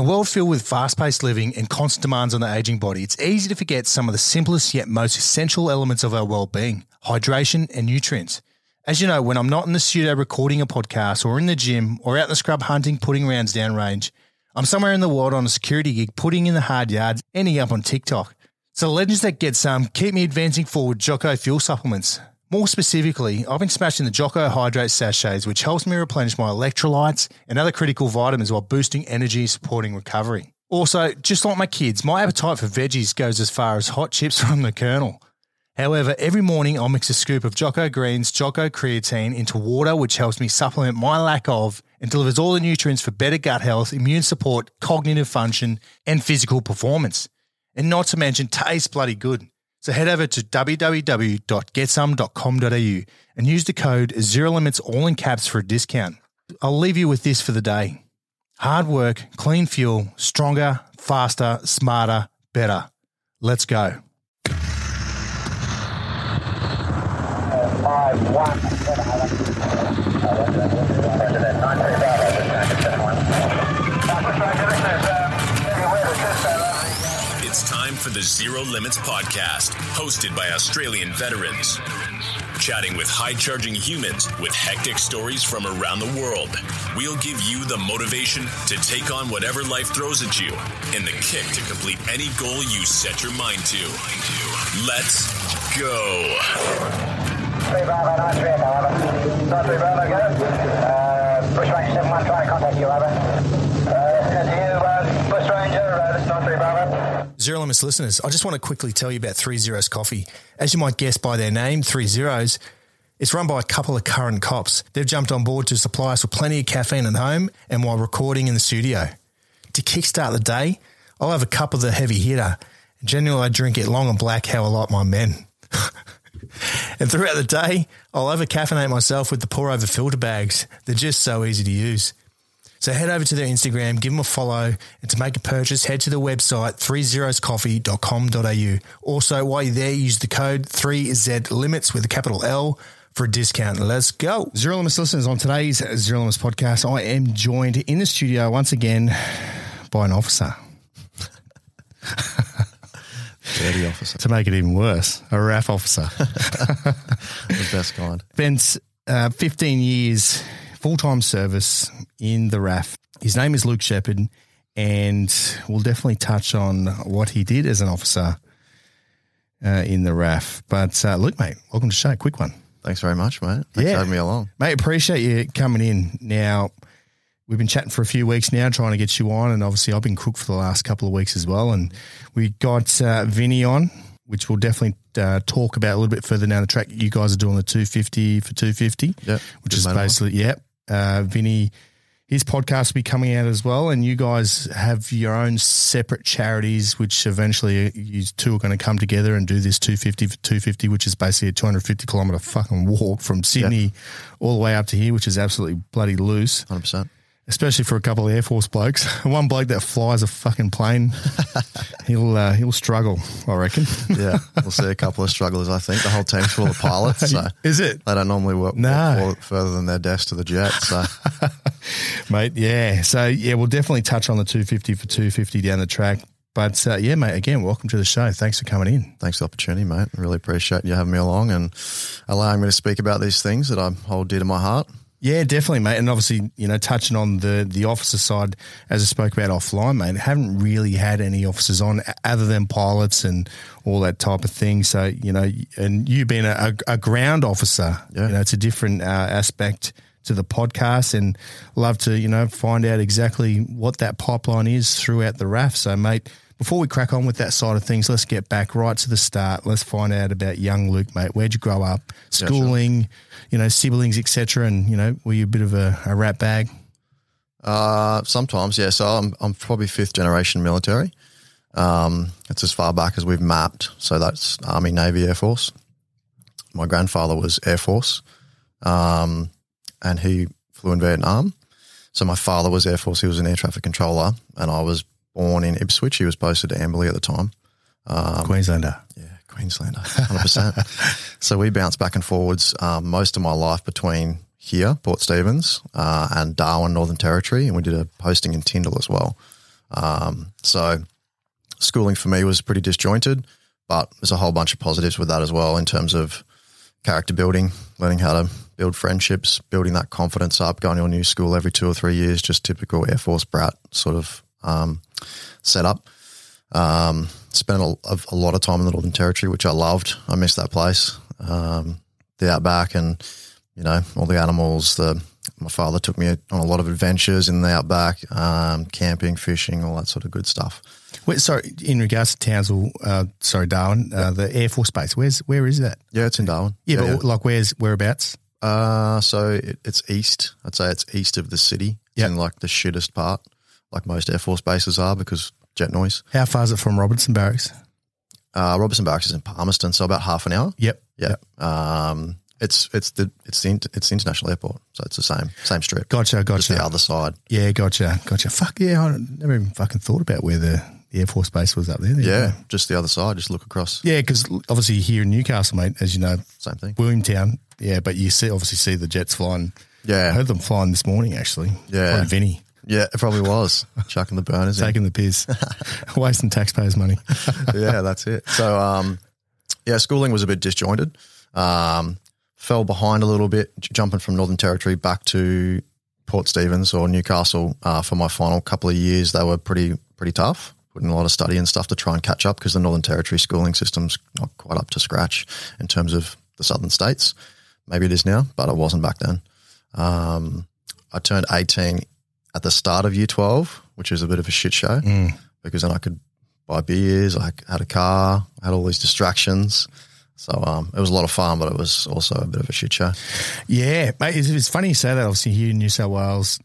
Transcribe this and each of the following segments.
a world filled with fast paced living and constant demands on the aging body, it's easy to forget some of the simplest yet most essential elements of our well being hydration and nutrients. As you know, when I'm not in the studio recording a podcast or in the gym or out in the scrub hunting, putting rounds downrange, I'm somewhere in the world on a security gig, putting in the hard yards, ending up on TikTok. So legends that get some keep me advancing forward Jocko fuel supplements. More specifically, I've been smashing the Jocko Hydrate sachets, which helps me replenish my electrolytes and other critical vitamins while boosting energy, and supporting recovery. Also, just like my kids, my appetite for veggies goes as far as hot chips from the Colonel. However, every morning I'll mix a scoop of Jocko Greens, Jocko Creatine into water, which helps me supplement my lack of and delivers all the nutrients for better gut health, immune support, cognitive function, and physical performance. And not to mention, tastes bloody good. So head over to www.getsome.com.au and use the code Zero Limits all in caps for a discount. I'll leave you with this for the day. Hard work, clean fuel, stronger, faster, smarter, better. Let's go. Five, one, It's time for the Zero Limits podcast, hosted by Australian veterans. Chatting with high charging humans with hectic stories from around the world. We'll give you the motivation to take on whatever life throws at you and the kick to complete any goal you set your mind to. Let's go. Uh, contact you, over. Uh, Bush Ranger, uh, this is nine three Bravo. Zero Limits listeners, I just want to quickly tell you about Three Zeros Coffee. As you might guess by their name, Three Zeros, it's run by a couple of current cops. They've jumped on board to supply us with plenty of caffeine at home and while recording in the studio. To kickstart the day, I'll have a cup of the heavy hitter. Generally, I drink it long and black, how I like my men. and throughout the day, I'll over caffeinate myself with the pour over filter bags. They're just so easy to use. So head over to their Instagram, give them a follow, and to make a purchase, head to the website 3zeroscoffee.com.au. Also, while you're there, use the code 3Z Limits with a capital L for a discount. Let's go. Zero Limits listeners, on today's Zero Limits podcast, I am joined in the studio once again by an officer. Dirty officer. To make it even worse, a RAAF officer. the best kind. spent uh, 15 years full time service in the RAAF. His name is Luke Shepherd, and we'll definitely touch on what he did as an officer uh, in the RAAF. But uh, Luke, mate, welcome to the show. Quick one. Thanks very much, mate. Thanks Yeah. having me along. Mate, appreciate you coming in. Now, we've been chatting for a few weeks now, trying to get you on, and obviously I've been cooked for the last couple of weeks as well. And we got uh, Vinny on, which we'll definitely uh, talk about a little bit further down the track. You guys are doing the 250 for 250, Yep. which is mate of mine. basically, yep. Uh, Vinny, his podcast will be coming out as well, and you guys have your own separate charities, which eventually you two are going to come together and do this 250 for 250, which is basically a 250 kilometer fucking walk from Sydney all the way up to here, which is absolutely bloody loose, 100%. Especially for a couple of Air Force blokes. One bloke that flies a fucking plane, he'll uh, he'll struggle, I reckon. Yeah. we'll see a couple of strugglers, I think. The whole team's full of pilots. So Is it? they don't normally work, No. walk further than their desk to the jet. So mate. Yeah. So yeah, we'll definitely touch on the 250 for 250 down the track. But uh, yeah, mate. Again, welcome to the show. Thanks for coming in. thanks for the opportunity, mate. Really appreciate you having me along and allowing me to speak about these things that I hold dear to my heart. Yeah, definitely, mate. And obviously, you know, touching on the the officer side, as I spoke about offline, mate, haven't really had any officers on other than pilots and all that type of thing. So, you know, and you being a, a, ground officer, Yeah. you know, it's a different uh, aspect to the podcast and love to, you know, find out exactly what that pipeline is throughout the RAAF. So, mate, before we crack on with that side of things, let's get back right to the start. Let's find out about young Luke, mate. Where'd you grow up? sure. Schooling, you know, siblings, etc. And, you know, were you a bit of a, a rat bag? Uh, sometimes, yeah. So I'm, I'm probably fifth generation military. Um, it's as far back as we've mapped. So that's Army, Navy, Air Force. My grandfather was Air Force, um, and he flew in Vietnam. So my father was Air Force. He was an air traffic controller, and I was born in Ipswich. He was posted to Amberley at the time. Queenslander. Yeah, Queenslander, hundred percent. So we bounced back and forwards um, most of my life between here, Port Stephens, uh, and Darwin, Northern Territory, and we did a posting in Tyndall as well. Um, so schooling for me was pretty disjointed, but there's a whole bunch of positives with that as well in terms of character building, learning how to build friendships, building that confidence up, going to a new school every two or three years, just typical Air Force brat sort of um, setup. Um, spent a, a, lot of time in the Northern Territory, which I loved. I missed that place, um, the outback, and you know all the animals. The my father took me on a lot of adventures in the outback, um, camping, fishing, all that sort of good stuff. Wait, sorry, in regards to Townsville, uh, sorry, Darwin, uh, the Air Force Base. Where's where is that? Yeah, it's in Darwin. Yeah, yeah but like where's whereabouts? Uh, so it, it's east. I'd say it's east of the city. It's Yep. in like the shittest part, like most Air Force bases are because jet noise. How far is it from Robertson Barracks? Uh, Robertson Barracks is in Palmerston, so about half an hour. Yep. Yeah. Um, it's it's the it's the it's the international airport, so it's the same same strip. Gotcha, gotcha. Just the other side. Yeah, gotcha, gotcha. Fuck yeah, I never even fucking thought about where the, the Air Force Base was up there. There you Yeah, go. just the other side. Just look across. Yeah, because obviously here in Newcastle, mate, as you know, Same thing. Williamtown. Yeah, but you see, obviously see the jets flying. Yeah, I heard them flying this morning, actually. Yeah. Vinny yeah. It probably was chucking the burners in. taking the piss, wasting taxpayers' money. yeah, that's it. So, um, yeah, schooling was a bit disjointed. Um, fell behind a little bit, j- jumping from Northern Territory back to Port Stephens or Newcastle uh, for my final couple of years. They were pretty pretty tough. Putting a lot of study and stuff to try and catch up because the Northern Territory schooling system's not quite up to scratch in terms of the southern states. Maybe it is now, but it wasn't back then. Um, I turned 18 at the start of year 12, which is a bit of a shit show because then I could buy beers. I had a car. I had all these distractions. So um, it was a lot of fun, but it was also a bit of a shit show. Yeah, mate, it's, it's funny you say that. Obviously, here in New South Wales,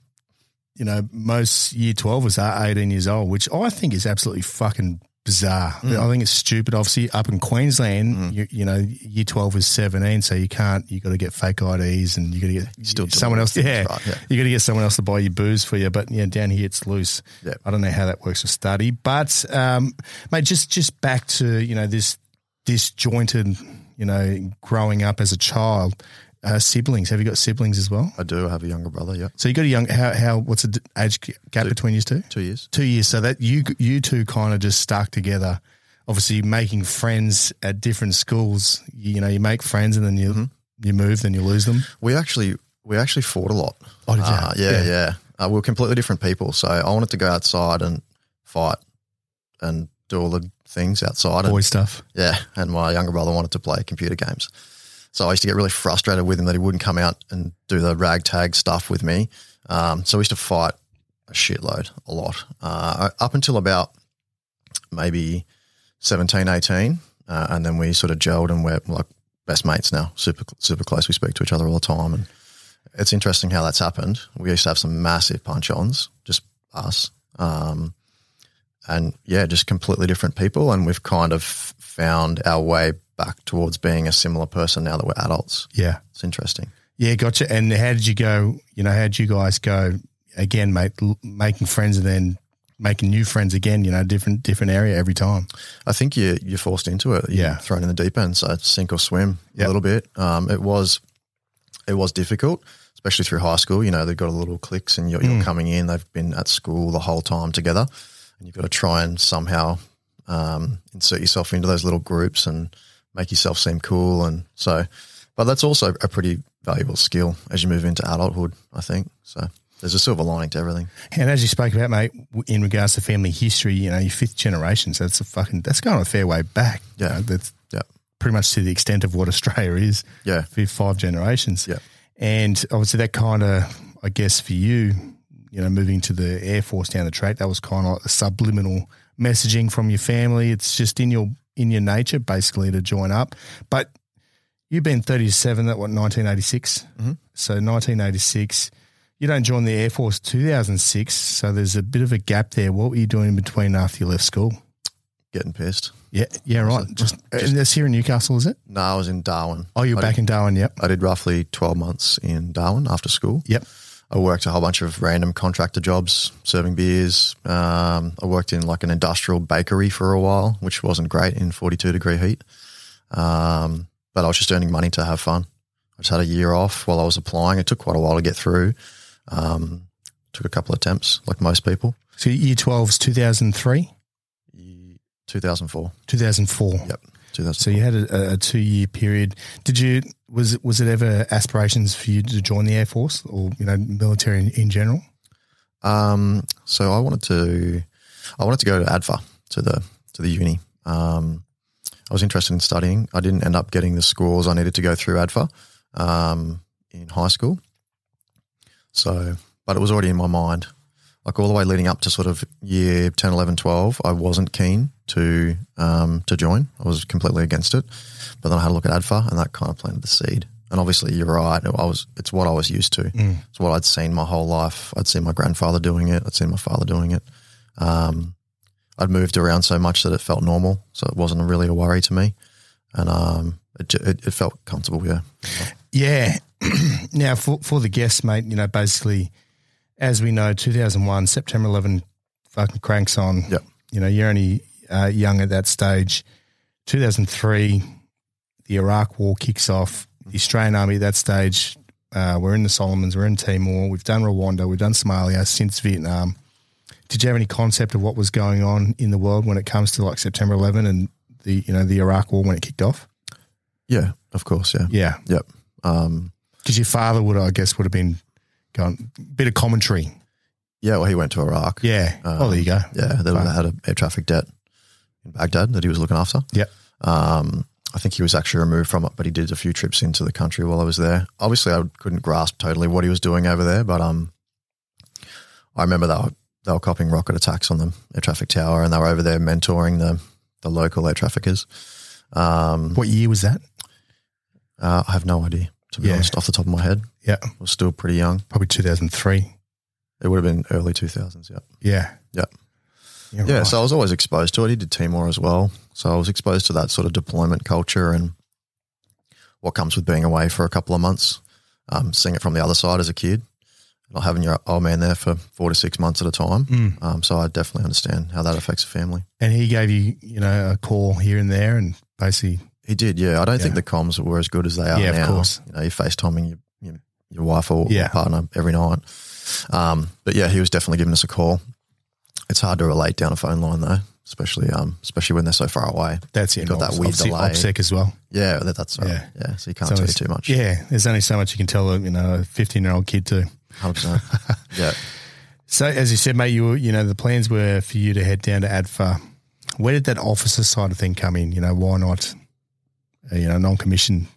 you know, most year 12ers are 18 years old, which I think is absolutely fucking bizarre. Mm. I think it's stupid. Obviously, up in Queensland, you, you know, year 12 is 17, so you can't, you got to get fake IDs and you got to get still someone else. Yeah, right, yeah. you got to get someone else to buy you booze for you. But yeah, down here it's loose. Yeah. I don't know how that works with study, but um, mate, just just back to you know this disjointed, you know, growing up as a child. Uh, siblings, have you got siblings as well? I do I have a younger brother. Yeah, So you got a young. How how what's the age gap between you two? two years. Two years. So that you you two kind of just stuck together. Obviously, making friends at different schools. You, you know, you make friends and then you Mm-hmm. you move, then you lose them. We actually we actually fought a lot. Oh, did you? Uh, yeah, Yeah. yeah. Uh, we were completely different people. So I wanted to go outside and fight and do all the things outside. Boy And, stuff. yeah, and my younger brother wanted to play computer games. So I used to get really frustrated with him that he wouldn't come out and do the ragtag stuff with me. Um, so we used to fight a shitload, a lot, uh, up until about maybe 17, 18. Uh, and then we sort of gelled and we're like best mates now, super, super close. We speak to each other all the time. And it's interesting how that's happened. We used to have some massive punch ons, just us. Um, and yeah, just completely different people. And we've kind of found our way back towards being a similar person now that we're adults. Yeah. It's interesting. Yeah, gotcha. And how did you go? You know, how did you guys go again, mate? l- Making friends and then making new friends again. You know, different different area every time. I think you you're forced into it. You're Yeah. thrown in the deep end, so sink or swim Yep. a little bit. Um, it was it was difficult, especially through high school. You know, they've got a little cliques, and you're, Mm. you're coming in. They've been at school the whole time together, and you've got to try and somehow um, insert yourself into those little groups and make yourself seem cool. And so, but that's also a pretty valuable skill as you move into adulthood. I think so. There's a silver lining to everything. And as you spoke about, mate, in regards to family history, you know, your fifth generation. So that's a fucking that's going a fair way back. you Yeah. know, that's Yeah. pretty much to the extent of what Australia is. Yeah. for five generations. Yeah. and obviously that kind of, I guess, for you, you know, moving to the Air Force down the track, that was kind of like the subliminal messaging from your family. It's just in your in your nature, basically, to join up. But you've been thirty seven. That what 1986? Mm-hmm. So nineteen eighty six. You don't join the Air Force two thousand six. So there's a bit of a gap there. What were you doing in between after you left school? Getting pissed. Yeah, yeah, right. Just, and that's here in Newcastle, is it? No, I was in Darwin. Oh, you're I back in Darwin. Yep, I did roughly 12 months in Darwin after school. yep. I worked a whole bunch of random contractor jobs, serving beers. Um, I worked in like an industrial bakery for a while, which wasn't great in 42 degree heat. Um, but I was just earning money to have fun. I just had a year off while I was applying. It took quite a while to get through. Um, took a couple of attempts, like most people. So year 12 is 2003, 2004. 2004. Yep. 2004. So you had a, a two year period. Did you was it was it ever aspirations for you to join the Air Force or you know military in, in general? Um, so I wanted to, I wanted to go to ADFA to the to the uni. Um, I was interested in studying. I didn't end up getting the scores I needed to go through ADFA um, in high school. So, but it was already in my mind. Like all the way leading up to sort of year 10, 11, 12, I wasn't keen to um, to join. I was completely against it. But then I had a look at ADFA and that kind of planted the seed. And obviously, you're right. I was. It's what I was used to. It's what I'd seen my whole life. I'd seen my grandfather doing it. I'd seen my father doing it. Um, I'd moved around so much that it felt normal, so it wasn't really a worry to me, and um, it, it, it felt comfortable. Yeah, Yeah. now for for the guests, mate, you know, basically, as we know, 2001 September 11 fucking cranks on. Yep. You know, you're only uh, young at that stage. 2003, the Iraq War kicks off. The Australian Army at that stage, uh, we're in the Solomons, we're in Timor, we've done Rwanda, we've done Somalia since Vietnam. Did you have any concept of what was going on in the world when it comes to like September 11 and the you know the Iraq War when it kicked off? yeah, of course, yeah, Yeah, yep. Um, because your father would, I guess, would have been going bit of commentary. yeah, well, he went to Iraq. Yeah. oh, there you go. Yeah, they had an air traffic debt in Baghdad that he was looking after. Yep. Um, I think he was actually removed from it, but he did a few trips into the country while I was there. Obviously, I couldn't grasp totally what he was doing over there, but um, I remember they were, they were copying rocket attacks on the air traffic tower, and they were over there mentoring the the local air traffickers. Um, What year was that? uh, I have no idea, to be Yeah. honest, off the top of my head. Yeah, I was still pretty young. probably 2003. It would have been early 2000s, yeah. Yeah. Yep. Yeah. Yeah, right. so I was always exposed to it. He did Timor as well. So I was exposed to that sort of deployment culture and what comes with being away for a couple of months, um, seeing it from the other side as a kid, not having your old man there for four to six months at a time. Mm. Um, so I definitely understand how that affects a family. and he gave you, you know, a call here and there, and basically, He did, yeah. I don't think the comms were as good as they are Yeah, of now. course. You know, you're FaceTiming your, your, your wife or Yeah. your partner every night. Um, but yeah, he was definitely giving us a call. It's hard to relate down a phone line though, especially um, especially when they're so far away. that's it. You've got that weird obviously delay. OPSEC as well. Yeah, that, that's right. Yeah. Yeah. so you can't So tell you too much. Yeah, there's only so much you can tell, a, you know, a 15 year old kid too. hundred percent. Yeah, So, as you said, mate, you were, you know, the plans were for you to head down to ADFA. Where did that officer side of thing come in? You know, why not, uh, you know, non commissioned?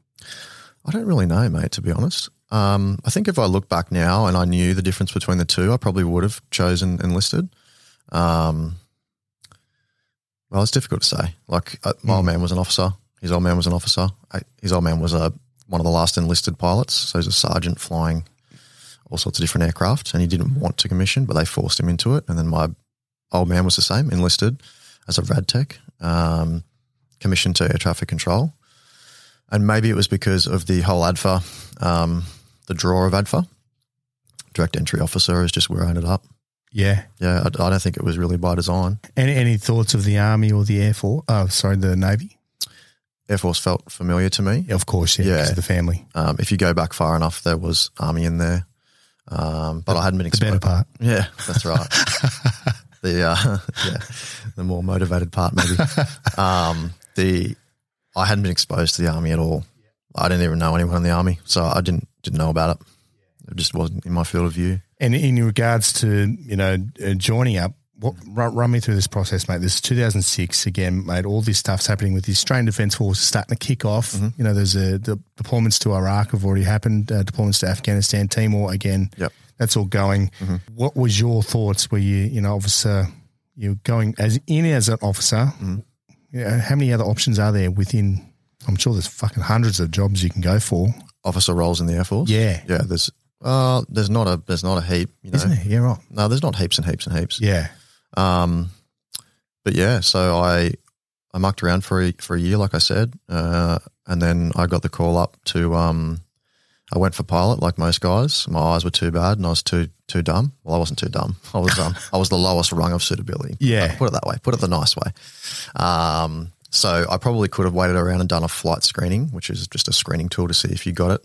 I don't really know, mate. To be honest, um, I think if I look back now and I knew the difference between the two, I probably would have chosen enlisted. Um, well, it's difficult to say. Like uh, my old man was an officer. His old man was an officer. I, his old man was a one of the last enlisted pilots. So he's a sergeant flying all sorts of different aircraft, and he didn't want to commission, but they forced him into it. And then my old man was the same, enlisted as a rad tech, um, commissioned to air traffic control. And maybe it was because of the whole ADFA, um, the draw of ADFA. Direct entry officer is just where I ended up. Yeah. Yeah, I, I don't think it was really by design. Any, any thoughts of the Army or the Air Force? Oh, sorry, the Navy? Air Force felt familiar to me. Of course, yeah, Yeah. because of the family. Um, if you go back far enough, there was Army in there. Um, but I hadn't been The better exposed. part. Yeah, that's right. the uh, yeah, the more motivated part maybe. um, the I hadn't been exposed to the army at all. I didn't even know anyone in the army, so I didn't didn't know about it. It just wasn't in my field of view. And in regards to you know uh, joining up, what run, run me through this process, mate. This is 2006 again, mate. All this stuff's happening with the Australian Defence Force starting to kick off. Mm-hmm. You know, there's a the deployments to Iraq have already happened. Uh, deployments to Afghanistan, Timor again. Yep. that's all going. Mm-hmm. What was your thoughts? Were you you know officer? You're going as in as an officer. Mm-hmm. You know, how many other options are there within? I'm sure there's fucking hundreds of jobs you can go for. Officer roles in the air force. Yeah. yeah. There's uh, there's not a there's not a heap. You know, Isn't? Yeah, right. no, there's not heaps and heaps and heaps. Yeah. Um, but yeah, so I I mucked around for a, for a year, like I said, uh, and then I got the call up to um, I went for pilot, like most guys. My eyes were too bad, and I was too too dumb. Well, I wasn't too dumb. I was um, I was the lowest rung of suitability. Yeah. put it that way. Put it the nice way. Um, so I probably could have waited around and done a flight screening, which is just a screening tool to see if you got it.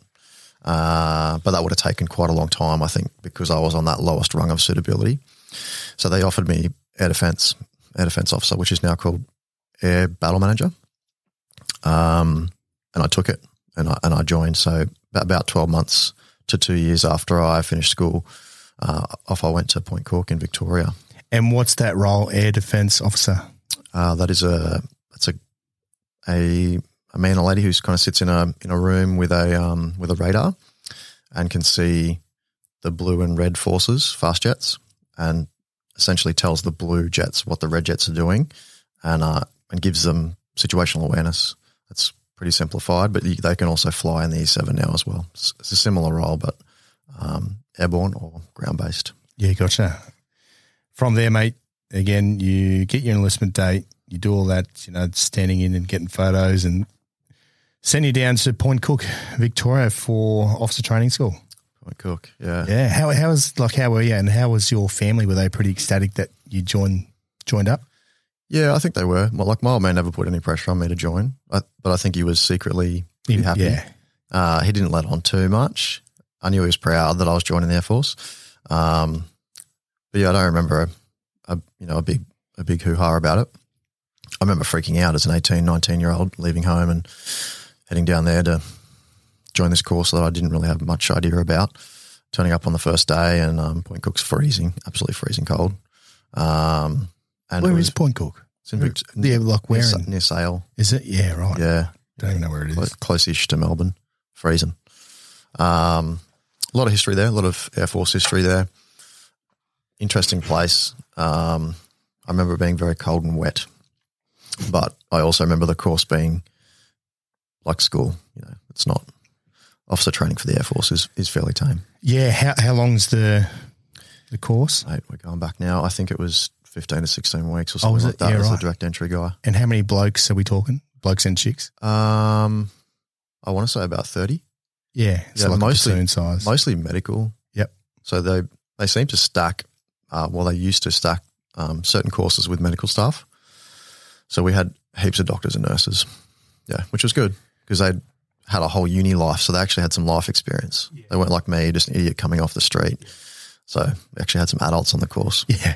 Uh, but that would have taken quite a long time, I think, because I was on that lowest rung of suitability. So they offered me air defense, air defense officer, which is now called air battle manager. Um, and I took it and I, and I joined. So about 12 months to two years after I finished school, uh, off I went to Point Cook in Victoria. And what's that role, air defense officer? Uh, that is a that's a a a man or lady who kind of sits in a in a room with a um, with a radar and can see the blue and red forces, fast jets, and essentially tells the blue jets what the red jets are doing, and uh, and gives them situational awareness. That's pretty simplified, but they can also fly in the E7 now as well. It's, it's a similar role, but um, airborne or ground based. Yeah, gotcha. From there, mate, again, you get your enlistment date, you do all that, you know, standing in and getting photos and send you down to Point Cook, Victoria for officer training school. Point Cook, yeah. Yeah. How, how was, like, how were you and how was your family? Were they pretty ecstatic that you joined, joined up? Yeah, I think they were. Like my old man never put any pressure on me to join, but, but I think he was secretly In- happy. Yeah. Uh, he didn't let on too much. I knew he was proud that I was joining the Air Force. Um, but yeah, I don't remember a, a you know a big a big hoo ha about it. I remember freaking out as an 18, 19 year old, leaving home and heading down there to join this course that I didn't really have much idea about. Turning up on the first day and um, Point Cook's freezing, absolutely freezing cold. Um, and Where is Point Cook? it's in Yeah, like where? near, in- near Sale. Is it? Yeah, right. Yeah, Don't even know where it is. clo- close-ish to Melbourne, freezing. Um, a lot of history there, a lot of Air Force history there. Interesting place. Um, I remember it being very cold and wet, but I also remember the course being like school. You know, it's not officer training for the Air Force is, is fairly tame. Yeah. How, how long's the, the course? Mate, we're going back now. I think it was fifteen to sixteen weeks or Oh, something was like that. Yeah, as right. the direct entry guy. And how many blokes are we talking? Blokes and chicks? Um, I want to say about thirty. Yeah. So Yeah, like mostly- size. mostly medical. Yep. So they they seem to stack. Uh, well, they used to stack um, certain courses with medical staff. So we had heaps of doctors and nurses. Yeah, which was good because they had a whole uni life, so they actually had some life experience. They weren't like me, just an idiot coming off the street. So we actually had some adults on the course. Yeah.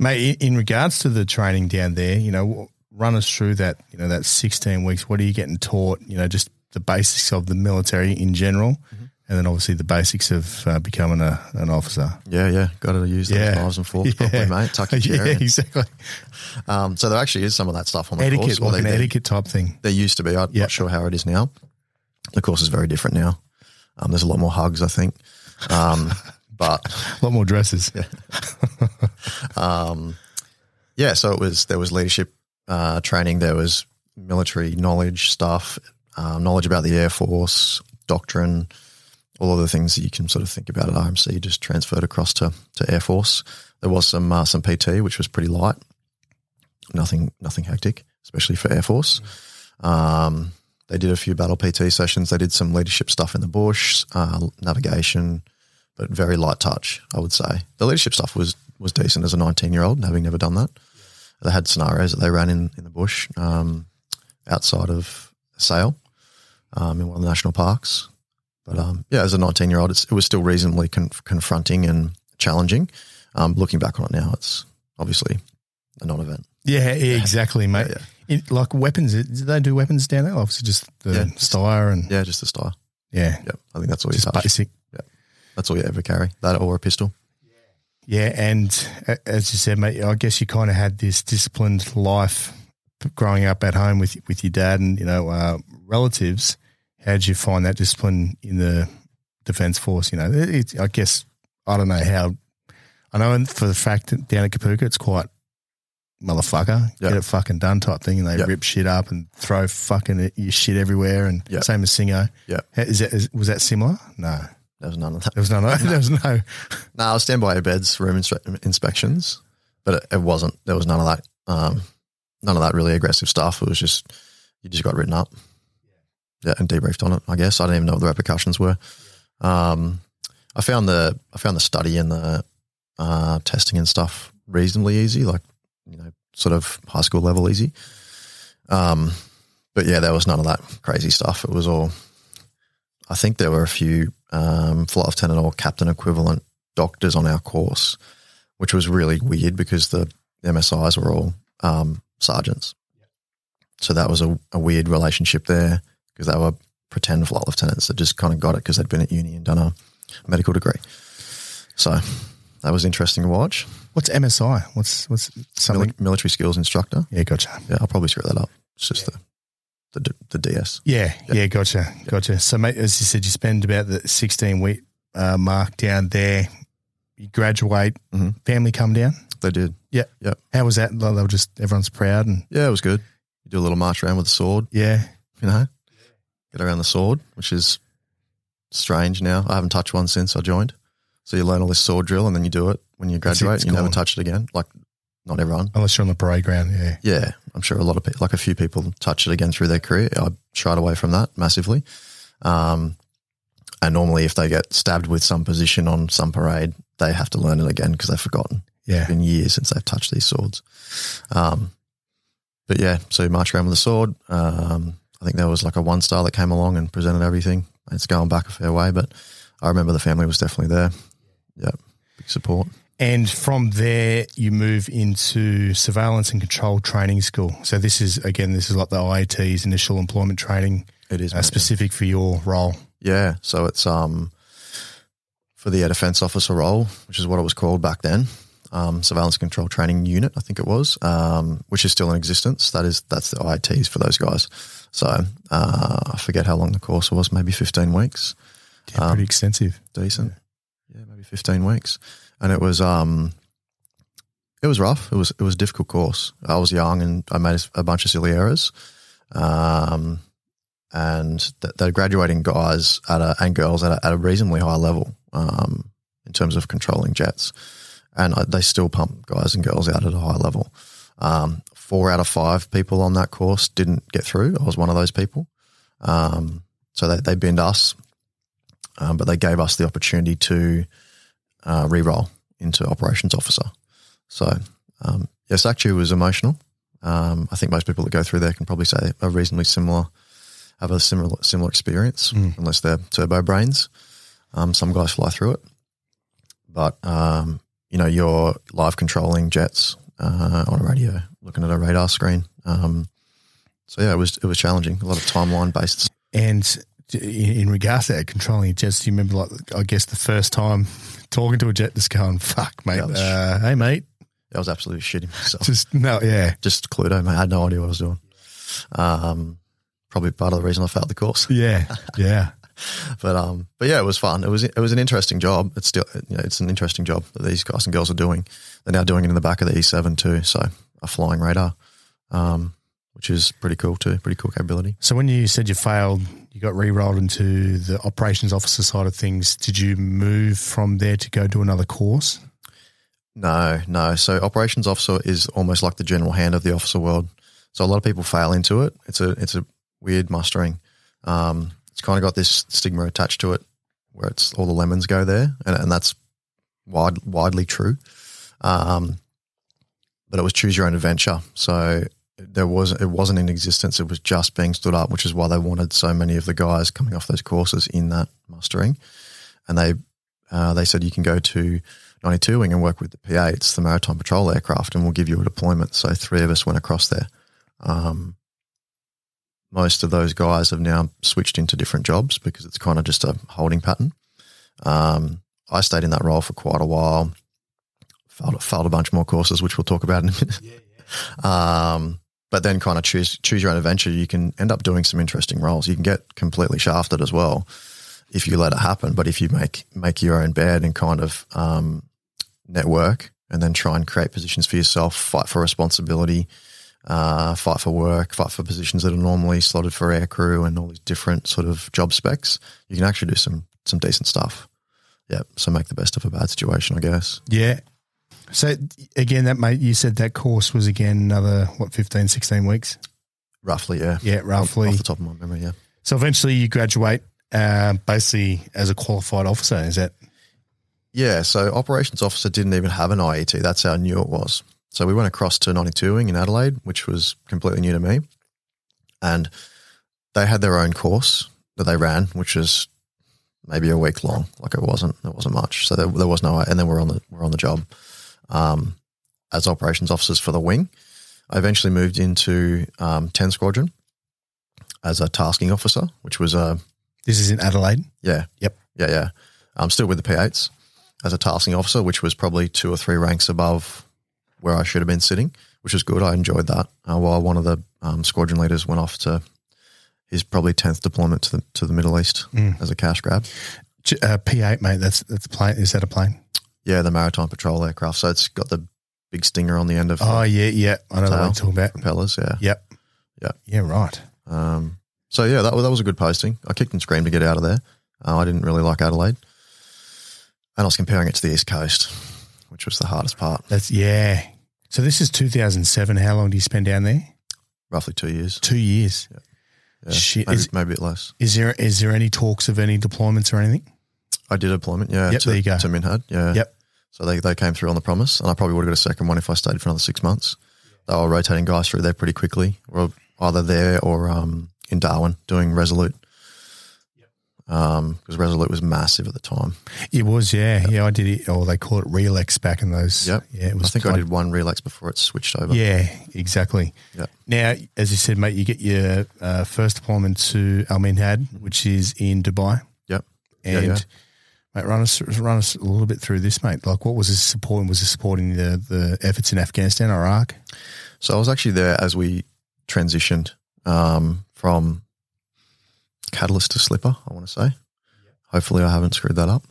Mate, in, regards to the training down there, you know, run us through that, you know, that 16 weeks. What are you getting taught? You know, just the basics of the military in general, Mm-hmm. And then obviously the basics of uh, becoming a, an officer. Yeah, yeah, got to use those Yeah. knives and forks properly, mate. Tuck your yeah, in. exactly. Um, so there actually is some of that stuff on the Etiquette, course. Well, like they- an they- etiquette type thing. There used to be. I'm Yeah. not sure how it is now. The course is very different now. Um, there's a lot more hugs, I think. Um, but A lot more dresses. yeah, so it was there was leadership uh, training, there was military knowledge stuff, uh, knowledge about the Air Force, doctrine, all of the things that you can sort of think about at RMC just transferred across to, to Air Force. There was some uh, some PT, which was pretty light, nothing nothing hectic, especially for Air Force. Um, they did a few battle PT sessions. They did some leadership stuff in the bush, uh, navigation, but very light touch, I would say. The leadership stuff was was decent as a 19 year old, having never done that. They had scenarios that they ran in, in the bush um, outside of Sale um, in one of the national parks. But um, yeah, as a 19 year old, it was still reasonably con- confronting and challenging. Um, looking back on it now, it's obviously a non event. Yeah, yeah, exactly, mate. yeah. In- like weapons, do they do weapons down there? Obviously, just the Yeah. Steyr and Yeah, just a Steyr. yeah, Yeah, I think that's all you just basic. That's all you ever carry, that or a pistol. Yeah, and as you said, mate, I guess you kind of had this disciplined life growing up at home with with your dad and you know uh, relatives. How did you find that discipline in the defence force? You know, it, it, I guess I don't know how. I know for the fact that down at Kapooka, it's quite motherfucker, Yeah. get it fucking done type thing, and they Yeah. rip shit up and throw fucking your shit everywhere, and Yeah. same as Singo. Yeah. is that is, was that similar? No, There was none of that. there was none. Of, no, there was no. No, I was standby beds, room inspe- inspections, but it, it wasn't. There was none of that. Um, none of that really aggressive stuff. It was just you just got written up, yeah, and debriefed on it. I guess I didn't even know what the repercussions were. Um, I found the I found the study and the uh, testing and stuff reasonably easy, like you know, sort of high school level easy. Um, but yeah, there was none of that crazy stuff. It was all. I think there were a few um, flight lieutenant or captain equivalent doctors on our course, which was really weird because the MSIs were all um, sergeants. So that was a, a weird relationship there because they were pretend flight lieutenants that just kind of got it because they'd been at uni and done a medical degree. So that was interesting to watch. What's MSI? What's what's something? Mili- military skills instructor. yeah, gotcha. Yeah, I'll probably screw that up. It's just the, the the DS. Yeah, yeah, gotcha, gotcha. So, mate, as you said, you spend about the sixteen week uh, mark down there. You graduate. Mhm. Family come down. They did. Yeah. yeah. How was that? Like, They were just everyone's proud and Yeah, it was good. You do a little march around with a sword, yeah, you know, get around the sword, which is strange now. I haven't touched one since I joined. So you learn all this sword drill and then you do it when you That's it, graduate. it's and you never gone. touch it again. Like, not everyone. unless you're on the parade ground. Yeah, Yeah, I'm sure a lot of people, like a few people, touch it again through their career. I shied away from that massively. Um, and normally, if they get stabbed with some position on some parade, they have to learn it again because they've forgotten. yeah. It's been years since they've touched these swords. Um, but yeah, so you march around with a sword. Um, I think there was like a one star that came along and presented everything. It's going back a fair way, but I remember the family was definitely there. Yeah, big support. And from there, you move into surveillance and control training school. So this is again, this is like the IET's initial employment training, It is uh, specific for your role. Yeah, so it's um for the air defense officer role, which is what it was called back then, um, surveillance control training unit, I think it was, um, which is still in existence. That is that's the IETs for those guys. So uh, I forget how long the course was, maybe fifteen weeks. Yeah, pretty extensive. Decent, yeah, maybe fifteen weeks, and it was um it was rough. It was it was a difficult course. I was young and I made a bunch of silly errors. Um, and th- they're graduating guys at a, and girls at a, at a reasonably high level um, in terms of controlling jets, and they still pump guys and girls out at a high level. Um, four out of five people on that course didn't get through. I was one of those people, um, so they they binned us, um, but they gave us the opportunity to uh, re-roll into operations officer. So um, yes, actually, it was emotional. Um, I think most people that go through there can probably say a reasonably similar, have a similar similar experience, unless they're turbo brains. Um, some guys fly through it, but um, you know you're live controlling jets uh, on a radio, looking at a radar screen. Um, so yeah, it was it was challenging. A lot of timeline based. And in regards to that, controlling jets, do you remember, like, I guess the first time talking to a jet, just going, "Fuck, mate, was- uh, hey, mate," I was absolutely shitting myself. just no, yeah, Just Cluedo, mate. I had no idea what I was doing. Um, probably part of the reason I failed the course. yeah, yeah. but um, but yeah, it was fun. It was it was an interesting job. It's still you know, it's an interesting job that these guys and girls are doing. They're now doing it in the back of the E seven too, so a flying radar, um, which is pretty cool too. Pretty cool capability. So when you said you failed, you got re-rolled into the operations officer side of things. Did you move from there to go do another course? No, no. So operations officer is almost like the general hand of the officer world. So a lot of people fail into it. It's a it's a weird mustering. Um, it's kind of got this stigma attached to it, where it's all the lemons go there, and, and that's wide, widely true. Um, but it was choose your own adventure. So there was it wasn't in existence. It was just being stood up, which is why they wanted so many of the guys coming off those courses in that mustering. And they uh, they said you can go to 92 wing and work with the P8. It's the Maritime Patrol aircraft, and we'll give you a deployment. So three of us went across there. Um, most of those guys have now switched into different jobs because it's kind of just a holding pattern. Um, I stayed in that role for quite a while. Failed, failed a bunch more courses, which we'll talk about in a minute. Um, but then kind of choose choose your own adventure. You can end up doing some interesting roles. You can get completely shafted as well if you let it happen. But if you make make your own bed and kind of um, network and then try and create positions for yourself, fight for responsibility, uh, fight for work, fight for positions that are normally slotted for air crew and all these different sort of job specs, you can actually do some some decent stuff. Yeah, so make the best of a bad situation, I guess. Yeah. So again, that mate, you said that course was again another what 15, 16 weeks. Roughly, yeah. Yeah, roughly. Off the top of my memory, yeah. So eventually you graduate, uh, basically as a qualified officer. Is that Yeah, so operations officer didn't even have an IET. That's how new it was. So we went across to 92 wing in Adelaide, which was completely new to me. And they had their own course that they ran, which was maybe a week long. Like it wasn't, it wasn't much. So there, there was no, and then we're on the, we're on the job. um, as operations officers for the wing. I eventually moved into um, 10 Squadron as a tasking officer, which was a This is in Adelaide. yeah. Yep. Yeah, yeah. I'm still with the P8s as a tasking officer, which was probably two or three ranks above where I should have been sitting, which was good. I enjoyed that. Uh, while one of the um, squadron leaders went off to his probably 10th deployment to the, to the Middle East as a cash grab. Uh, P8, mate. That's that's a plane. Is that a plane? Yeah, the Maritime Patrol aircraft. So it's got the big stinger on the end of Oh yeah, yeah. I know what Tail. you're talking about. propellers. Yeah. Yep. Yeah. Yeah. Right. Um, so yeah, that was, that was a good posting. I kicked and screamed to get out of there. Uh, I didn't really like Adelaide. And I was comparing it to the East Coast, which was the hardest part. That's yeah. So this is 2007. How long do you spend down there? Roughly two years. Two years. Yeah, Shit. Maybe, Is, maybe a bit less. is there is there any talks of any deployments or anything? I did a deployment, yeah, Yep, to, there you go. to Minhad, yeah. Yep. So they, they came through on the promise, and I probably would have got a second one if I stayed for another six months. They were rotating guys through there pretty quickly, or either there or um, in Darwin doing Resolute. Because Resolute was massive at the time. It was, yeah, yeah. I did it, or they call it Relex back in those. Yep. Yeah, it was. I think I did one Relex before it switched over. Yeah, exactly. Yep. Now, as you said, mate, you get your uh, first deployment to Al Minhad, which is in Dubai, Yep. And yeah. mate, run us run us a little bit through this, mate. Like, what was this supporting? Was this supporting the the efforts in Afghanistan Iraq? So I was actually there as we transitioned um, from catalyst to slipper, I want to say. Hopefully, I haven't screwed that up.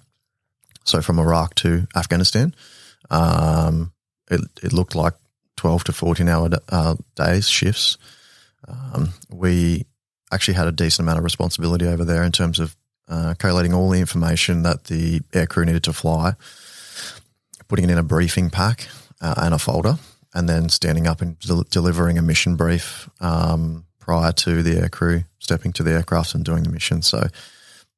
So from Iraq to Afghanistan, um, it, it looked like 12 to 14 hour uh, days, shifts. Um, we actually had a decent amount of responsibility over there in terms of uh, collating all the information that the aircrew needed to fly, putting it in a briefing pack uh, and a folder, and then standing up and del- delivering a mission brief um, prior to the aircrew stepping to the aircraft and doing the mission. So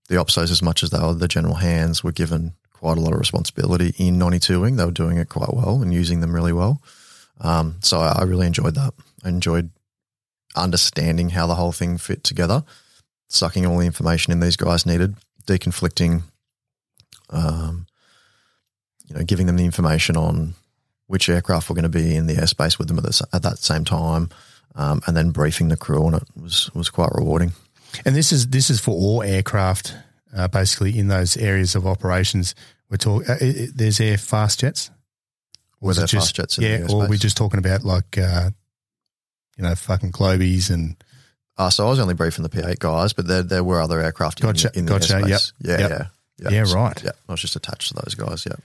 the opsos, as much as they were the general hands, were given quite a lot of responsibility in 92 wing. They were doing it quite well and using them really well. Um, so I, really enjoyed that. I enjoyed understanding how the whole thing fit together, sucking all the information in these guys needed, deconflicting, um, you know, giving them the information on which aircraft were going to be in the airspace with them at, the, at that same time, um, and then briefing the crew on it was was quite rewarding. And this is this is for all aircraft, uh, basically in those areas of operations. We're talking. Uh, there's air fast jets. Or Were there just- fast jets in yeah, or are we airspace? just talking about like, uh, you know, fucking Globies and Uh, so I was only briefing the P8 guys, but there there were other aircraft Gotcha, in, in the gotcha, airspace. yep, Yeah, yep. yeah, Yeah, So- right. Yeah, I was just attached to those guys. Yeah,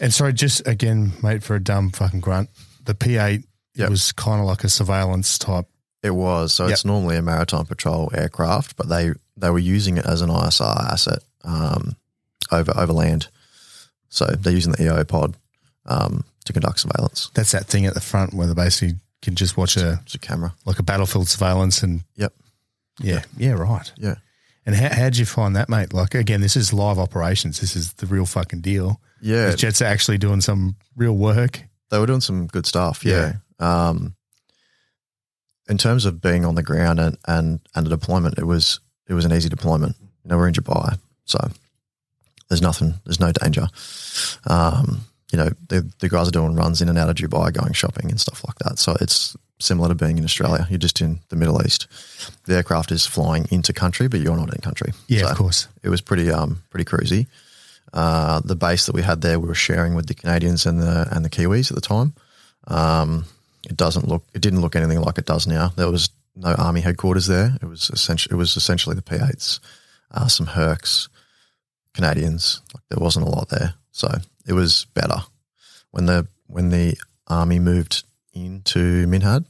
And sorry, just again, mate, for a dumb fucking grunt, the P8 Yep. was kind of like a surveillance type. it was. So Yep. it's normally a maritime patrol aircraft, but they they were using it as an ISR asset um, over over land. So they're using the EO pod um, to conduct surveillance. That's that thing at the front where they basically can just watch a It's a camera. like a battlefield surveillance and Yep. yeah, yeah, right. Yeah. And how how'd you find that, mate? Like again, this is live operations. This is the real fucking deal. Yeah, jets are actually doing some real work. they were doing some good stuff. Yeah. Um, in terms of being on the ground and, and, and a deployment, it was it was an easy deployment. You know, we're in Dubai, so there's nothing, there's no danger. Um, you know, the, the guys are doing runs in and out of Dubai, going shopping and stuff like that. So it's similar to being in Australia. You're just in the Middle East. The aircraft is flying into country, but you're not in country. Yeah, So of course. it was pretty um pretty cruisy. Uh, the base that we had there, we were sharing with the Canadians and the and the Kiwis at the time. Um, it doesn't look, it didn't look anything like it does now. There was no army headquarters there. It was essentially, it was essentially the P8s, uh, some Hercs, Canadians. Like there wasn't a lot there, so it was better when the when the army moved into Minhad.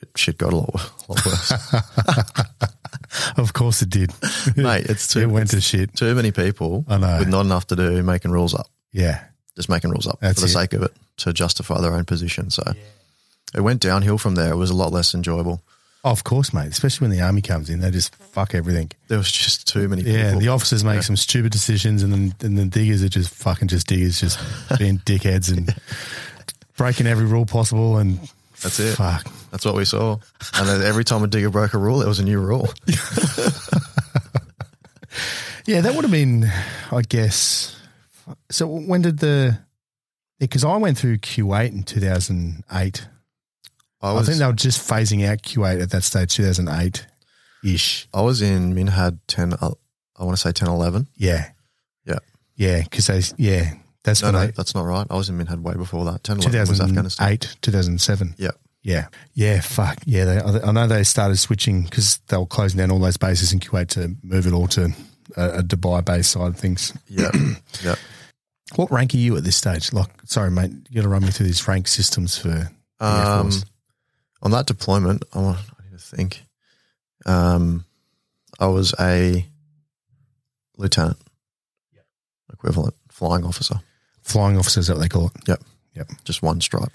It, shit got a lot, a lot worse, Of course it did. mate. It's too it went to shit. too many people I know. with not enough to do, making rules up. Yeah. just making rules up That's for the it. sake of it to justify their own position. So it went downhill from there. It was a lot less enjoyable. Oh, of course, mate. Especially when the army comes in, they just fuck everything. There was just too many Yeah, people. the officers make some stupid decisions, and then and the diggers are just fucking just diggers, just being dickheads and breaking every rule possible. And That's it. Fuck. That's what we saw. And then every time a digger broke a rule, it was a new rule. Yeah, that would have been, I guess. So when did the Because I went through Q8 in 2008. I I, was think they were just phasing out Q8 at that stage, 2008 ish. I was in Minhad 10, uh, I want to say 10, 11. Yeah. Yeah. Yeah. Because they, yeah, that's No, no, I, that's not right. I was in Minhad way before that. 10, 11 was Afghanistan. 2008, 2007. Yeah. Yeah. Yeah. Fuck. Yeah. They, I know they started switching because they were closing down all those bases in Kuwait to move it all to a, a Dubai base side of things. Yeah. yeah. What rank are you at this stage? Like, sorry, mate, you got to run me through these rank systems for the Air Um, Force. On that deployment, I want I need to think. Um, I was a lieutenant equivalent flying officer, Flying officers, is that what they call it. Yep. Yep. just one stripe.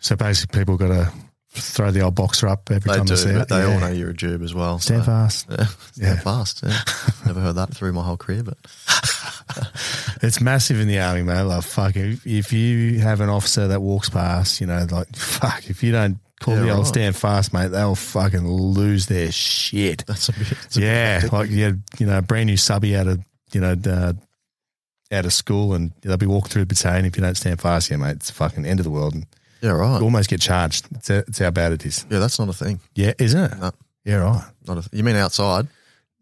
So basically, people got to throw the old boxer up every They time do, they see but it. they all know you're a jube as well. Stand so- fast. Yeah, stand Yeah. fast. Yeah. Never heard that through my whole career, but It's massive in the army, mate. Like, fuck, if, if you have an officer that walks past, you know, like, fuck, if you don't call Yeah, the old right. stand fast, mate, they'll fucking lose their shit. that's a bit. It's a bit Yeah, like yeah, you know, a brand new subby out of you know uh, out of school, and they'll be walking through a battalion. If you don't stand fast, yeah, mate, it's fucking end of the world, and yeah, right. you almost get charged. It's, it's how bad it is. Yeah, that's not a thing. Yeah, isn't it? No. Yeah, right. Not a. You mean outside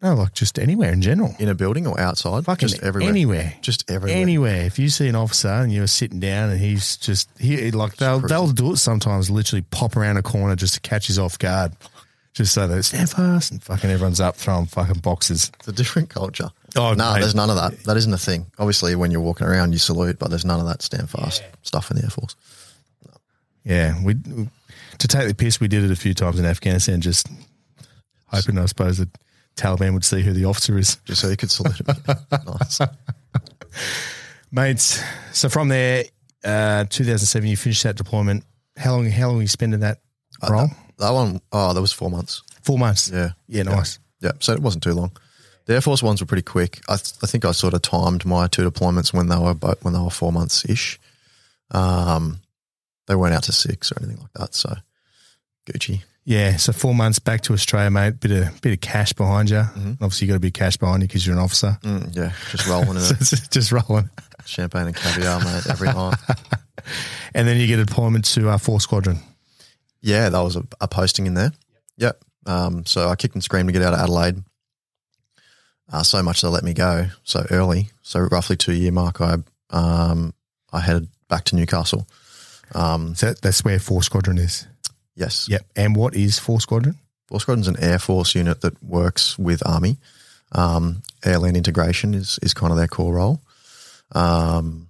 No, like just anywhere in general. in a building or outside? Fucking just everywhere. anywhere. Just everywhere. Anywhere. If you see an officer and you're sitting down and he's just he like they'll they'll do it sometimes. Literally pop around a corner just to catch us off guard, just so they stand fast and fucking everyone's up throwing fucking boxes. It's a different culture. Oh, no, mate. there's none of that. That isn't a thing. Obviously, when you're walking around, you salute, but there's none of that stand fast stuff in the Air Force. Yeah, we to take the piss. We did it a few times in Afghanistan, just hoping, I suppose, that Taliban would see who the officer is. Just so you could salute him. nice. Mates, so from there, uh, 2007, you finished that deployment. How long? How long you spending that role? That one, oh, that was four months. Four months. Yeah. yeah, nice. Yeah, so it wasn't too long. The Air Force ones were pretty quick. I, th- I think I sort of timed my two deployments when they were about, when they were four months ish. Um, they weren't out to six or anything like that. So Gucci. Yeah, so four months back to Australia, mate. Bit of bit of cash behind you. Obviously, you got a bit of cash behind you because you're an officer. Mm, yeah, just rolling in So just rolling, Champagne and caviar, mate, every night. and then you get a deployment to uh, Four Squadron. Yeah, that was a, a posting in there. Yep. Um, so I kicked and screamed to get out of Adelaide. Uh, so much they let me go so early. So roughly two year mark, I um, I headed back to Newcastle. Um, So that's where Four Squadron is. Yes. Yep. And what is Four Squadron? Four Squadron's an Air Force unit that works with Army. Um, airland integration is is kind of their core role. Um,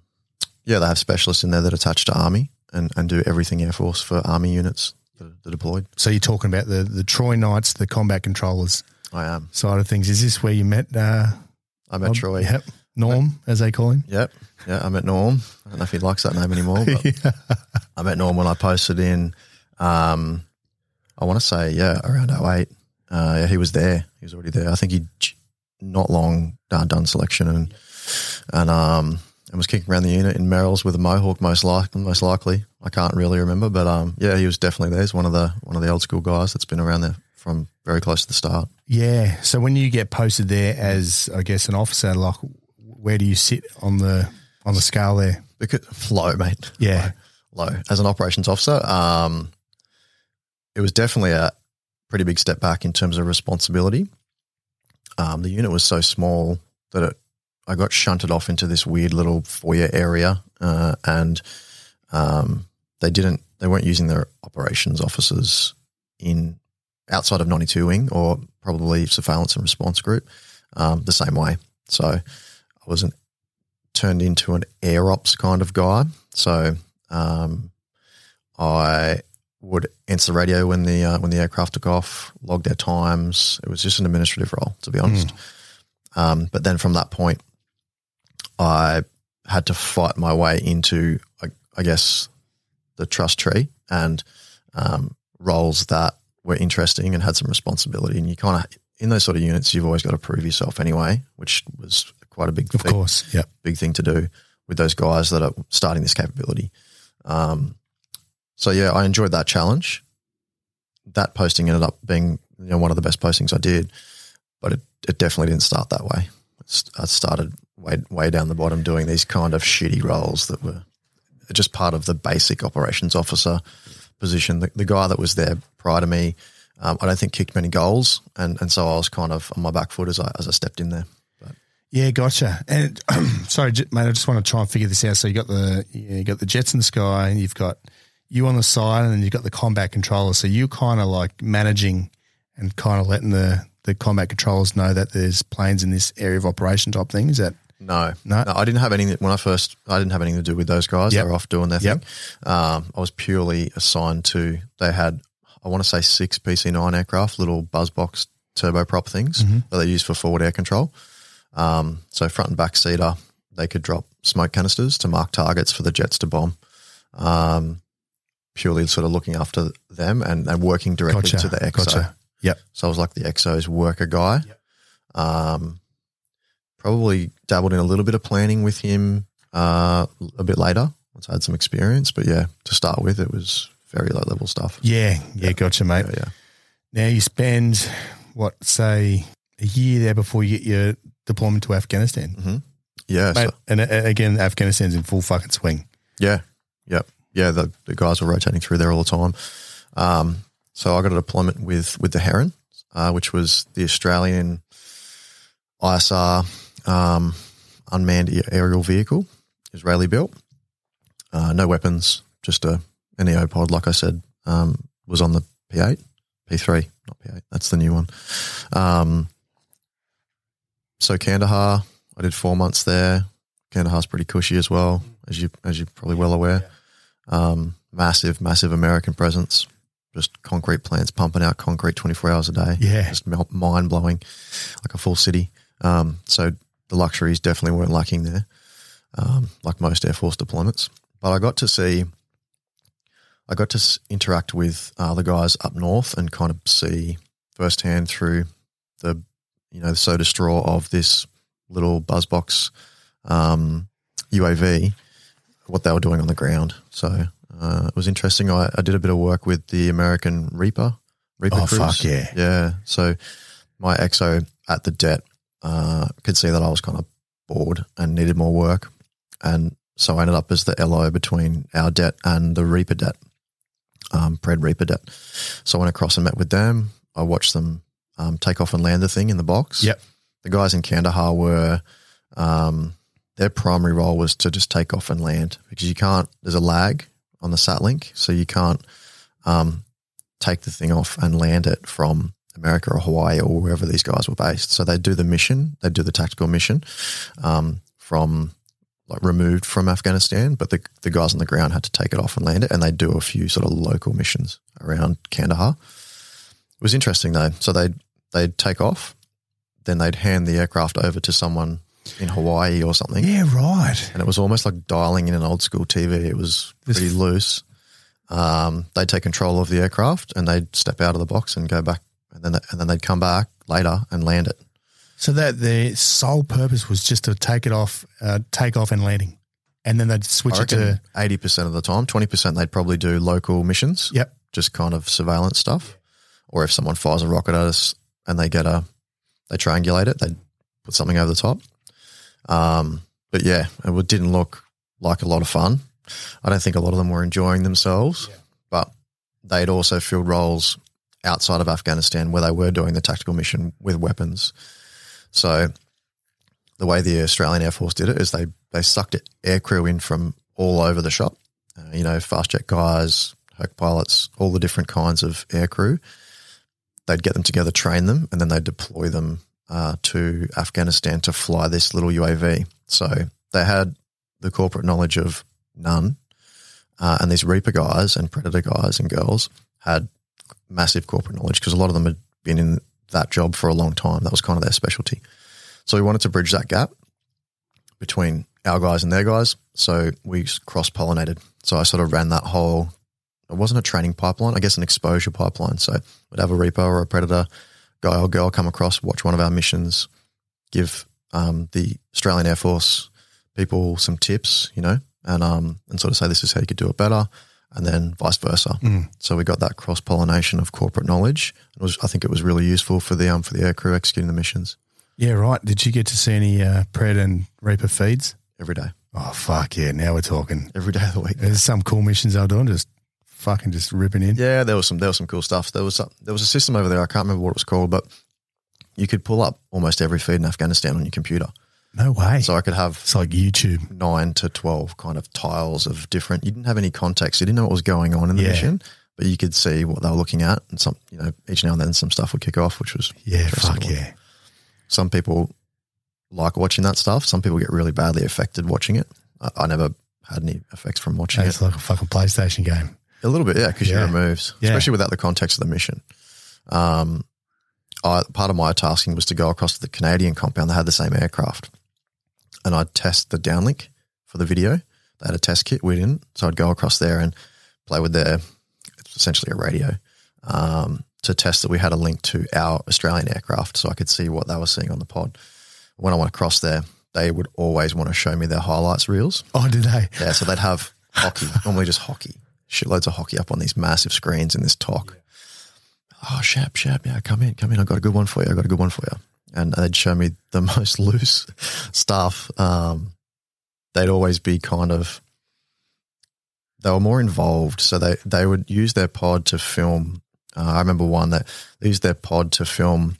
yeah, they have specialists in there that attach to Army and, and do everything Air Force for Army units that are, that are deployed. So you're talking about the the Troy Knights, the combat controllers I am. side of things. Is this where you met? Uh, I met Troy. Yep. Norm, as they call him. Yep. Yeah, I met Norm. I don't know if he likes that name anymore, but I met Norm when I posted in, um, I want to say, yeah, around 08. Uh, yeah, he was there. He was already there. I think he'd not long uh, done selection and, and, um, and was kicking around the unit in Merrells with a mohawk, most likely. Most likely, I can't really remember, but um, yeah, he was definitely there. He's one of the one of the old school guys that's been around there from very close to the start. Yeah. So when you get posted there as, I guess, an officer, like, where do you sit on the on the scale there? Because low, mate. Yeah. low. low. As an operations officer, um, it was definitely a pretty big step back in terms of responsibility. Um, the unit was so small that it, I got shunted off into this weird little foyer area, uh, and um, they didn't. They weren't using their operations officers in outside of 92 wing or probably surveillance and response group um, the same way. So I wasn't turned into an air ops kind of guy. So um, I would answer the radio when the uh, when the aircraft took off, log their times. It was just an administrative role, to be honest. Um, but then from that point, I had to fight my way into, I, I guess, the trust tree and um, roles that were interesting and had some responsibility. And you kind of in those sort of units, you've always got to prove yourself anyway, which was quite a big thing. Of thing course. Yep. big thing to do with those guys that are starting this capability. Um, so yeah, I enjoyed that challenge. That posting ended up being you know one of the best postings I did, but it, it definitely didn't start that way. I started way way down the bottom doing these kind of shitty roles that were just part of the basic operations officer position. The, the guy that was there prior to me, um, I don't think kicked many goals, and and so I was kind of on my back foot as I as I stepped in there. But Yeah, gotcha. And sorry, mate, I just want to try and figure this out. So you got the you got the jets in the sky, and you've got you on the side, and then you've got the combat controller. So you kind of like managing and kind of letting the the combat controllers know that there's planes in this area of operation type thing. Is that No, No? I didn't have anything when I first. I didn't have anything to do with those guys. Yep. They were off doing their Yep. thing. Um, I was purely assigned to. They had, I want to say, six PC nine aircraft, little buzzbox turboprop things Mm-hmm. that they use for forward air control. Um, so front and back seater, they could drop smoke canisters to mark targets for the jets to bomb. Um, purely sort of looking after them and, and working directly gotcha? to the XO. Gotcha. Yep. So I was like the EXO's worker guy. Um, probably dabbled in a little bit of planning with him uh, a bit later once I had some experience. But yeah, to start with, it was very low level stuff. Yeah, yeah, gotcha, mate. Yeah, yeah. Now you spend what say a year there before you get your deployment to Afghanistan. Yeah, Mate, so, and uh, again, Afghanistan's in full fucking swing. yeah, yep, yeah. The, the guys were rotating through there all the time. Um, so I got a deployment with with the Heron, uh, which was the Australian ISR um, unmanned aerial vehicle, Israeli built. Uh, no weapons, just a an EO pod, like I said, um, was on the P8, P3, not P8. That's the new one. Um, so Kandahar, I did four months there. Kandahar's pretty cushy as well, as you as you're probably well aware. Um, massive, massive American presence. Just concrete plants pumping out concrete 24 hours a day. Yeah. Just mind blowing, like a full city. Um, so the luxuries definitely weren't lacking there, um, like most Air Force deployments. But I got to see, I got to s- interact with uh, the guys up north and kind of see firsthand through the, you know, the soda straw of this little buzzbox um, UAV, what they were doing on the ground. So uh, it was interesting. I, I did a bit of work with the American Reaper. Reaper Oh, crews. fuck yeah. Yeah. So my EXO at the det uh, could see that I was kind of bored and needed more work. And so I ended up as the LO between our det and the Reaper det, um, Pred Reaper det. So I went across and met with them. I watched them um, take off and land the thing in the box. Yep. The guys in Kandahar were, um, their primary role was to just take off and land because you can't, there's a lag on the sat link. So you can't um, take the thing off and land it from America or Hawaii or wherever these guys were based. So they do the mission, they do the tactical mission um, from like removed from Afghanistan, but the the guys on the ground had to take it off and land it, and they do a few sort of local missions around Kandahar. It was interesting though. So they they'd take off, then they'd hand the aircraft over to someone in Hawaii or something, Yeah, right. and it was almost like dialing in an old school TV. It was pretty loose. Um, they'd take control of the aircraft and they'd step out of the box and go back, and then and then they'd come back later and land it. So that their sole purpose was just to take it off, uh, take off and landing, and then they'd switch it to. eighty percent of the time, twenty percent they'd probably do local missions. Yep. just kind of surveillance stuff. Or if someone fires a rocket at us and they get a, they triangulate it, they put something over the top. Um, but yeah, it didn't look like a lot of fun. I don't think a lot of them were enjoying themselves, but they'd also filled roles outside of Afghanistan where they were doing the tactical mission with weapons. So the way the Australian Air Force did it is they they sucked it aircrew in from all over the shop. Uh, you know, fast jet guys, Herc pilots, all the different kinds of aircrew. They'd get them together, train them, and then they'd deploy them uh, to Afghanistan to fly this little UAV. So they had the corporate knowledge of none, uh, and these Reaper guys and Predator guys and girls had massive corporate knowledge because a lot of them had been in that job for a long time. That was kind of their specialty. So we wanted to bridge that gap between our guys and their guys. So we cross pollinated. So I sort of ran that whole, it wasn't a training pipeline, I guess an exposure pipeline. So we'd have a Reaper or a Predator guy or girl come across, watch one of our missions, give um, the Australian Air Force people some tips, you know, and um, and sort of say this is how you could do it better, and then vice versa. So we got that cross pollination of corporate knowledge. It was, I think, it was really useful for the um for the air crew executing the missions Yeah, right. Did you get to see any uh, Pred and Reaper feeds? every day. Oh fuck yeah! Now we're talking. every day of the week. There's some cool missions were doing, just fucking just ripping in. Yeah, there was some there was some cool stuff. There was some, there was a system over there. I can't remember what it was called, but you could pull up almost every feed in Afghanistan on your computer. No way. So I could have it's like YouTube. nine to twelve kind of tiles of different. You didn't have any context. You didn't know what was going on in the Yeah. mission, but you could see what they were looking at, and some you know each now and then some stuff would kick off, which was Yeah, fuck yeah. Some people like watching that stuff. Some people get really badly affected watching it. I, I never had any effects from watching it. It's like a fucking PlayStation game. A little bit, yeah, because Yeah. you're removed, Yeah. especially without the context of the mission. Um, I, part of my tasking was to go across to the Canadian compound. They had the same aircraft, and I'd test the downlink for the video. They had a test kit, we didn't, so I'd go across there and play with their, it's essentially a radio, um, to test that we had a link to our Australian aircraft, so I could see what they were seeing on the pod. When I went across there, they would always want to show me their highlights reels. Oh, did they? Yeah, so they'd have hockey, normally just hockey, shitloads of hockey up on these massive screens in this talk. Oh, Shap, Shap, yeah, come in, come in. I got a good one for you. I got a good one for you. And they'd show me the most loose stuff. Um, they'd always be kind of, they were more involved. So they, they would use their pod to film. Uh, I remember one that they used their pod to film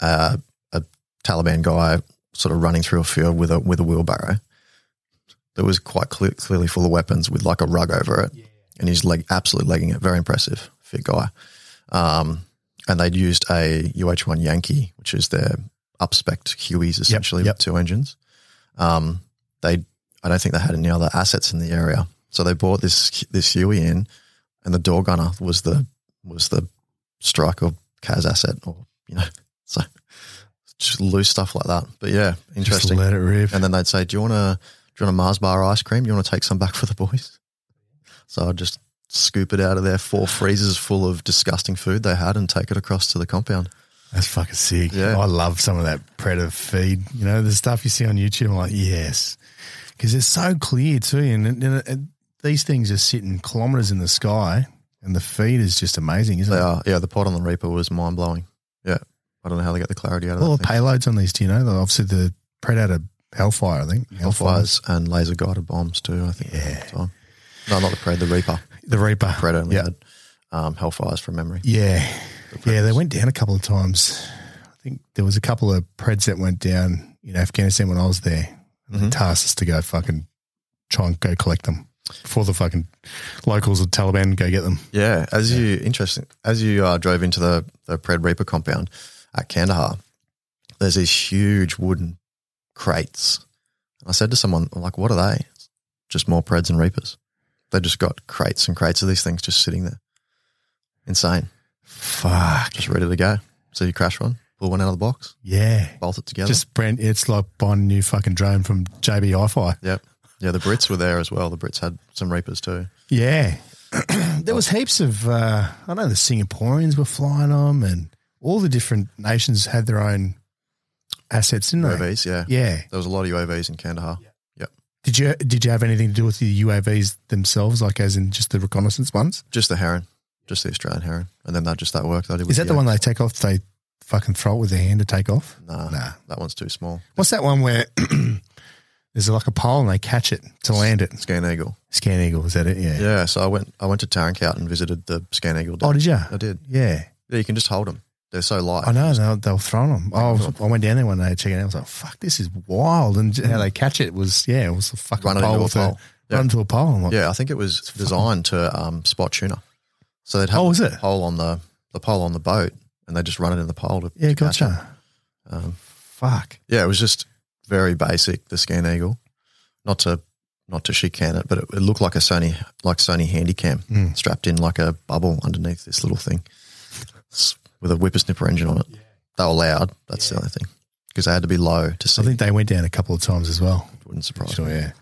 uh, a Taliban guy sort of running through a field with a with a wheelbarrow that was quite cle clearly full of weapons with like a rug over it, and he's like absolutely legging it. Very impressive, fit guy. Um, and they'd used a UH-1 Yankee, which is their upspec Hueys essentially yep. with two engines. Um, they, I don't think they had any other assets in the area, so they bought this this Huey in, and the door gunner was the was the strike or CAS asset, or you know, so just loose stuff like that. But yeah, Just interesting. let it rip. And then they'd say, "Do you want to you want a Mars bar ice cream? You want to take some back for the boys?" So I'd just scoop it out of their four freezers full of disgusting food they had and take it across to the compound. That's fucking sick. Yeah. I love some of that predator feed. You know, the stuff you see on YouTube. I'm like, yes, because it's so clear too, and, and, and these things are sitting kilometers in the sky, and the feed is just amazing, isn't They it? are, yeah. The pod on the Reaper was mind blowing. Yeah, I don't know how they get the clarity out of All that. the thing. payloads on these, do you know? Obviously, the Predator Hellfire, I think. Hellfires and laser guided bombs too. I think. Yeah. The. No, not the Pred, the Reaper. The Reaper. Pred only Yeah. had um, Hellfires from memory. Yeah. Yeah, they went down a couple of times. I think there was a couple of Preds that went down in Afghanistan when I was there. And They tasked us to go fucking try and go collect them before the fucking locals of Taliban go get them. Yeah, as you interesting as you uh, drove into the the Pred Reaper compound at Kandahar, there's these huge wooden crates. And I said to someone, like, "What are they?" Just more Preds and Reapers. They just got crates and crates of these things just sitting there. Insane, Fuck. just ready to go. So you crash one, pull one out of the box, Yeah. bolt it together. Just brand, it's like buying a new fucking drone from JB Hi-Fi. yep, yeah. The Brits were there as well. The Brits had some Reapers too. Yeah. there was heaps of, uh, I know the Singaporeans were flying them and all the different nations had their own assets, didn't they? UAVs, yeah. Yeah. There was a lot of UAVs in Kandahar. Yep. Did you did you have anything to do with the UAVs themselves, like as in just the reconnaissance ones? Just the Heron, just the Australian Heron, and then that just that work that I did. with Is that the Yak. one they take off? They fucking throw it with their hand to take off. Nah, Nah. that one's too small. What's that one where there's like a pole and they catch it to land it? Scan Eagle. Scan Eagle, is that it? Yeah. Yeah, so I went I went to Tarin Kowt and visited the Scan Eagle. Oh, did you? I did. Yeah. Yeah, you can just hold them. They're so light. I know they'll, they'll throw them. Oh, I went down there one day to check it out. I was like, "Fuck, this is wild!" And how they catch it was, yeah, it was a fucking pole into a pole. Yeah. run to a pole. I'm like, Yeah, I think it was designed to um, spot tuna. So they'd have Oh, was the it? pole on the the pole on the boat, and they just run it in the pole to yeah, to gotcha. Um, Fuck. yeah, it was just very basic. The Scan Eagle, not to not to chicane it, but it, it looked like a Sony like Sony Handycam Hmm. strapped in like a bubble underneath this little thing S- with a whippersnipper engine on it. They were loud. That's the only thing because they had to be low to see. I think they went down a couple of times as well. wouldn't surprise Sure, me. yeah.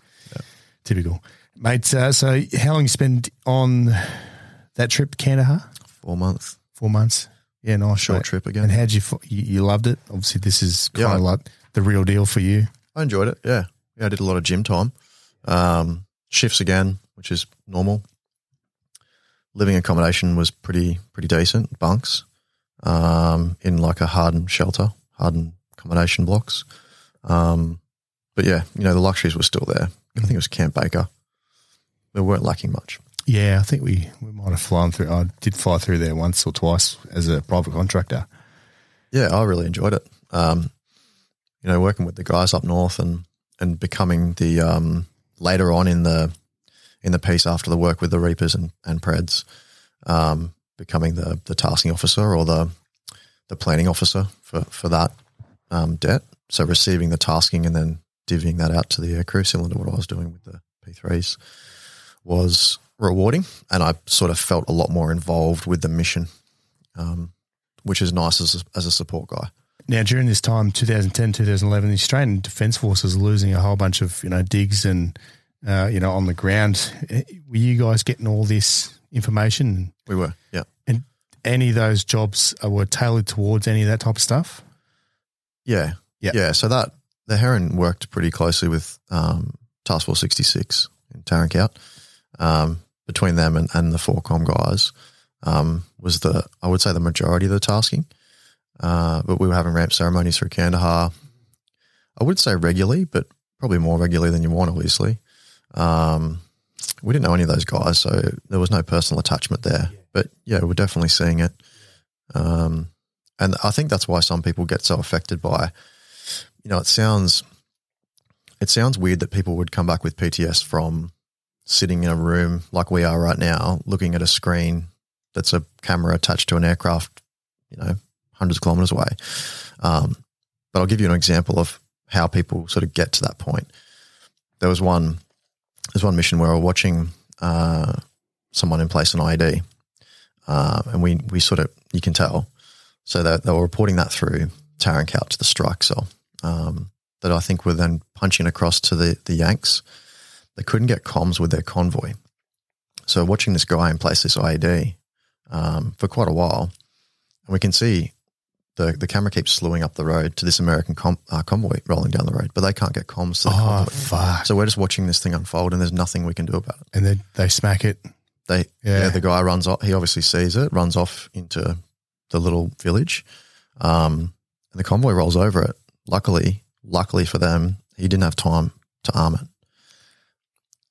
Typical. Mate, uh, so how long you spend on that trip to Kandahar? Four months, Four months. Yeah, nice. short mate. trip again. And how'd you, you, you loved it? Obviously, this is kind Yeah. of like the real deal for you. I enjoyed it. Yeah, yeah. I did a lot of gym time, um, shifts again, which is normal. Living accommodation was pretty pretty decent. Bunks um, in like a hardened shelter, hardened accommodation blocks. Um, but yeah, you know, the luxuries were still there. I think it was Camp Baker. They weren't lacking much. Yeah, I think we, we might have flown through. I did fly through there once or twice as a private contractor. Yeah, I really enjoyed it. Um, you know, working with the guys up north and and becoming the um, later on in the in the piece after the work with the Reapers and and Preds, um, becoming the the tasking officer or the the planning officer for for that um, det. So receiving the tasking and then divvying that out to the similar to what I was doing with the P3s, was rewarding, and I sort of felt a lot more involved with the mission, um, which is nice as a, as a support guy. Now, during this time, 2010, 2011, the Australian Defence Force is losing a whole bunch of, you know, digs and, uh, you know, on the ground. Were you guys getting all this information? We were, yeah. And any of those jobs were tailored towards any of that type of stuff? Yeah. Yeah. Yeah. So that the Heron worked pretty closely with um, Task Force 66 in Tarin Kowt. Um, between them and, and the Forcom guys um, was the, I would say, the majority of the tasking. Uh, but we were having ramp ceremonies through Kandahar. I would say regularly, but probably more regularly than you want, obviously. Um, we didn't know any of those guys, so there was no personal attachment there. But yeah, we're definitely seeing it. Um, and I think that's why some people get so affected by, you know, it sounds, it sounds weird that people would come back with PTS from sitting in a room like we are right now, looking at a screen that's a camera attached to an aircraft, you know, hundreds of kilometers away. Um, but I'll give you an example of how people sort of get to that point. There was one, there's one mission where we're watching uh, someone in place an IED, uh, and we we sort of you can tell. So they, they were reporting that through Tarin Kowt to the strike cell. Um, that I think were then punching across to the the Yanks. They couldn't get comms with their convoy. So watching this guy in place this IED um, for quite a while, and we can see the the camera keeps slewing up the road to this American com- uh, convoy rolling down the road, but they can't get comms to the Oh, convoy. fuck. So we're just watching this thing unfold, and there's nothing we can do about it. And then they smack it. They, Yeah. yeah. the guy runs off. He obviously sees it, runs off into the little village, um, and the convoy rolls over it. Luckily, luckily for them, he didn't have time to arm it.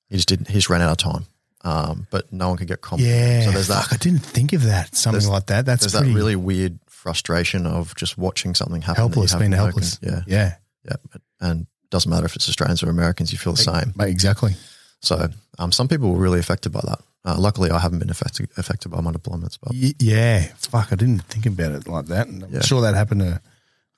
He just didn't. He just ran out of time. Um, but no one could get comms. Yeah. So there's that. Fuck, I didn't think of that. Something like that. That's there's pretty that really weird frustration of just watching something happen. helpless, being helpless. Yeah, Yeah. yeah. And doesn't matter if it's Australians or Americans, you feel the same. Mate, exactly. So um, some people were really affected by that. Uh, luckily, I haven't been affected affected by my deployments, but Y- yeah. Fuck, I didn't think about it like that. And I'm Yeah. sure that happened a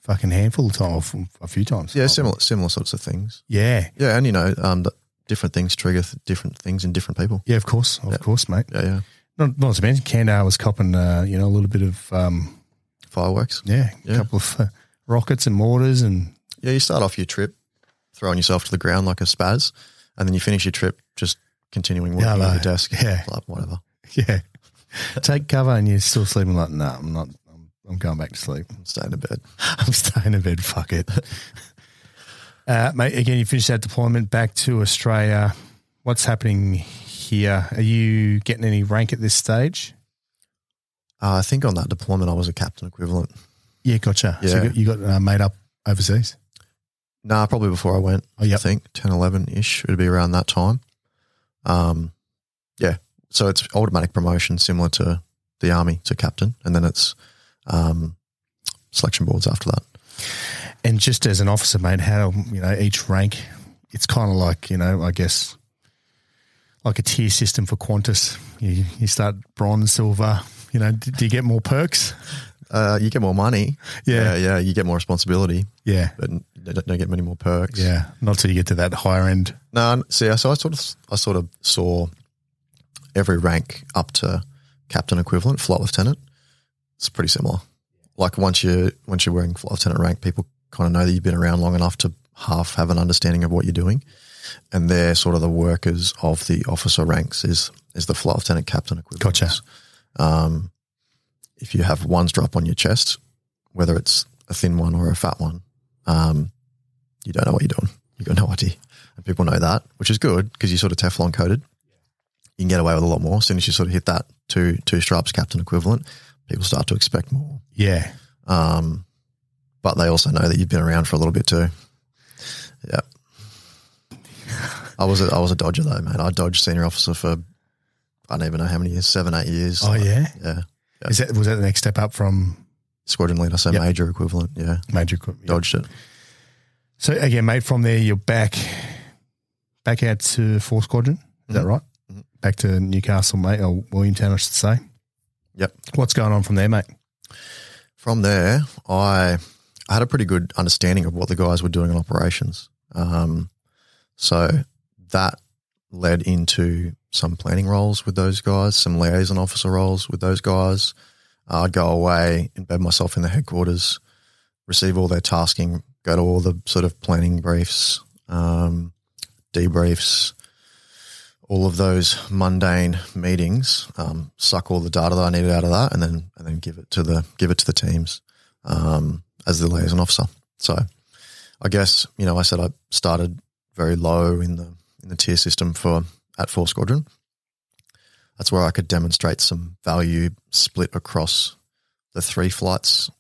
fucking handful of times, a few times. yeah, similar similar sorts of things. Yeah. Yeah, and you know, um, different things trigger th- different things in different people. Yeah, of course. Of Yeah. course, mate. Yeah, yeah. Not, not to mention, Kandahar was copping, uh, you know, a little bit of, um, Fireworks. yeah, a Yeah. couple of uh, rockets and mortars and Yeah, you start off your trip throwing yourself to the ground like a spaz, and then you finish your trip just continuing working Yeah, at your desk. Yeah. like, whatever. yeah, take cover and you're still sleeping like, no, I'm not. I'm, I'm going back to sleep. I'm staying in bed. I'm staying in bed. Fuck it. Uh, mate, again, you finished that deployment back to Australia. What's happening here? Are you getting any rank at this stage? Uh, I think on that deployment, I was a captain equivalent. Yeah, gotcha. So Yeah. you got, you got uh, made up overseas. Nah, probably before I went. Oh, yep. I think 10, 11 ish. It'd be around that time. Um, yeah. So it's automatic promotion, similar to the army to captain, and then it's um, selection boards after that. And just as an officer, mate, how you know each rank? It's kind of like you know, I guess, like a tier system for Qantas. You, you start bronze, silver. You know, do, do you get more perks? Uh, you get more money. Yeah. yeah, yeah. You get more responsibility, Yeah, but don't, don't get many more perks. yeah. Not till you get to that higher end. No, see, so I sort of, I sort of saw every rank up to captain equivalent, flight lieutenant. It's pretty similar. Like once you once you're wearing flight lieutenant rank, people kind of know that you've been around long enough to half have an understanding of what you're doing, and they're sort of the workers of the officer ranks. Is is the flight lieutenant captain equivalent? Gotcha. Um, if you have ones drop on your chest, whether it's a thin one or a fat one, um, you don't know what you're doing. You've got no idea. And people know that, which is good because you're sort of Teflon coated. You can get away with a lot more. As soon as you sort of hit that two two stripes captain equivalent, people start to expect more. Yeah, Um, but they also know that you've been around for a little bit too. Yeah. I was a, I was a dodger though, man. I dodged senior officer for I don't even know how many years, seven, eight years. Oh yeah. yeah. Is that was that the next step up from Squadron leader, so Yep. major equivalent. Yeah, major? equipment? dodged it. So again, mate, from there you're back, back out to four squadron. Is that Mhm. right? Mhm. Back to Newcastle, mate, or Williamtown, I should say. Yep. What's going on from there, mate? From there, I I had a pretty good understanding of what the guys were doing in operations. Um, so that led into some planning roles with those guys, some liaison officer roles with those guys. I'd go away, embed myself in the headquarters, receive all their tasking, go to all the sort of planning briefs, um, debriefs, all of those mundane meetings, um, suck all the data that I needed out of that, and then and then give it to the give it to the teams um, as the liaison officer. So, I guess you know I said I started very low in the in the tier system for at Four Squadron. That's where I could demonstrate some value split across the three flights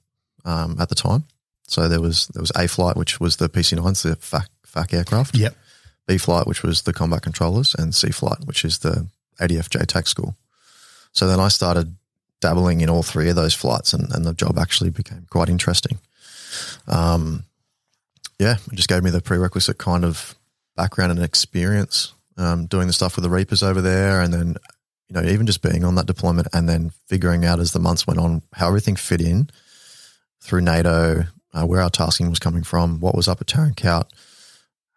um, at the time. So there was there was A flight, which was the PC nines, the FAC, FAC aircraft. Yep. B flight, which was the combat controllers, and C flight, which is the ADF JTAC school. So then I started dabbling in all three of those flights, and, and the job actually became quite interesting. Um, yeah, it just gave me the prerequisite kind of background and experience um, doing the stuff with the Reapers over there, and then you know even just being on that deployment, and then figuring out as the months went on how everything fit in through NATO, uh, where our tasking was coming from, what was up at Tarin Kowt,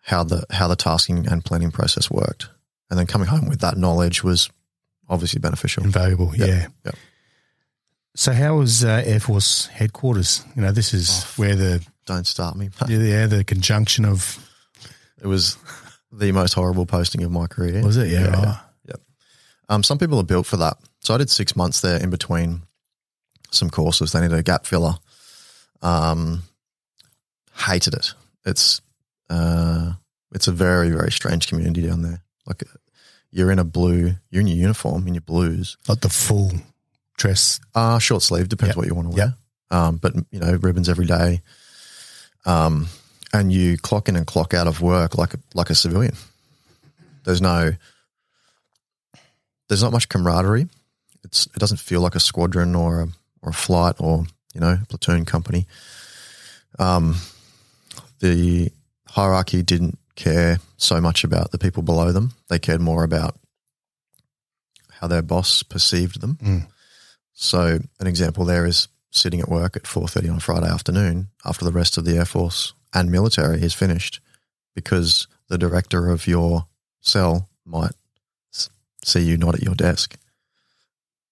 how the how the tasking and planning process worked, and then coming home with that knowledge was obviously beneficial. Invaluable, Yep. yeah. Yep. So how was uh, Air Force headquarters? You know, this is Oh. where the Don't start me. yeah the conjunction of It was the most horrible posting of my career. was it? Yeah, right. Um, some people are built for that. So I did six months there in between some courses. They needed a gap filler. Um, hated it. It's uh, it's a very very strange community down there. Like you're in a blue, you're in your uniform in your blues. Like the full dress. Uh, short sleeve depends Yep. what you want to wear. Um, but you know ribbons every day. Um, and you clock in and clock out of work like a, like a civilian. There's no, there's not much camaraderie. It's it doesn't feel like a squadron or a or a flight or you know platoon company. Um, the hierarchy didn't care so much about the people below them. They cared more about how their boss perceived them. Mm. So an example there is sitting at work at 4.30 on a Friday afternoon after the rest of the Air Force and military is finished because the director of your cell might see you not at your desk.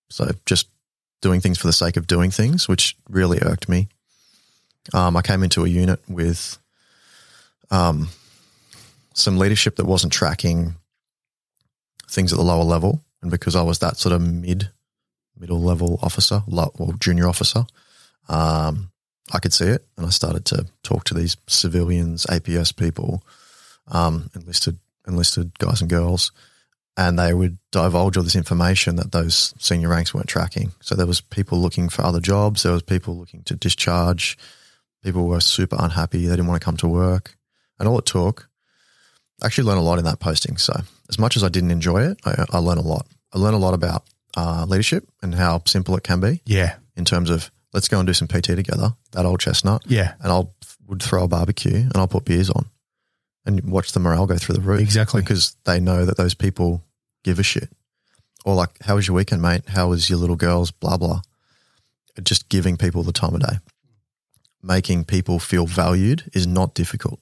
So just doing things for the sake of doing things, which really irked me. Um, I came into a unit with um, some leadership that wasn't tracking things at the lower level. And because I was that sort of mid middle level officer, lo- or junior officer, um, I could see it, and I started to talk to these civilians, APS people, um, enlisted enlisted guys and girls, and they would divulge all this information that those senior ranks weren't tracking. So there was people looking for other jobs, there was people looking to discharge, people were super unhappy, they didn't want to come to work, and all it took. I actually learned a lot in that posting. So as much as I didn't enjoy it, I, I learned a lot. I learned a lot about uh, leadership and how simple it can be Yeah, in terms of let's go and do some PT together. That old chestnut, yeah, and I'll would throw a barbecue and I'll put beers on and watch the morale go through the roof. Exactly. because they know that those people give a shit. Or like, how was your weekend, mate? How was your little girls? Blah blah. Just giving people the time of day, making people feel valued is not difficult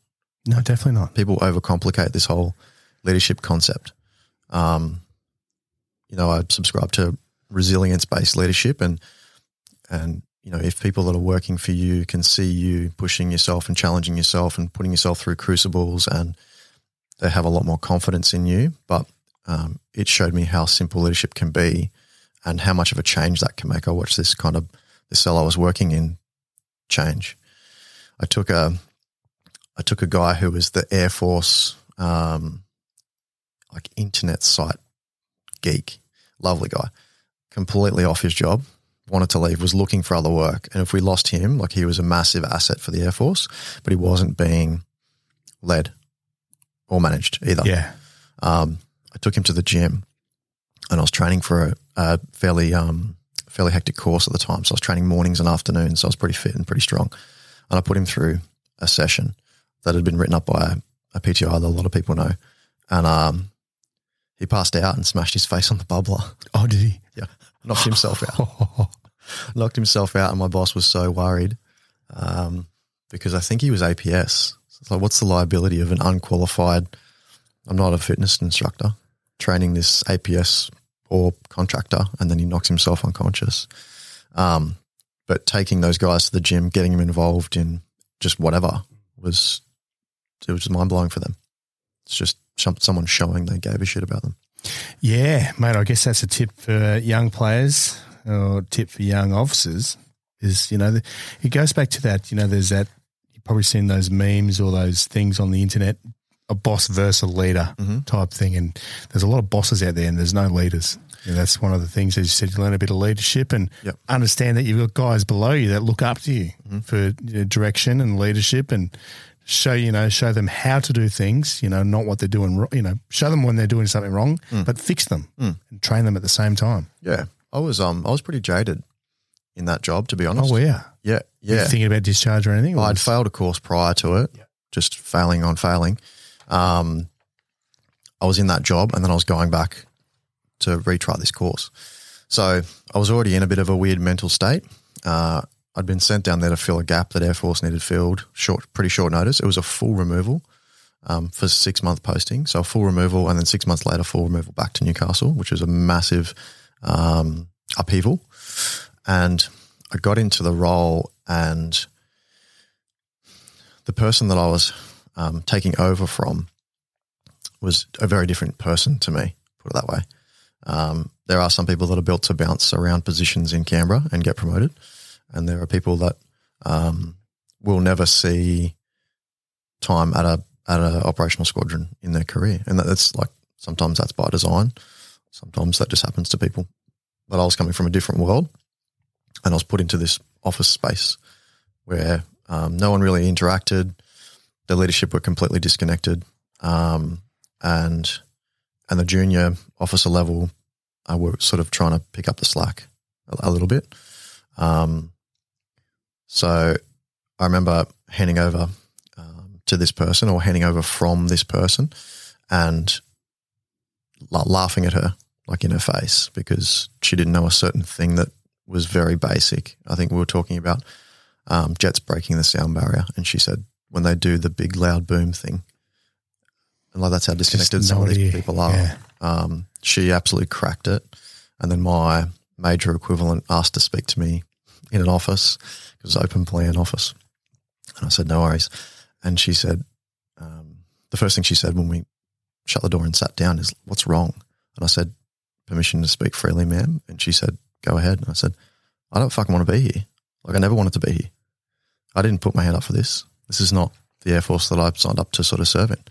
no, definitely not. people overcomplicate this whole leadership concept. Um, you know, I subscribe to resilience based leadership, and and you know, if people that are working for you can see you pushing yourself and challenging yourself and putting yourself through crucibles, and they have a lot more confidence in you. But um, it showed me how simple leadership can be, and how much of a change that can make. I watched this kind of the cell I was working in change. I took a I took a guy who was the Air Force, um, like internet site geek, lovely guy, completely off his job, wanted to leave, was looking for other work. And if we lost him, like he was a massive asset for the Air Force, but he wasn't being led. or managed either. Yeah. Um, I took him to the gym, and I was training for a, a fairly um, fairly hectic course at the time. So I was training mornings and afternoons. So I was pretty fit and pretty strong. And I put him through a session that had been written up by a, a PTI that a lot of people know, and um, he passed out and smashed his face on the bubbler. Oh, did he? Yeah, knocked himself out. knocked himself out, and my boss was so worried um, because I think he was APS. So it's like, what's the liability of an unqualified? I'm not a fitness instructor training this APS or contractor, and then he knocks himself unconscious. Um, but taking those guys to the gym, getting them involved in just whatever was it was just mind blowing for them. It's just someone showing they gave a shit about them. Yeah, mate. I guess that's a tip for young players or tip for young officers is, you know, it goes back to that, you know, there's that, you've probably seen those memes or those things on the internet, a boss versus a leader mm-hmm. type thing. And there's a lot of bosses out there and there's no leaders. You know, that's one of the things, as you said, you learn a bit of leadership and Yep. understand that you've got guys below you that look up to you mm-hmm. for you know, direction and leadership and show, you know, show them how to do things, you know, not what they're doing, you know, show them when they're doing something wrong, but fix them and train them at the same time. Yeah, I was um I was pretty jaded in that job to be honest. Oh, yeah. yeah, yeah. thinking about discharge or anything? or I'd was- failed a course prior to it, just failing on failing. Um, I was in that job, and then I was going back to retry this course. So I was already in a bit of a weird mental state. Uh, I'd been sent down there to fill a gap that Air Force needed filled. Short, pretty short notice. It was a full removal um, for six month posting. So a full removal, and then six months later, full removal back to Newcastle, which was a massive um, upheaval. And I got into the role, and the person that I was um, taking over from was a very different person to me, put it that way. Um, there are some people that are built to bounce around positions in Canberra and get promoted, and there are people that um, will never see time at a at an operational squadron in their career, and that's like sometimes that's by design, sometimes that just happens to people. But I was coming from a different world, and I was put into this office space where um, no one really interacted. The leadership were completely disconnected, um, and and the junior officer level uh, were sort of trying to pick up the slack a, a little bit. Um, so I remember handing over um, to this person or handing over from this person, and la- laughing at her like in her face because she didn't know a certain thing that was very basic. I think we were talking about um, jets breaking the sound barrier, and she said when they do the big loud boom thing, and like that's how disconnected some of these people are. Yeah. Um, she absolutely cracked it, and then my major equivalent asked to speak to me in an office. Was open plan office, and I said no worries. And she said um, the first thing she said when we shut the door and sat down is, "What's wrong?" And I said, "Permission to speak freely, ma'am." And she said, "Go ahead." And I said, "I don't fucking want to be here. Like I never wanted to be here. I didn't put my hand up for this. This is not the Air Force that I signed up to sort of serve in.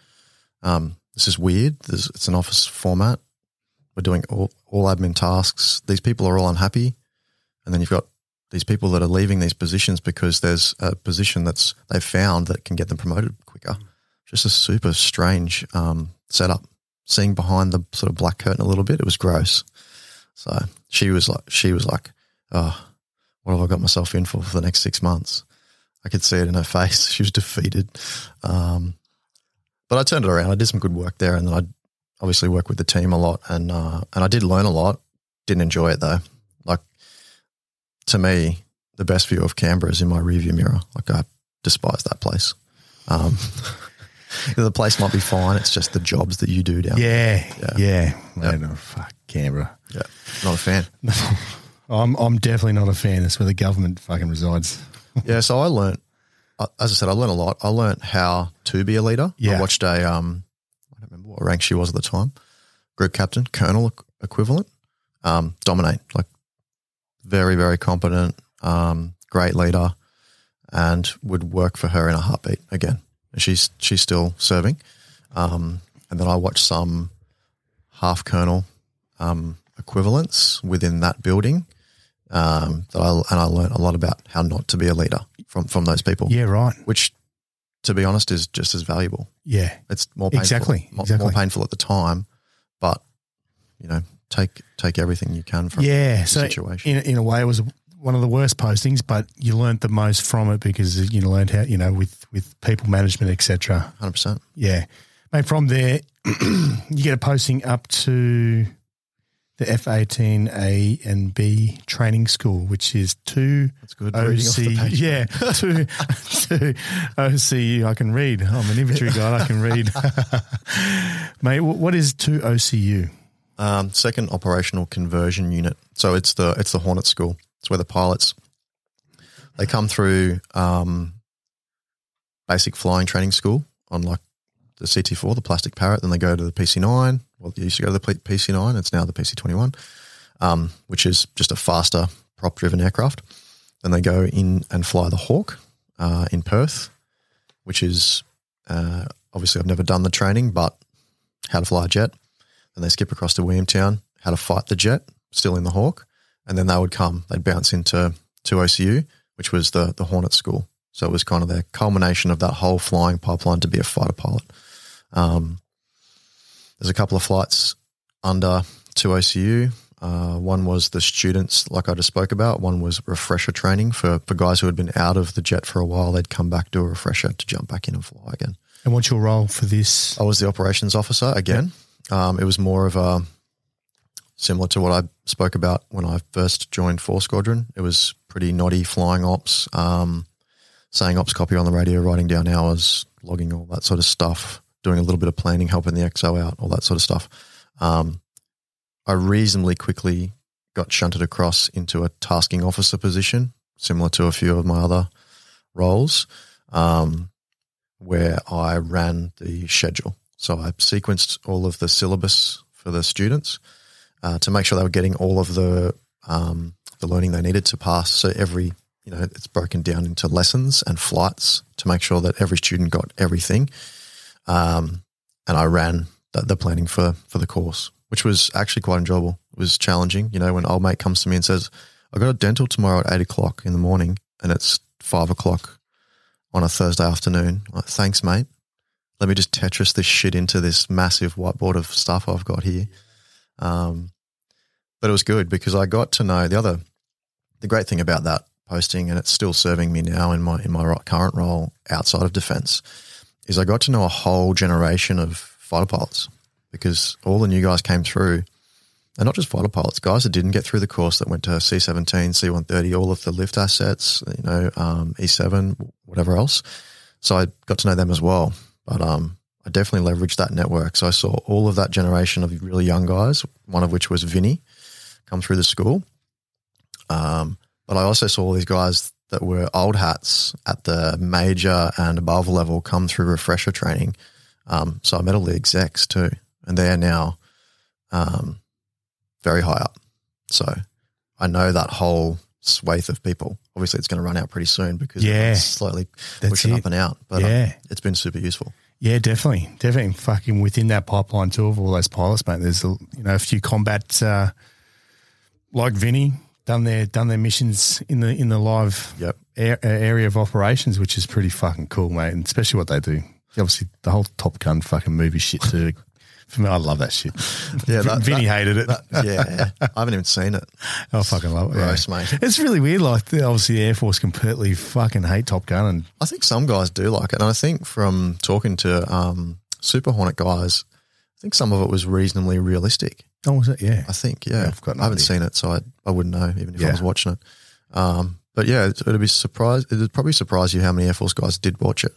Um, this is weird. There's, it's an office format. We're doing all, all admin tasks. These people are all unhappy. And then you've got these people that are leaving these positions because there's a position that's they've found that can get them promoted quicker. Just a super strange um, setup. Seeing behind the sort of black curtain a little bit, it was gross. So she was like, she was like, oh, what have I got myself in for for the next six months? I could see it in her face. She was defeated. Um, but I turned it around. I did some good work there, and then I obviously worked with the team a lot, and uh, and I did learn a lot. Didn't enjoy it though. To me, the best view of Canberra is in my rearview mirror. Like I despise that place. Um, the place might be fine. It's just the jobs that you do down. there. Yeah, yeah. Mate, oh, fuck Canberra. yeah. Not a fan. I'm I'm definitely not a fan. That's where the government fucking resides. yeah, so I learned, uh, as I said, I learned a lot. I learned how to be a leader. Yeah. I watched a, um, I don't remember what rank she was at the time, group captain, colonel equivalent, um, dominate, like very, very competent, um, great leader, and would work for her in a heartbeat again. She's she's still serving, um, and then I watched some half colonel um, equivalents within that building um, that I and I learned a lot about how not to be a leader from from those people, Yeah, right. which to be honest, is just as valuable. Yeah. It's more painful, Exactly, mo- exactly. more painful at the time, but you know, take take everything you can from Yeah. the So situation. in, in a way, it was one of the worst postings, but you learnt the most from it because you learned how, you know, with, with people management, etc. Hundred percent. Yeah. Mate, from there, you get a posting up to the F18A and B training school, which is two That's good. Reading off the OC, yeah, two, two OCU. I can read. I'm an infantry guy. I can read. Mate, what is two OCU? Um, second operational conversion unit. So it's the it's the Hornet School. It's where the pilots they come through um, basic flying training school on like the CT4, the plastic parrot. Then they go to the PC9. Well, they used to go to the PC9. It's now the PC21, um, which is just a faster prop driven aircraft. Then they go in and fly the Hawk uh, in Perth, which is uh, obviously I've never done the training, but how to fly a jet. Then they skip across to Williamtown, how to fight the jet, still in the Hawk. And then they would come, they'd bounce into 2OCU, which was the, the Hornet School. So it was kind of their culmination of that whole flying pipeline to be a fighter pilot. Um, there's a couple of flights under 2OCU. Uh, one was the students, like I just spoke about. One was refresher training for, for guys who had been out of the jet for a while. They'd come back, do a refresher to jump back in and fly again. And what's your role for this? I was the operations officer again. Um, it was more of a similar to what I spoke about when I first joined Four Squadron. It was pretty noddy flying ops, um, saying ops copy on the radio, writing down hours, logging all that sort of stuff, doing a little bit of planning, helping the XO out, all that sort of stuff. Um, I reasonably quickly got shunted across into a tasking officer position, similar to a few of my other roles. Um, where I ran the schedule. So I sequenced all of the syllabus for the students uh, to make sure they were getting all of the um, the learning they needed to pass. So every you know it's broken down into lessons and flights to make sure that every student got everything. Um, and I ran the, the planning for for the course, which was actually quite enjoyable. It was challenging. You know, when old mate comes to me and says, "I got a dental tomorrow at eight o'clock in the morning," and it's five o'clock on a Thursday afternoon. Like, Thanks, mate. Let me just Tetris this shit into this massive whiteboard of stuff I've got here. Um, but it was good because I got to know the other. The great thing about that posting, and it's still serving me now in my in my current role outside of defence, is I got to know a whole generation of fighter pilots because all the new guys came through, and not just fighter pilots, guys that didn't get through the course that went to C seventeen, C one thirty, all of the lift assets, you know, um, E seven, whatever else. So I got to know them as well. But um, I definitely leveraged that network. So I saw all of that generation of really young guys, one of which was Vinny, come through the school. Um, but I also saw all these guys that were old hats at the major and above level come through refresher training. Um, so I met all the execs too, and they are now um, very high up. So I know that whole swathe of people. Obviously, it's going to run out pretty soon because Yeah. it's slowly That's pushing it. up and out. But um, Yeah. it's been super useful. Yeah, definitely, definitely. Fucking within that pipeline too of all those pilots, mate. There's a, you know a few combat uh, like Vinny done their done their missions in the in the live Yep. air, uh, area of operations, which is pretty fucking cool, mate. And especially what they do. Obviously, the whole Top Gun fucking movie shit too. For me, I love that shit. Yeah, that- Vinny that- hated it. yeah, I haven't even seen it. I fucking love it. Gross, yeah. mate. It's really weird. Like, obviously, the Air Force completely fucking hate Top Gun, and I think some guys do like it, and I think from talking to um, Super Hornet guys, I think some of it was reasonably realistic. oh, was it? Yeah, I think, yeah, I've got no I haven't idea. seen it, so I, I wouldn't know even if Yeah. I was watching it. Um, but yeah, it'd be surprised. It'd probably surprise you how many Air Force guys did watch it.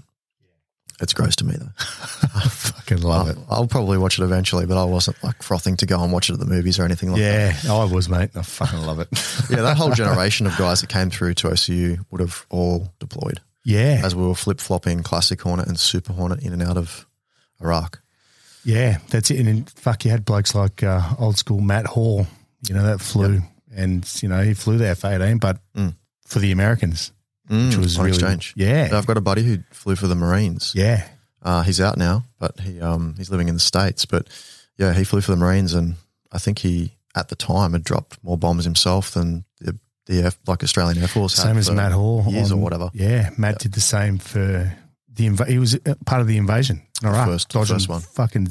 It's gross to me though. I fucking love it. I'll, I'll probably watch it eventually, but I wasn't like frothing to go and watch it at the movies or anything like that. Yeah, I was, mate. I fucking love it. Yeah, that whole generation of guys that came through 2OCU would have all deployed. yeah, as we were flip flopping Classic Hornet and Super Hornet in and out of Iraq. yeah, that's it. And in, fuck, you had blokes like uh, old school Matt Hall, you know, that flew, and you know he flew the F eighteen, but Mm. for the Americans, which was on really exchange. Yeah, I've got a buddy who flew for the Marines. yeah, Uh, he's out now, but he um, he's living in the states. But yeah, he flew for the Marines, and I think he at the time had dropped more bombs himself than the the F, like Australian Air Force. had same as Matt Hall, years or whatever. Yeah, Matt did the same for The inv- he was uh, part of the invasion All right, first- dodging first one. fucking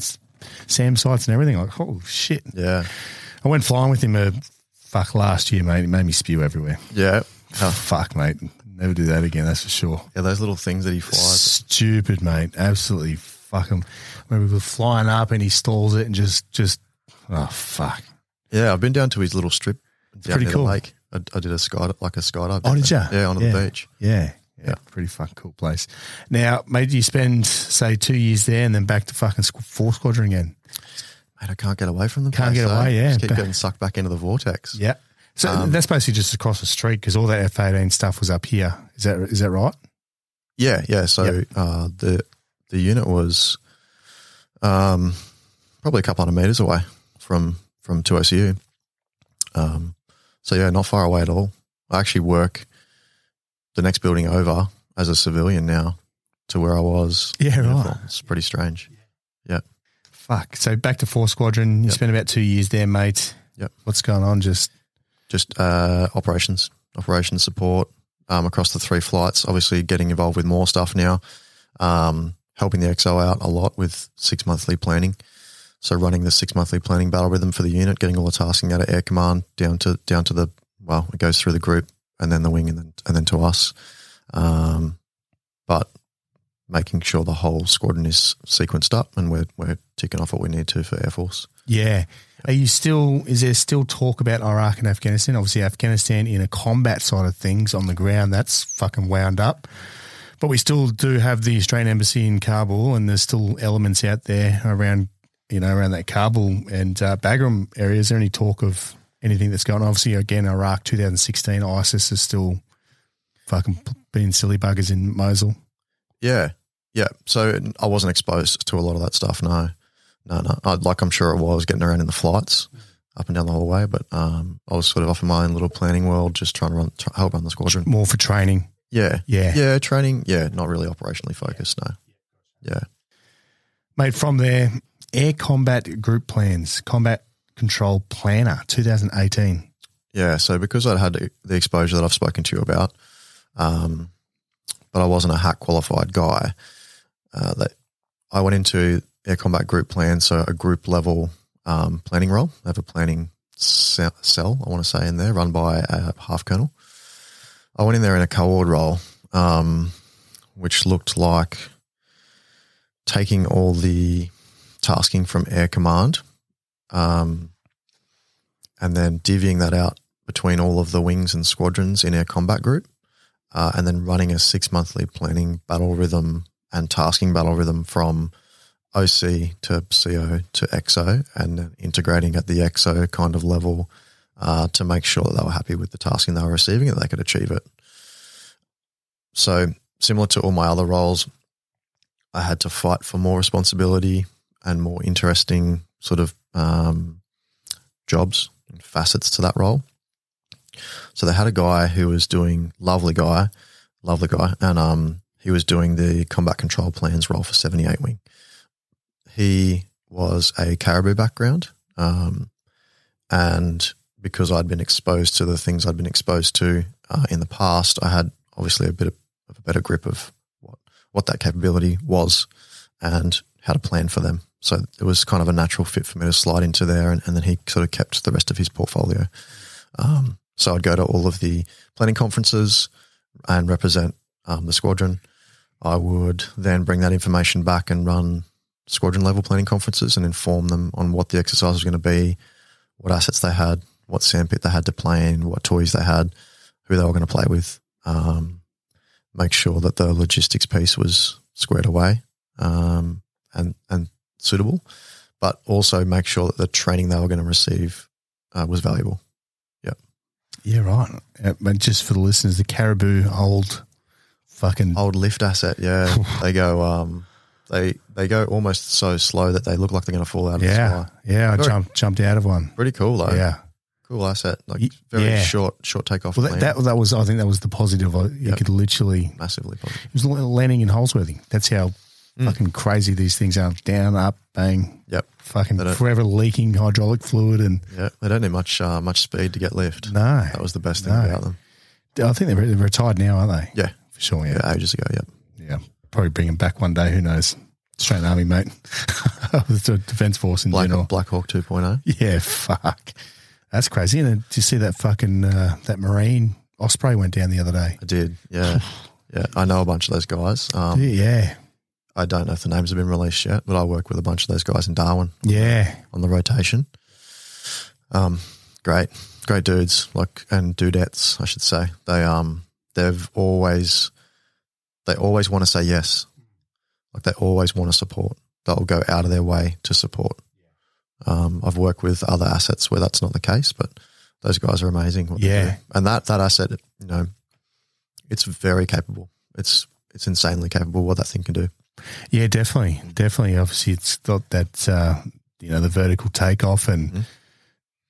SAM sites and everything. Like, oh shit! Yeah. I went flying with him a fuck last year, mate. It made me spew everywhere. Yeah. Oh, fuck, mate. Never do that again. That's for sure. Yeah, those little things that he flies. Stupid, mate. Absolutely fucking. When we were flying up and he stalls it and just, just, oh fuck. Yeah, I've been down to his little strip down pretty cool. the lake. I, I did a sky like a skydive. Oh, did you? Yeah, onto Yeah. the beach. Yeah. Yeah. Yeah. Pretty fucking cool place. Now, mate, you spend, say, two years there and then back to fucking squ- four squadron again. Mate, I can't get away from them. Can't place, get though. away, yeah. Just keep getting sucked back into the vortex. Yeah. So Um, that's basically just across the street because all that F 18 stuff was up here. Is that, is that right? Yeah, yeah. So Yep. uh, the the unit was um, probably a couple hundred meters away from from 2OCU. Um, so yeah, not far away at all. I actually work the next building over as a civilian now to where I was. Yeah, right. It's pretty strange. Yeah. Fuck. So back to four squadron. You Yep. spent about two years there, mate. Yep. What's going on? Just Just uh, operations, operations support um, across the three flights. Obviously, getting involved with more stuff now. Um, helping the XO out a lot with six monthly planning. So running the six monthly planning battle rhythm for the unit, getting all the tasking out of air command down to down to the well, it goes through the group and then the wing and then and then to us. Um, but making sure the whole squadron is sequenced up and we're we're ticking off what we need to for Air Force. Yeah. Are you still, is there still talk about Iraq and Afghanistan? Obviously, Afghanistan in a combat side of things on the ground, that's fucking wound up. But we still do have the Australian Embassy in Kabul, and there's still elements out there around, you know, around that Kabul and uh, Bagram area. Is there any talk of anything that's going on? Obviously, again, Iraq 2016, ISIS is still fucking being silly buggers in Mosul. Yeah, yeah. So I wasn't exposed to a lot of that stuff. No, no, no. I, like I'm sure it was getting around in the flights up and down the hallway, but um, I was sort of off in my own little planning world, just trying to run, try, help run the squadron. More for training. Yeah, Yeah. yeah. Training, yeah. Not really operationally focused. No. Yeah, Mate, from there, Air Combat Group Plans, Combat Control Planner 2018. yeah. So because I'd had the exposure that I've spoken to you about, um, but I wasn't a hack qualified guy. Uh, that I went into air combat group plan, so a group level um, planning role. I have a planning cell, I want to say, in there, run by a half colonel. I went in there in a co-ord role, um, which looked like taking all the tasking from air command, um, and then divvying that out between all of the wings and squadrons in air combat group, uh, and then running a six monthly planning battle rhythm and tasking battle rhythm from OC to CO to XO, and integrating at the XO kind of level uh, to make sure that they were happy with the tasking they were receiving and they could achieve it. So, similar to all my other roles, I had to fight for more responsibility and more interesting sort of um, jobs and facets to that role. So they had a guy who was doing lovely guy, lovely guy, and um, he was doing the combat control plans role for seventy eight wing. He was a caribou background, um, and because I'd been exposed to the things I'd been exposed to uh, in the past, I had obviously a bit of, of a better grip of what what that capability was and how to plan for them. So it was kind of a natural fit for me to slide into there, and, and then he sort of kept the rest of his portfolio. Um, so I'd go to all of the planning conferences and represent um, the squadron. I would then bring that information back and run squadron level planning conferences and inform them on what the exercise was going to be, what assets they had, what sandpit they had to play in, what toys they had, who they were going to play with. Um, make sure that the logistics piece was squared away um, and and suitable, but also make sure that the training they were going to receive uh, was valuable. Yeah, yeah, right. But just for the listeners, the Caribou old fucking. Old lift asset, yeah. they go, um, they they go almost so slow that they look like they're going to fall out of the yeah, sky. yeah. I jumped jumped out of one. Pretty cool though. Yeah. cool asset. Like very yeah. short, short takeoff. Well, that, that that was I think that was the positive. You Yep. could literally massively positive. it was landing in Holsworthy. That's how Mm. fucking crazy these things are. Down, up, bang, Yep. fucking forever leaking hydraulic fluid and Yeah, they don't need much uh, much speed to get lift. no. That was the best thing No. about them. I think they're, they're retired now, aren't they? Yeah, for sure. yeah, Yeah, ages ago. Yep. Probably bring him back one day. Who knows? Australian Army, mate. the Defence Force in Black, general. Black Hawk oh. 2.0. Yeah, fuck. That's crazy. And did you see that fucking uh, that Marine Osprey went down the other day? I did. Yeah. yeah. I know a bunch of those guys. Um, yeah, I don't know if the names have been released yet, but I work with a bunch of those guys in Darwin yeah, on the rotation. Um, great, great dudes, like and dudettes, I should say. They um, they've always, they always want to say yes, like they always want to support. They'll go out of their way to support. Um, I've worked with other assets where that's not the case, but those guys are amazing. what Yeah. and that that asset, you know, it's very capable. It's it's insanely capable what that thing can do. yeah. Definitely, definitely. Obviously, it's got that uh, you know the vertical takeoff and Mhm.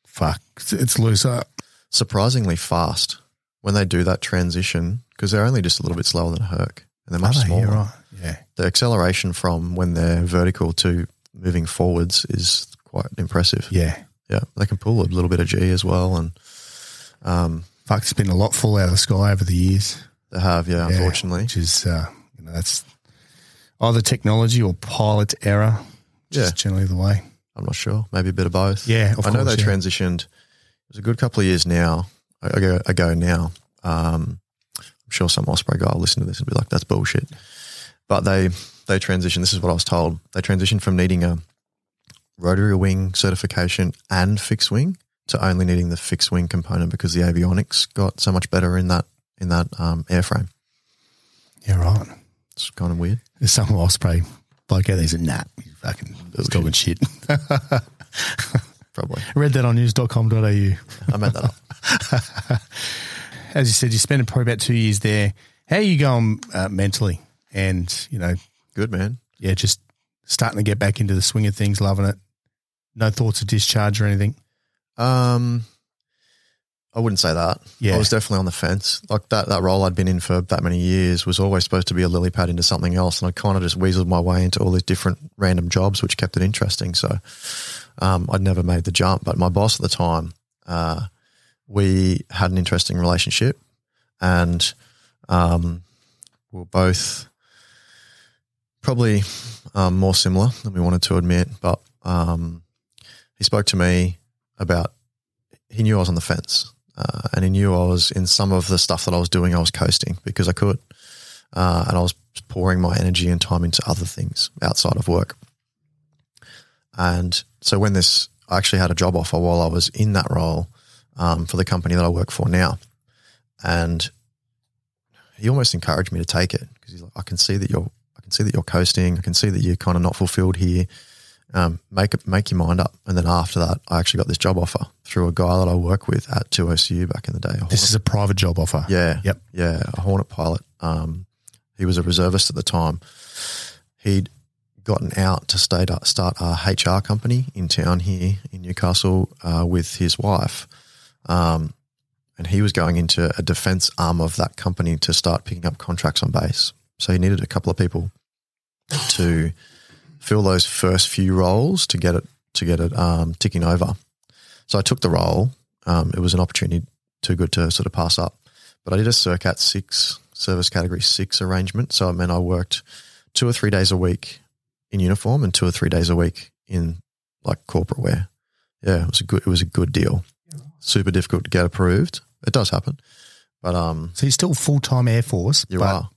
fuck, it's, it's loose up. surprisingly fast when they do that transition because they're only just a little bit slower than a Herc and they're much smaller. Right. Yeah, The acceleration from when they're vertical to moving forwards is quite impressive. yeah. Yeah, they can pull a little bit of G as well, and um, Fuck, it's been a lot fall out of the sky over the years. they have yeah, Yeah, unfortunately. which is uh, you know that's either technology or pilot error. Is Yeah. generally the way. I'm not sure, maybe a bit of both. Yeah, of I know they yeah. transitioned. It was a good couple of years now ago, ago now. Um, I'm sure some Osprey guy will listen to this and be like, "That's bullshit." But they they transitioned. This is what I was told. They transitioned from needing a rotary wing certification and fixed wing to only needing the fixed wing component because the avionics got so much better in that in that um, airframe. Yeah, right. It's kind of weird. There's some Osprey bloke out there said, nah, you fucking he's talking shit. Probably. Read that on news.com.au. I made that up. As you said, you spent probably about two years there. How are you going uh, mentally? And, you know, Good man. yeah, just starting to get back into the swing of things, loving it. No thoughts of discharge or anything. Um, I wouldn't say that. Yeah. I was definitely on the fence. Like that, that role I'd been in for that many years was always supposed to be a lily pad into something else, and I kind of just weaseled my way into all these different random jobs, which kept it interesting. So, um, I'd never made the jump. But my boss at the time, uh, we had an interesting relationship, and um, we we're both probably um, more similar than we wanted to admit. But um, he spoke to me about he knew I was on the fence, uh, and he knew I was in some of the stuff that I was doing. I was coasting because I could, uh, and I was pouring my energy and time into other things outside of work. And so when this, I actually had a job offer while I was in that role um, for the company that I work for now, and he almost encouraged me to take it because he's like, I can see that you're, I can see that you're coasting. I can see that you're kind of not fulfilled here. Um, make it, make your mind up. And then after that, I actually got this job offer through a guy that I work with at 2OCU back in the day. This is a private job offer. yeah. Yep. Yeah. A Hornet pilot. Um, he was a reservist at the time. He'd gotten out to start, start a HR company in town here in Newcastle uh, with his wife. Um, and he was going into a defense arm of that company to start picking up contracts on base. So he needed a couple of people to fill those first few roles to get it to get it um, ticking over. So I took the role. Um, it was an opportunity too good to sort of pass up. But I did a SERCAT six service category six arrangement. So it meant I worked two or three days a week in uniform and two or three days a week in like corporate wear. Yeah, it was a good it was a good deal. Super difficult to get approved. It does happen. But um So you're still full time Air Force, you but are.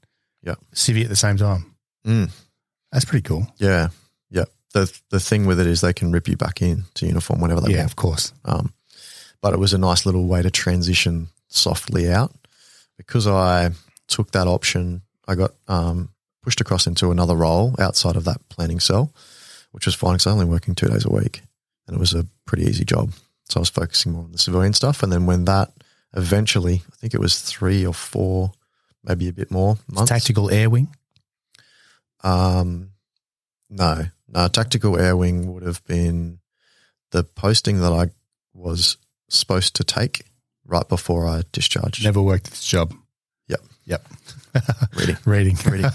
civvy at the same time. Mm, That's pretty cool. yeah. Yeah. The the thing with it is they can rip you back in to uniform whenever they yeah, want. of course. Um, but it was a nice little way to transition softly out. Because I took that option, I got um, pushed across into another role outside of that planning cell, which was fine because I only working two days a week and it was a pretty easy job. So I was focusing more on the civilian stuff. And then when that eventually, I think it was three or four, maybe a bit more months. Tactical Air Wing. Um, no, no. Tactical air wing would have been the posting that I was supposed to take right before I discharged. Never worked this job. Yep. Yep. Reading. Reading. Reading.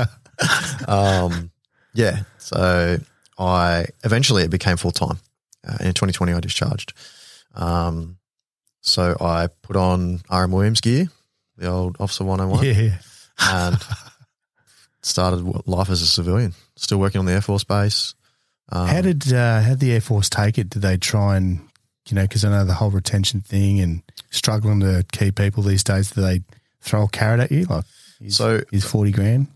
um, yeah. So I eventually it became full time. Uh, in 2020, I discharged. Um, so I put on RM Williams gear, the old Officer 101, yeah. and started life as a civilian, still working on the Air Force Base. Um, how did uh, how did the Air Force take it? Did they try and you know because I know the whole retention thing and struggling to keep people these days. Do they throw a carrot at you like? He's, So- he's forty grand.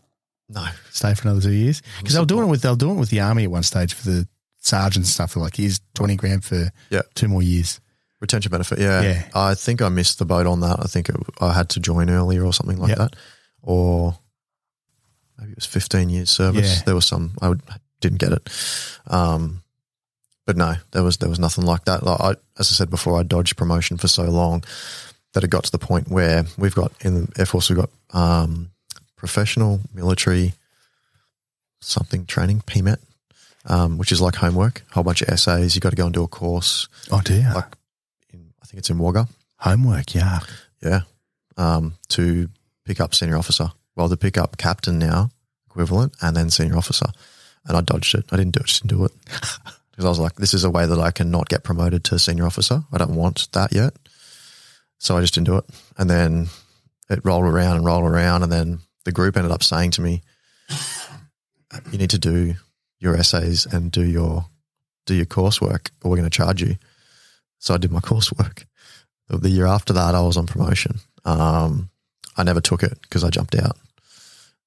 no, Stay for another two years because they were doing it with they were doing it with the army at one stage for the sergeant stuff. They're like, here's twenty grand for Yeah. two more years. retention benefit. Yeah. Yeah. I think I missed the boat on that. I think it, I had to join earlier or something like Yep. that, or maybe it was 15 years service. Yeah. There was some I would, didn't get it. Um, but no, there was there was nothing like that. Like I, as I said before, I dodged promotion for so long that it got to the point where we've got in the Air Force we've got um, professional military something training PMET, um, which is like homework, a whole bunch of essays. You got to go and do a course. Oh dear, Like in, I think it's in Wagga, homework. Yeah, yeah, um, to pick up senior officer. Well, to pick up captain now, equivalent, and then senior officer. And I dodged it. I didn't do it. Just didn't do it because I was like, this is a way that I can not get promoted to senior officer. I don't want that yet. So I just didn't do it. And then it rolled around and rolled around, and then the group ended up saying to me, "You need to do your essays and do your do your coursework, or we're going to charge you." So I did my coursework. The- year after that, I was on promotion. Um, I never took it because I jumped out.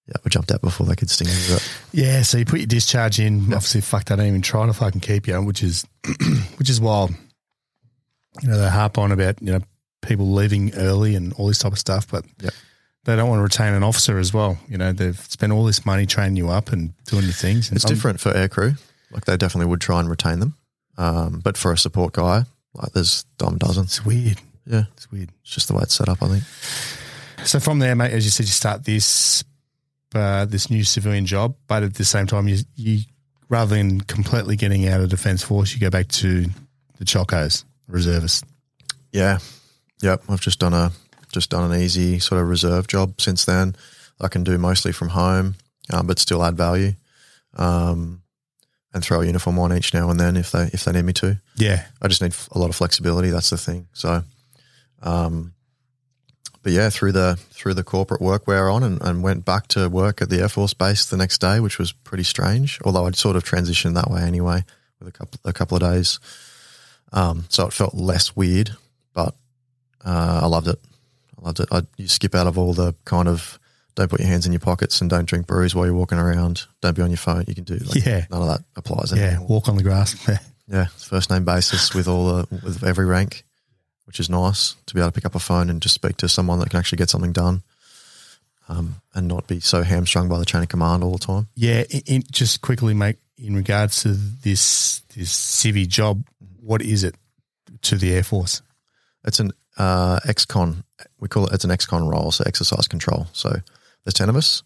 Yeah, we jumped out before they could sting me with it. yeah. So you put your discharge in. Obviously, fuck, they don't even try to fucking keep you, which is which is wild. You know, they harp on about you know people leaving early and all this type of stuff, but Yep. They don't want to retain an officer as well. You know, they've spent all this money training you up and doing your things. And It's I'm- different for aircrew. Like they definitely would try and retain them. Um, but for a support guy, like there's dime dozens. It's weird. Yeah, It's weird. it's just the way it's set up. I think. So from there, mate, as you said, you start this uh, this new civilian job, but at the same time, you you rather than completely getting out of defence force, you go back to the Chocos reservists. Yeah, yep. I've just done a just done an easy sort of reserve job since then. I can do mostly from home, um, but still add value, um, and throw a uniform on each now and then if they if they need me to. Yeah, I just need a lot of flexibility. That's the thing. So, um, but yeah, through the through the corporate work we're on, and, and went back to work at the Air Force Base the next day, which was pretty strange. Although I'd sort of transitioned that way anyway, with a couple a couple of days, um, so it felt less weird. But uh, I loved it. Loved it. I, you skip out of all the kind of don't put your hands in your pockets and don't drink brews while you're walking around. Don't be on your phone. You can do like, Yeah. None of that applies yeah. Walk on the grass. Yeah, first name basis with all the with every rank, which is nice to be able to pick up a phone and just speak to someone that can actually get something done, um, and not be so hamstrung by the chain of command all the time. yeah. In, in, just quickly, mate. In regards to this this civvy job, what is it to the Air Force? It's an uh, ex-con. We call it. It's an ex-con role, so exercise control. So there's ten of us.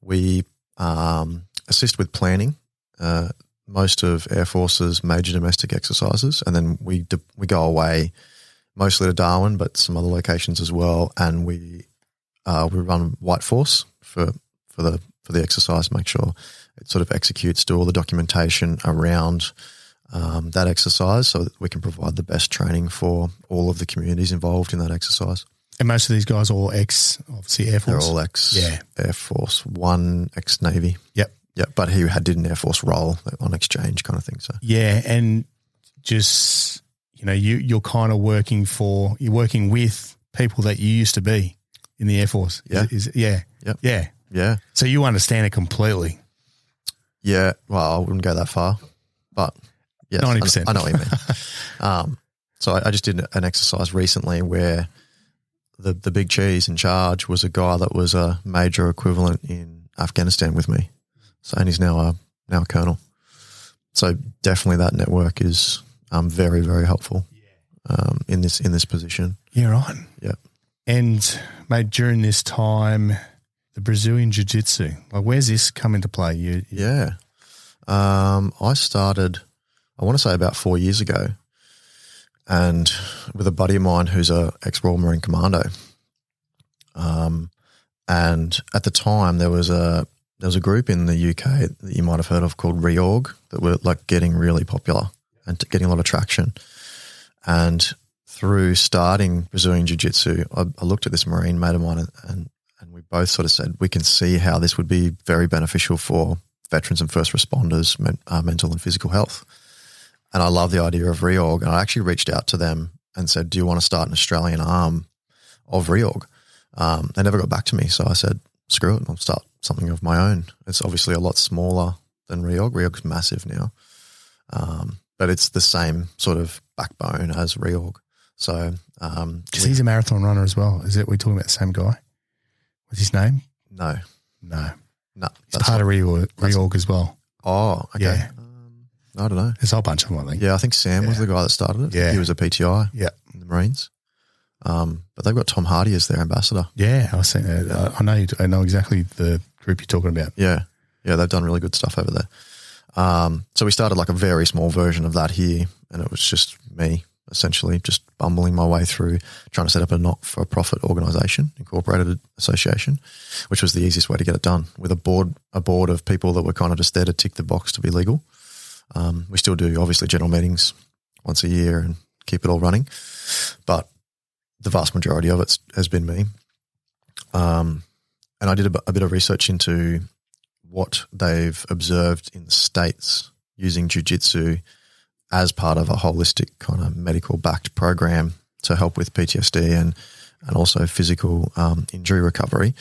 We um, assist with planning uh, most of Air Force's major domestic exercises, and then we de- we go away mostly to Darwin, but some other locations as well, and we uh, we run White Force for for the for the exercise. Make sure it sort of executes, do all the documentation around um, that exercise, so that we can provide the best training for all of the communities involved in that exercise. And most of these guys are all ex, obviously Air Force. They're all ex Yeah. Air Force, one ex Navy. Yep. Yeah, but he had did an Air Force role on exchange kind of thing. So Yeah, and just you know, you you're kind of working for you're working with people that you used to be in the Air Force. Yeah. is it- yeah, Yep. yeah. yeah, So you understand it completely. yeah. Well, I wouldn't go that far, but yes, I- 90%. I, know what you mean. um, so I, I just did an exercise recently where the the big cheese in charge was a guy that was a major equivalent in Afghanistan with me. So and he's now a now a colonel. So definitely that network is um, very very helpful um, in this in this position. Yeah, right. Yeah. And mate, during this time, the Brazilian Jiu Jitsu, like, where's this come into play? You, you- Yeah. Um, I started, I want to say about four years ago, and with a buddy of mine who's a ex Royal Marine Commando. Um, and at the time there was a there was a group in the UK that you might have heard of called Reorg that were like getting really popular and getting a lot of traction. And through starting Brazilian Jiu Jitsu, I, I looked at this Marine mate of mine and, and, we both sort of said we can see how this would be very beneficial for veterans and first responders, men, uh, mental and physical health. And I love the idea of reorg. And I actually reached out to them and said, "Do you want to start an Australian arm of reorg?" Um, they never got back to me, so I said, "Screw it, I'll start something of my own." It's obviously a lot smaller than reorg. Reorg's massive now, um, but it's the same sort of backbone as reorg. So, um, Because he's a marathon runner as well. Is it? We're talking about the same guy. What's his name? no, No. no, He's part of reorg, reorg as well. Oh, okay. Yeah. I don't know. There's a whole bunch of them, I think. Yeah, I think Sam was the guy that started it. Yeah. He was a PTI Yeah. in the Marines. Um, but they've got Tom Hardy as their ambassador. Yeah, I was saying that. I- I know. you- I know exactly the group you're talking about. Yeah. Yeah, they've done really good stuff over there. Um, so we started like a very small version of that here, and it was just me essentially just bumbling my way through trying to set up a not for profit organization, incorporated association, which was the easiest way to get it done with a board, a board of people that were kind of just there to tick the box to be legal. Um, we still do obviously general meetings once a year and keep it all running, but the vast majority of it has been me. Um, and I did a, bit of research into what they've observed in the states using jujitsu as part of a holistic kind of medical backed program to help with PTSD and and also physical um, injury recovery.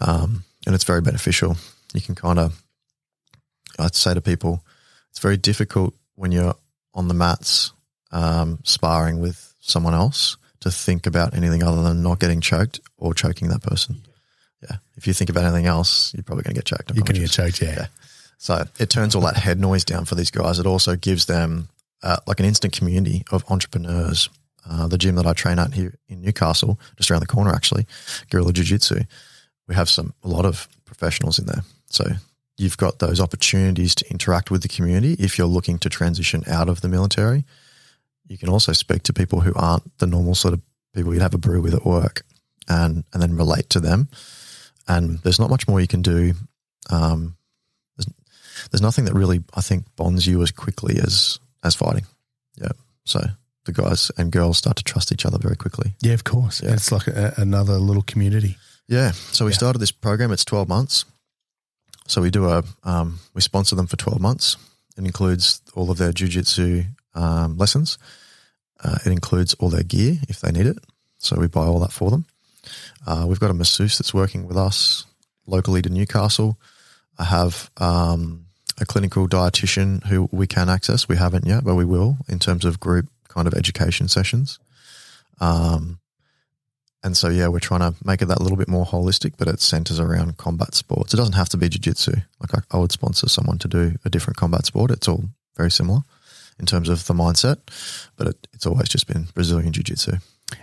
Um, and it's very beneficial. You can kind of, I'd say to people, it's very difficult when you're on the mats um, sparring with someone else to think about anything other than not getting choked or choking that person. Yeah. If you think about anything else, you're probably going to get choked. You're going to get choked, yeah. Yeah. So it turns all that head noise down for these guys. It also gives them uh, like an instant community of entrepreneurs. Uh, the gym that I train at here in Newcastle, just around the corner, actually, Guerrilla Jiu Jitsu, we have some a lot of professionals in there. So you've got those opportunities to interact with the community if you're looking to transition out of the military. You can also speak to people who aren't the normal sort of people you'd have a brew with at work, and and then relate to them. And there's not much more you can do. Um, there's nothing that really I think bonds you as quickly as as fighting. Yeah. So the guys and girls start to trust each other very quickly. Yeah, of course. Yeah. It's like a, another little community. Yeah. So we Yeah. started this program. It's 12 months. So we do a um, we sponsor them for 12 months. It includes all of their jujitsu um, lessons. Uh, it includes all their gear if they need it. So we buy all that for them. Uh, we've got a masseuse that's working with us locally to Newcastle. I have um, a clinical dietitian who we can access. We haven't yet, but we will in terms of group kind of education sessions. Um, and so, yeah, we're trying to make it that little bit more holistic, but it centers around combat sports. It doesn't have to be jiu-jitsu. Like I, I would sponsor someone to do a different combat sport. It's all very similar in terms of the mindset, but it, it's always just been Brazilian jiu-jitsu.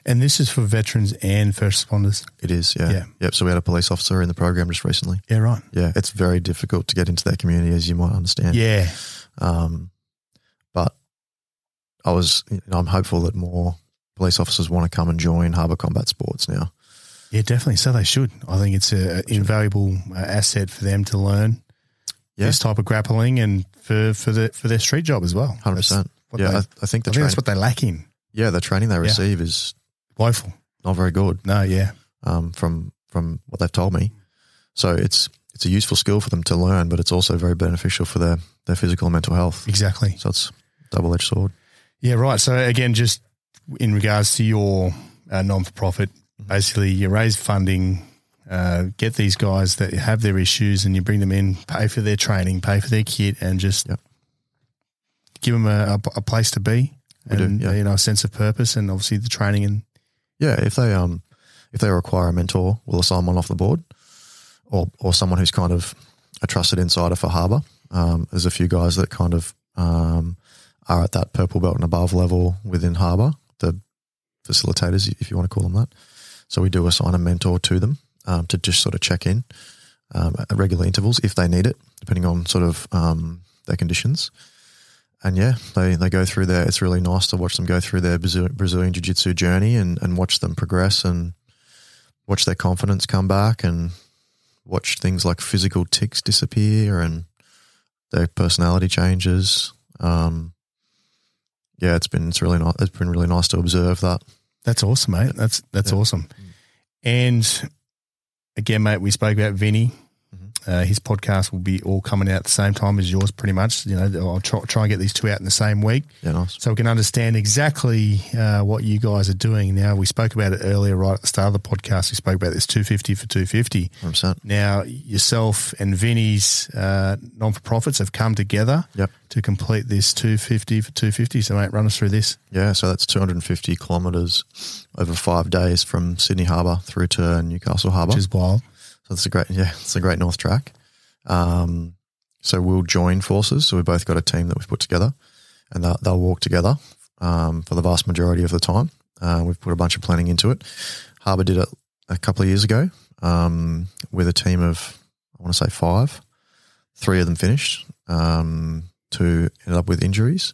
And this is for veterans and first responders. It is, yeah. Yeah. Yep. So we had a police officer in the program just recently. Yeah, right. Yeah. It's very difficult to get into that community, as you might understand. Yeah. Um, but I was, you know, I'm hopeful that more police officers want to come and join Harbour Combat Sports now. Yeah, definitely. So they should. I think it's a invaluable uh, asset for them to learn Yeah. this type of grappling and for for the for their street job as well. Hundred percent. Yeah, they- I, I think the I think training, that's what they lack in. yeah, the training they receive is Woeful. not very good No, yeah. um, from from what they've told me. So it's it's a useful skill for them to learn, but it's also very beneficial for their their physical and mental health. Exactly. So it's double edged sword. Yeah, right. So again, just in regards to your uh, non for profit, Mm-hmm. basically you raise funding, uh, get these guys that have their issues, and you bring them in, pay for their training, pay for their kit, and just Yep. give them a, a, a place to be, We do, and yeah. you know a sense of purpose, and obviously the training and Yeah, if they um if they require a mentor, we'll assign one off the board, or or someone who's kind of a trusted insider for Harbour. Um, there's a few guys that kind of um, are at that purple belt and above level within Harbour, facilitators, if you want to call them that. So we do assign a mentor to them um, to just sort of check in um, at regular intervals if they need it, depending on sort of um, their conditions. And yeah, they, they go through their, it's really nice to watch them go through their Brazilian Jiu Jitsu journey and, and watch them progress and watch their confidence come back and watch things like physical ticks disappear and their personality changes. Um, yeah, it's been, it's really nice. It's been really nice to observe that. That's awesome, mate. That's that's Yeah. awesome. And again, mate, we spoke about Vinny. Uh, his podcast will be all coming out at the same time as yours, pretty much. You know, I'll try, try and get these two out in the same week Yeah, nice. so we can understand exactly uh, what you guys are doing. Now, we spoke about it earlier, right at the start of the podcast. We spoke about this 250 for 250. 100%. Now, yourself and Vinny's uh, non for profits have come together Yep. to complete this 250 for 250. So, mate, run us through this. Yeah, so that's 250 kilometres over five days from Sydney Harbour through to Newcastle Harbour. Which is wild. So it's a great, yeah, it's a great North track. Um, so we'll join forces. So we've both got a team that we've put together, and they'll, they'll walk together um, for the vast majority of the time. Uh, we've put a bunch of planning into it. Harbour did it a couple of years ago um, with a team of I want to say five. Three of them finished. Um, two ended up with injuries,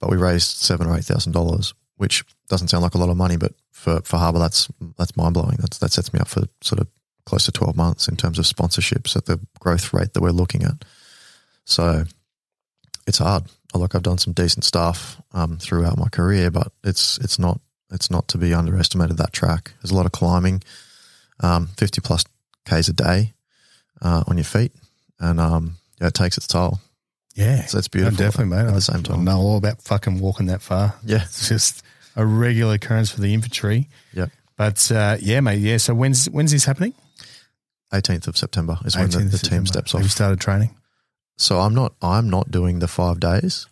but we raised seven or eight thousand dollars, which doesn't sound like a lot of money, but for for Harbour, that's that's mind blowing. That's that sets me up for sort of close to 12 months in terms of sponsorships at the growth rate that we're looking at. So it's hard. Look, I've done some decent stuff um, throughout my career, but it's it's not it's not to be underestimated. That track there's a lot of climbing, um, 50 plus k's a day uh, on your feet, and um, yeah, it takes its toll. Yeah. So it's No, beautiful. definitely, mate. At the same time, I know all about fucking walking that far. yeah, It's just a regular occurrence for the infantry. yeah. But uh, yeah, mate. Yeah. So when's when's this happening? 18th of September is when the, the team steps Have you started training? So I'm not I'm not doing the five days.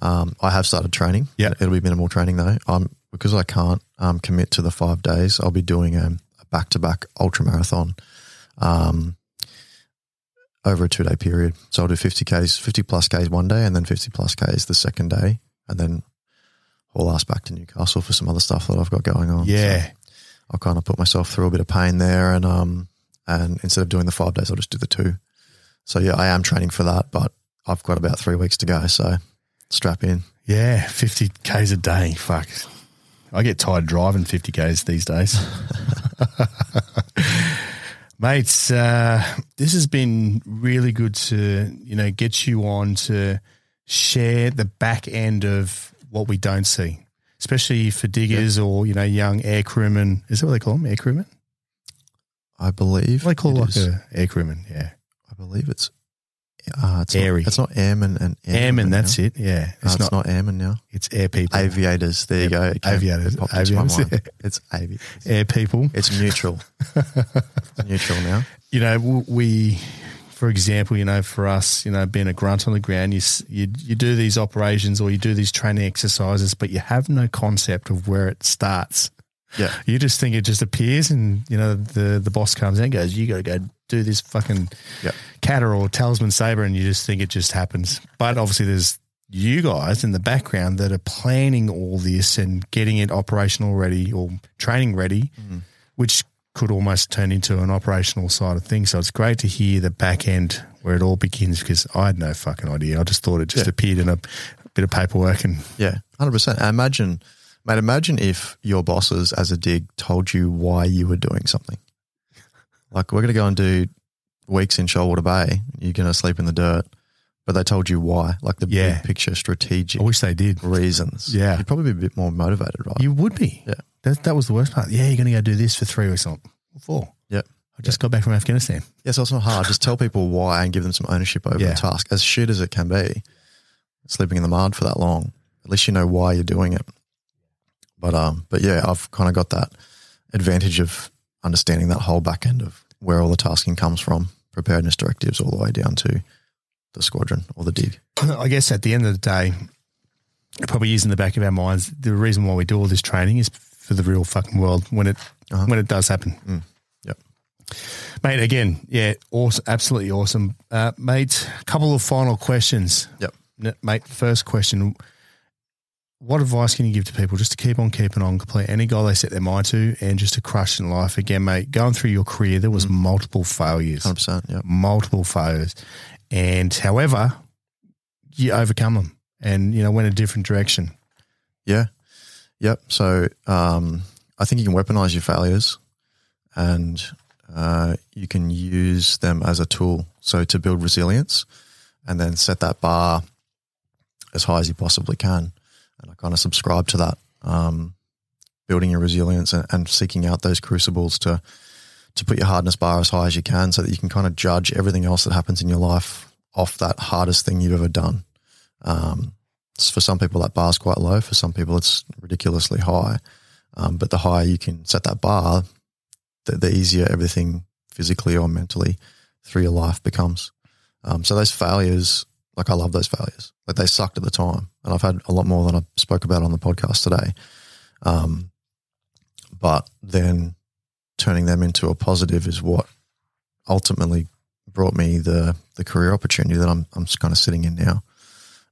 Um, I have started training. Yeah. it'll be minimal training though. I'm because I can't um, commit to the five days. I'll be doing a back to back ultra marathon um, over a two day period. So I'll do 50 k's, 50 plus k's one day, and then 50 plus k's the second day, and then haul ass back to Newcastle for some other stuff that I've got going on. Yeah. So I'll kind of put myself through a bit of pain there, and um, and instead of doing the five days, I'll just do the two. So yeah, I am training for that, but I've got about three weeks to go. So strap in. Yeah, 50 Ks a day. Fuck. I get tired driving 50 Ks these days. Mates, uh, this has been really good to, you know, get you on to share the back end of what we don't see, especially for diggers or, you know, young air crewmen. Is that what they call them? Air crewmen? I believe they call it like is- a air crewman? Yeah. I believe it's uh, it's Airy. Not, it's not airman and Airmen, now. that's it. Yeah. It's, it's, not, not, airman now. it's air people. Aviators. There you go. It came- Aviators. it popped into my Aviators. It's avi. air people. It's neutral. It's neutral now. you know, we, for example, you know, for us, you know, being a grunt on the ground, you, you you do these operations or you do these training exercises, but you have no concept of where it starts. Yeah. You just think it just appears, and you know, the the boss comes in and goes, "You got to go do this fucking Yeah. catter or Talisman Sabre," and you just think it just happens. But obviously, there's you guys in the background that are planning all this and getting it operational ready or training ready, mm-hmm. which could almost turn into an operational side of things. So it's great to hear the back end where it all begins because I had no fucking idea. I just thought it just Yeah. appeared in a bit of paperwork and Yeah, hundred percent. I imagine, mate. Imagine if your bosses, as a dig, told you why you were doing something. Like we're going to go and do weeks in Shoalwater Bay. You're going to sleep in the dirt, but they told you why. Like the Yeah. big picture, strategic I wish they did. reasons. Yeah. you'd probably be a bit more motivated, right? You would be. Yeah. That, that was the worst part. Yeah, you're going to go do this for three weeks. I'm Four. yeah. I just got back from Afghanistan. Yeah, so it's not hard. Just tell people why and give them some ownership over Yeah. the task. As shit as it can be, sleeping in the mud for that long, at least you know why you're doing it. But um, but yeah, I've kind of got that advantage of understanding that whole back end of where all the tasking comes from, preparedness directives, all the way down to the squadron or the dig. I guess at the end of the day, it probably is in the back of our minds. The reason why we do all this training is for the real fucking world when it Uh-huh. when it does happen. Mm. Yep. Mate, again, yeah, awesome, absolutely awesome. Uh, mate, a couple of final questions. Yep. Mate, first question. What advice can you give to people just to keep on keeping on, complete any goal they set their mind to, and just to crush in life? Again, mate, going through your career, there Mm. was multiple failures, Hundred percent. Yeah. multiple failures, and however, you overcome them, and you know went a different direction. Yeah. Yep. So um, I think you can weaponize your failures and uh, you can use them as a tool. So to build resilience and then set that bar as high as you possibly can. And I kind of subscribe to that. Um, building your resilience and, and seeking out those crucibles to to put your hardness bar as high as you can so that you can kind of judge everything else that happens in your life off that hardest thing you've ever done. Um, for some people, that bar is quite low. For some people, it's ridiculously high. Um, but the higher you can set that bar, the, the, easier everything physically or mentally through your life becomes. Um, so those failures, like I love those failures. Like they sucked at the time, and I've had a lot more than I spoke about on the podcast today. Um, but then turning them into a positive is what ultimately brought me the the career opportunity that I'm I'm kind of sitting in now.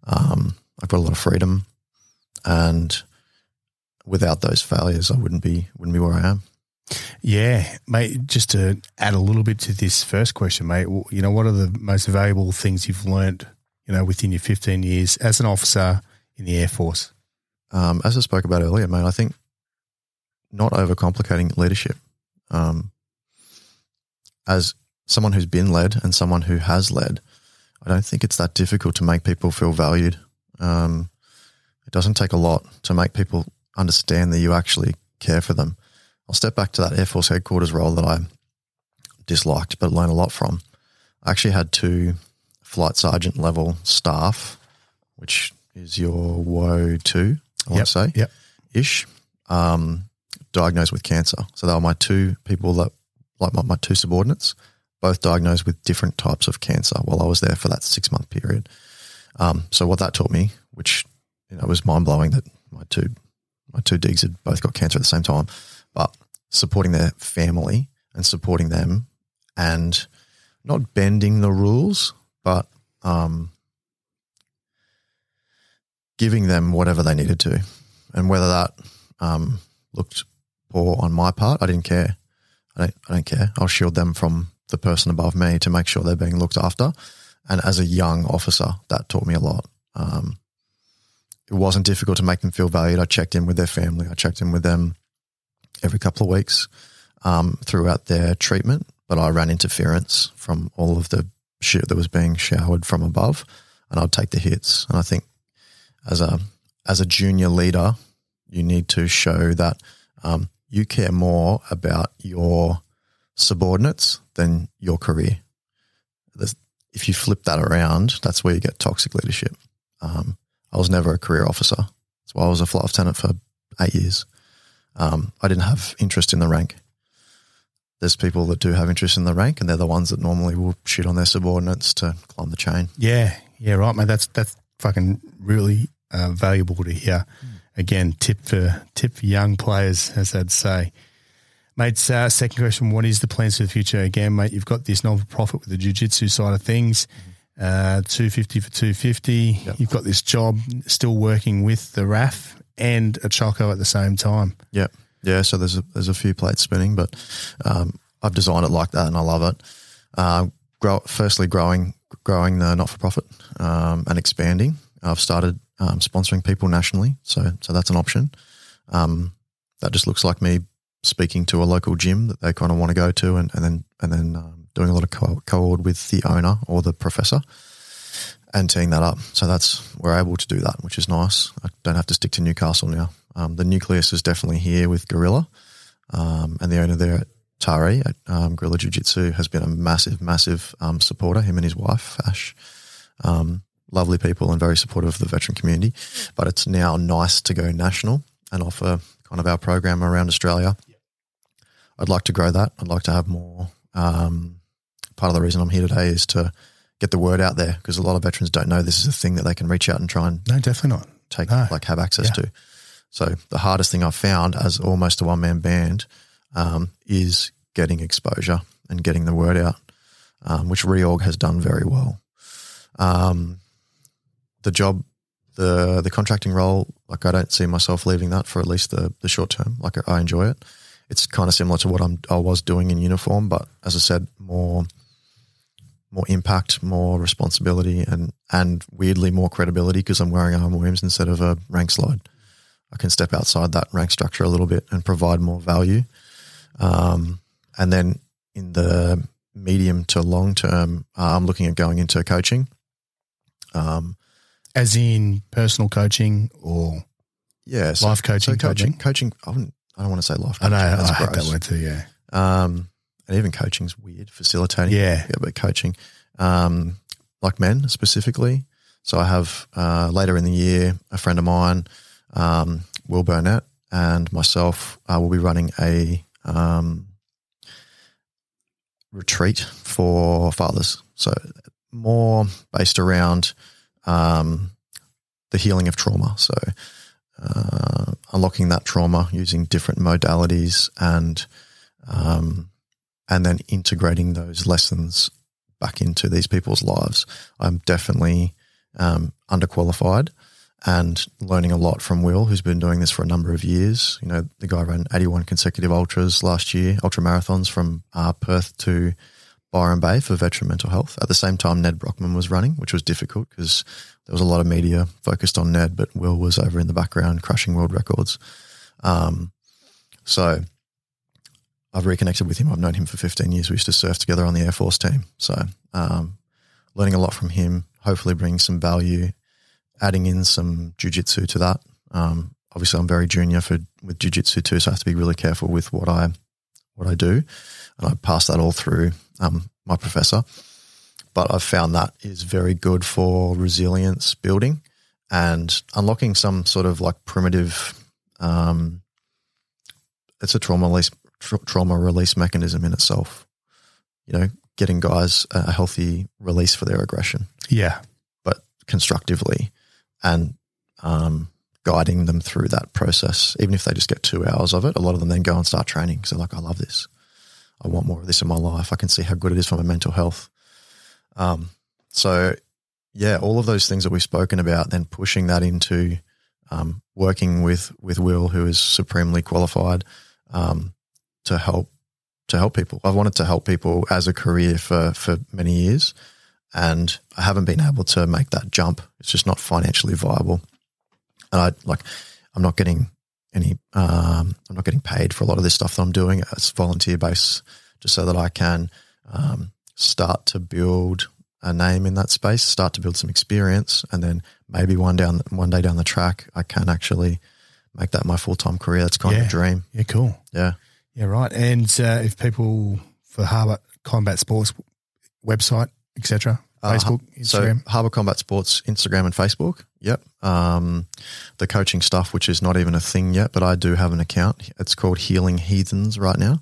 Um, I've got a lot of freedom, and without those failures, I wouldn't be wouldn't be where I am. Yeah, mate. Just to add a little bit to this first question, mate. You know, what are the most valuable things you've learned? You know, within your 15 years as an officer in the Air Force. Um, as I spoke about earlier, mate, I think not overcomplicating leadership. Um, as someone who's been led and someone who has led, I don't think it's that difficult to make people feel valued. Um, it doesn't take a lot to make people understand that you actually care for them. I'll step back to that Air Force headquarters role that I disliked but learned a lot from. I actually had two flight sergeant level staff, which is your WO two, I yep, want to say, yep. ish, um, diagnosed with cancer. So they were my two people that, like my, my two subordinates, both diagnosed with different types of cancer while I was there for that six month period. Um, so what that taught me, which you know was mind blowing, that my two my two digs had both got cancer at the same time, but supporting their family and supporting them and not bending the rules, but um, giving them whatever they needed to, and whether that um, looked poor on my part, I didn't care. I don't, I don't care. I'll shield them from the person above me to make sure they're being looked after. And as a young officer, that taught me a lot. Um, it wasn't difficult to make them feel valued. I checked in with their family. I checked in with them every couple of weeks um, throughout their treatment, but I ran interference from all of the shit that was being showered from above, and I'd take the hits. And I think as a as a junior leader, you need to show that um, you care more about your subordinates than your career. if you flip that around, that's where you get toxic leadership. Um, I was never a career officer. Why I was a flight lieutenant for eight years. Um, I didn't have interest in the rank. There's people that do have interest in the rank, and they're the ones that normally will shoot on their subordinates to climb the chain. Yeah, yeah, right, mate. That's that's fucking really uh, valuable to hear. Mm. Again, tip for tip for young players, as I'd say. Mate, uh, second question: What is the plans for the future? Again, mate, you've got this non-for-profit with the jiu-jitsu side of things. Uh, 250 for 250. Yep. You've got this job still working with the RAAF and a choco at the same time. Yep. Yeah. So there's a, there's a few plates spinning, but um, I've designed it like that and I love it. Uh, grow, firstly, growing growing the not for profit um, and expanding. I've started um, sponsoring people nationally, so so that's an option. Um, that just looks like me speaking to a local gym that they kind of want to go to, and, and then and then um, doing a lot of co- co-ord with the owner or the professor, and teeing that up. So that's we're able to do that, which is nice. I don't have to stick to Newcastle now. Um, the nucleus is definitely here with Gorilla, um, and the owner there at Tari at um, Gorilla Jiu Jitsu has been a massive, massive um, supporter. Him and his wife Ash. Um, lovely people and very supportive of the veteran community. But it's now nice to go national and offer kind of our program around Australia. I'd like to grow that. I'd like to have more. Um, part of the reason I'm here today is to get the word out there because a lot of veterans don't know this is a thing that they can reach out and try and no, definitely not take no. like have access yeah. to. So the hardest thing I've found as almost a one man band um, is getting exposure and getting the word out, um, which Reorg has done very well. Um, the job, the the contracting role, like I don't see myself leaving that for at least the the short term. Like I enjoy it. It's kind of similar to what I'm I was doing in uniform, but as I said, more more impact, more responsibility, and and weirdly more credibility because I'm wearing R.M. Williams instead of a rank slide. I can step outside that rank structure a little bit and provide more value. Um, and then in the medium to long term, uh, I'm looking at going into coaching. Um, as in personal coaching or yeah, so, life coaching, so coaching, coaching. I, I don't want to say life. Coaching. I know. That's I hate that word too. Yeah. Um, and even coaching's weird, facilitating. Yeah. but coaching, um, like men specifically. So I have uh, later in the year a friend of mine, um, Will Burnett, and myself uh, will be running a um, retreat for fathers. So more based around um, the healing of trauma. So uh, unlocking that trauma using different modalities and um, and then integrating those lessons back into these people's lives. I'm definitely um, underqualified and learning a lot from Will, who's been doing this for a number of years. You know, the guy ran 81 consecutive ultras last year, ultra marathons from uh, Perth to Byron Bay for veteran mental health. At the same time, Nedd Brockmann was running, which was difficult because there was a lot of media focused on Nedd, but Will was over in the background crushing world records. Um, so I've reconnected with him. I've known him for 15 years. We used to surf together on the Air Force team. So um, learning a lot from him, hopefully bringing some value, adding in some jujitsu to that. Um, obviously, I'm very junior for with jujitsu too, so I have to be really careful with what I what I do, and I pass that all through um, my professor. But I've found that is very good for resilience building and unlocking some sort of like primitive. Um, it's a trauma release tra- trauma release mechanism in itself. You know, getting guys a healthy release for their aggression Yeah. but constructively and um, guiding them through that process. Even if they just get two hours of it, a lot of them then go and start training. So, like, I love this. I want more of this in my life. I can see how good it is for my mental health. Um, so, yeah, all of those things that we've spoken about, then pushing that into um, working with with Will, who is supremely qualified um, to help to help people. I've wanted to help people as a career for for many years, and I haven't been able to make that jump. It's just not financially viable. And I like, I'm not getting any, um, I'm not getting paid for a lot of this stuff that I'm doing. It's volunteer based, just so that I can um, start to build a name in that space, start to build some experience, and then maybe one down one day down the track, I can actually make that my full time career. That's kind of a dream. Yeah, cool. Yeah. Yeah, right. And uh, if people for Harbour Combat Sports website, etc., Uh, Facebook, Instagram. So Harbour Combat Sports, Instagram and Facebook. Yep. Um, the coaching stuff, which is not even a thing yet, but I do have an account. It's called Healing Heathens right now.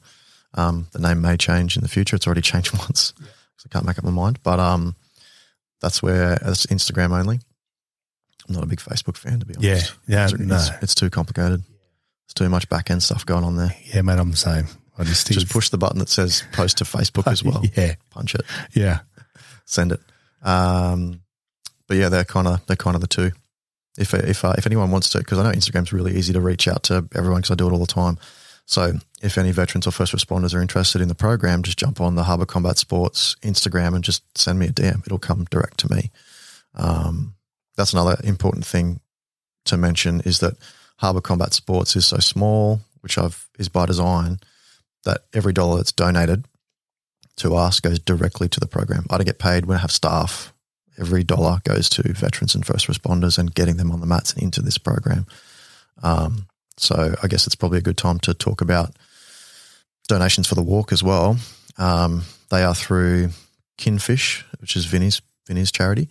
Um, the name may change in the future. It's already changed once. So I can't make up my mind. But um, that's where it's Instagram only. I'm not a big Facebook fan, to be Yeah. honest. Yeah, it's, no. it's, it's too complicated. It's too much back end stuff going on there. yeah, mate, I'm the same. I just Just push the button that says post to Facebook as well. Yeah, Punch it. yeah, send it. Um, but yeah, they're kind of they're kind of the two. If if uh, if anyone wants to, because I know Instagram's really easy to reach out to everyone because I do it all the time. So if any veterans or first responders are interested in the program, just jump on the Harbour Combat Sports Instagram and just send me a DM. It'll come direct to me. Um, that's another important thing to mention is that Harbour Combat Sports is so small, which I've is by design, that every dollar that's donated to us goes directly to the program. I don't get paid when I have staff. Every dollar goes to veterans and first responders and getting them on the mats and into this program. Um, so I guess it's probably a good time to talk about donations for the walk as well. Um, they are through Kinfish, which is Vinny's charity,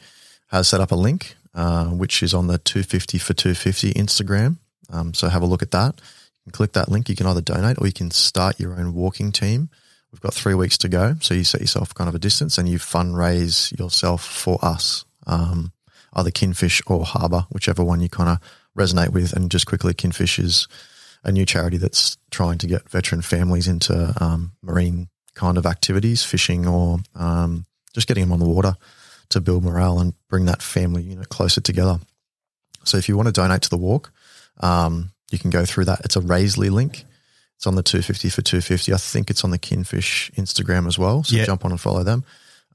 has set up a link uh, which is on the 250 for 250 Instagram. Um, so have a look at that. You can click that link. You can either donate or you can start your own walking team. We've got three weeks to go. So you set yourself kind of a distance and you fundraise yourself for us, um, either Kinfish or Harbour, whichever one you kind of resonate with. And just quickly, Kinfish is a new charity that's trying to get veteran families into um, marine kind of activities, fishing or um, just getting them on the water to build morale and bring that family unit closer together. So if you want to donate to the walk, um, you can go through that. It's a Raisely link. It's on the 250 for 250. I think it's on the Kinfish Instagram as well. So Yeah. jump on and follow them.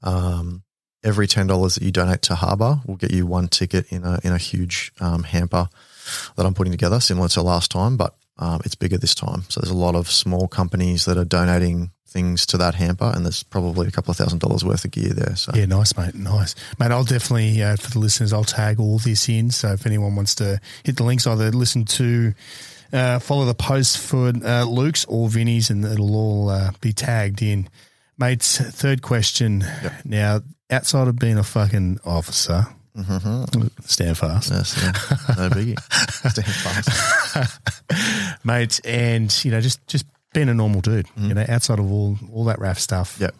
Um, every ten dollars that you donate to Harbour will get you one ticket in a in a huge um, hamper that I'm putting together, similar to last time, but um, it's bigger this time. So there's a lot of small companies that are donating things to that hamper, and there's probably a couple of thousand dollars worth of gear there. So Yeah, nice, mate. Nice, mate. I'll definitely uh, for the listeners, I'll tag all this in. So if anyone wants to hit the links, either listen to Uh, follow the post for uh, Luke's or Vinny's, and it'll all uh, be tagged in. Mate's third question. Now, outside of being a fucking officer, stand fast, Yes, yeah. No biggie. Stand fast. mate, and you know, just just being a normal dude. You know, outside of all all that RAAF stuff. Yep.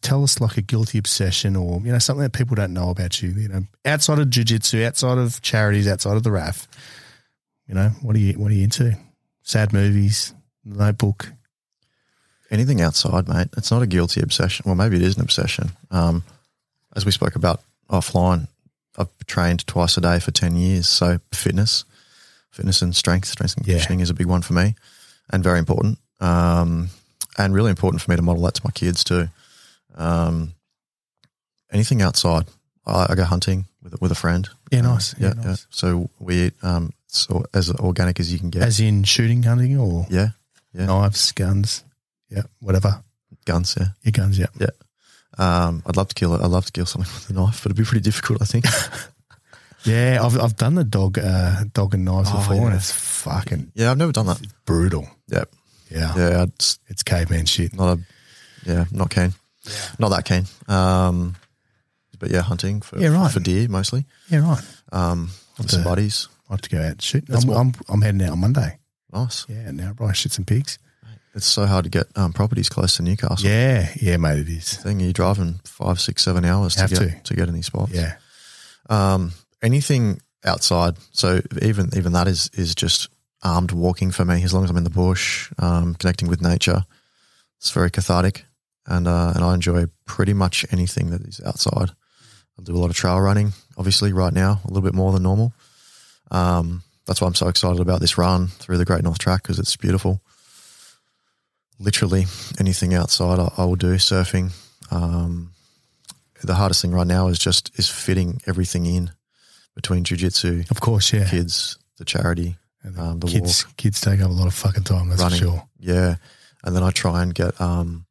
Tell us like a guilty obsession, or you know, something that people don't know about you. You know, outside of jujitsu, outside of charities, outside of the RAAF. You know, what are you what are you into? Sad movies, Notebook. Anything outside, mate. It's not a guilty obsession. Well, maybe it is an obsession. Um, as we spoke about offline, I've trained twice a day for 10 years. So fitness, fitness and strength, strength and Yeah. conditioning is a big one for me and very important. Um, and really important for me to model that to my kids too. Um, anything outside, I, I go hunting with, with a friend. Yeah, nice. Yeah, Yeah, yeah. nice. So we eat um, so as organic as you can get. As in shooting, hunting, or yeah, yeah. knives, guns, yeah, whatever. guns. Yeah. Your guns, yeah. Yeah. Um, I'd love to kill it. I'd love to kill something with a knife, but it'd be pretty difficult, I think. Yeah, I've I've done the dog uh, dog and knives Oh, before, and yeah. it's fucking yeah, I've never done that. brutal. Yeah. Yeah, Yeah, I'd, it's caveman shit. not a, yeah, not keen. Not that keen. Um, but yeah, hunting for, Yeah, right. for deer mostly. Yeah, right. Um, with some buddies. I have to go out and shoot. I'm, I'm I'm heading out on Monday. Nice. Yeah, now right, shoot some pigs. It's so hard to get um, properties close to Newcastle. Yeah, yeah, mate, it is. Thing you're driving five, six, seven hours to get to. get any spots. Yeah, Um, anything outside. So even even that is is just armed walking for me. As long as I'm in the bush, um, connecting with nature, it's very cathartic, and uh, and I enjoy pretty much anything that is outside. I do a lot of trail running, obviously right now, a little bit more than normal. Um, that's why I'm so excited about this run through the Great North Track because it's beautiful. Literally anything outside, I, I will do surfing. Um, the hardest thing right now is just is fitting everything in between jujitsu, of course, yeah. kids, the charity, um, the kids, walk, kids take up a lot of fucking time. That's running. for sure. Yeah, and then I try and get um,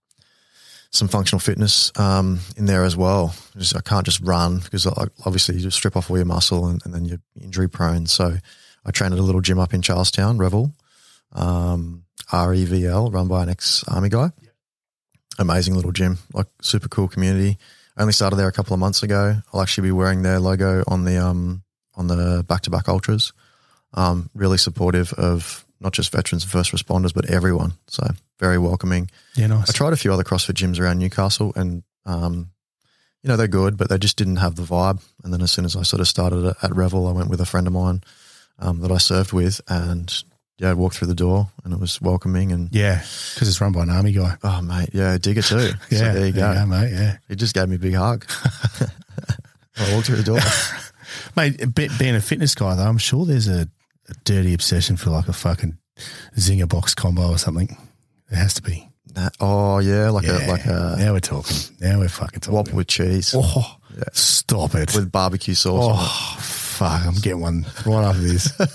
some functional fitness um, in there as well. Just, I can't just run because obviously you just strip off all your muscle and, and then you're injury prone. So I trained at a little gym up in Charlestown, Revel, um, REVL, run by an ex army guy. Amazing little gym, like super cool community. I only started there a couple of months ago. I'll actually be wearing their logo on the um, on the back to back ultras. Um, really supportive of not just veterans and first responders, but everyone. So very welcoming. Yeah, nice. I tried a few other CrossFit gyms around Newcastle, and um, you know they're good, but they just didn't have the vibe. And then as soon as I sort of started at, at Revel, I went with a friend of mine um, that I served with, and yeah, I walked through the door, and it was welcoming. And Yeah, because it's run by an army guy. oh mate, yeah, digger too. Yeah, so there you go. mate. Yeah, He just gave me a big hug. I walked through the door. mate. Being a fitness guy, though, I'm sure there's a, a dirty obsession for like a fucking zinger box combo or something. There has to be. Nah, oh yeah, like Yeah. a like a now we're talking. Now we're fucking talking. whopper with cheese Oh, stop it. with barbecue sauce. oh, fuck. I'm getting one right after this.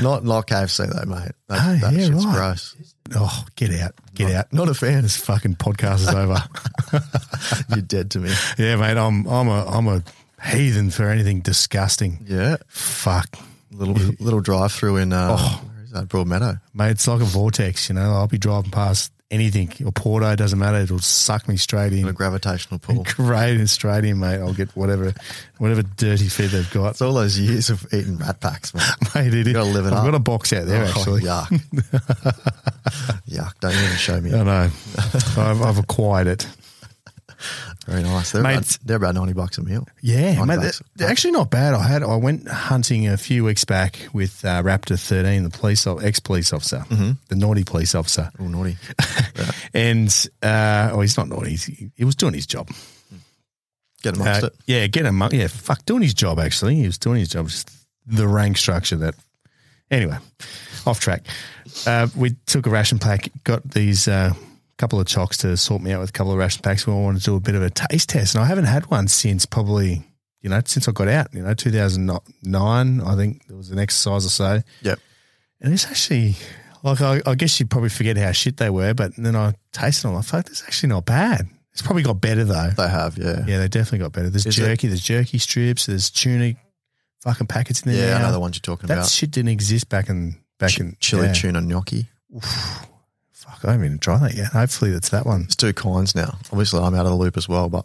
Not not KFC though, mate. That, Oh, that yeah, shit's right. gross. Oh, get out. Get out. Not a fan. This fucking podcast is over. You're dead to me. yeah, mate. I'm I'm a I'm a heathen for anything disgusting. Yeah, Fuck. little little drive through in uh, Oh. Is that Broadmeadow? Mate, it's like a vortex, you know. I'll be driving past anything. Or Porto, doesn't matter. It'll suck me straight in. A gravitational pull. Great and straight in, mate. I'll get whatever whatever dirty feed they've got. It's all those years of eating rat packs, man. Mate, it is. gotta live it I've up. got a box out there, Oh, actually. yuck. yuck. Don't even show me. I know. I've, I've acquired it. Very nice. They're, Mate. about, they're about 90 bucks a meal. Yeah, mate, bucks. they're, actually not bad. I had I went hunting a few weeks back with uh, Raptor thirteen, the police ex police officer, Mm-hmm. the naughty police officer, Oh, naughty. and uh, oh, he's not naughty. He, he was doing his job. Get amongst Uh, it. yeah, get him. Yeah, fuck, doing his job. Actually, he was doing his job. Just the rank structure that. Anyway, off track. Uh, we took a ration pack. Got these uh, couple of chocks to sort me out with a couple of ration packs. We wanted to do a bit of a taste test, and I haven't had one since probably you know since I got out. You know, two thousand nine. I think there was an exercise or so, Yep. and it's actually. Like I, I guess you'd probably forget how shit they were, but then I tasted them. I'm like, fuck, it's actually not bad. It's probably got better though. They have, yeah. Yeah, they definitely got better. There's Is it- jerky, there's jerky strips, there's tuna, fucking packets in there. Yeah, I know the ones you're talking That about. That shit didn't exist back in back Ch- in chili yeah. tuna gnocchi. Fuck, I haven't even tried that yet. Hopefully, it's that one. There's two kinds now. Obviously, I'm out of the loop as well, but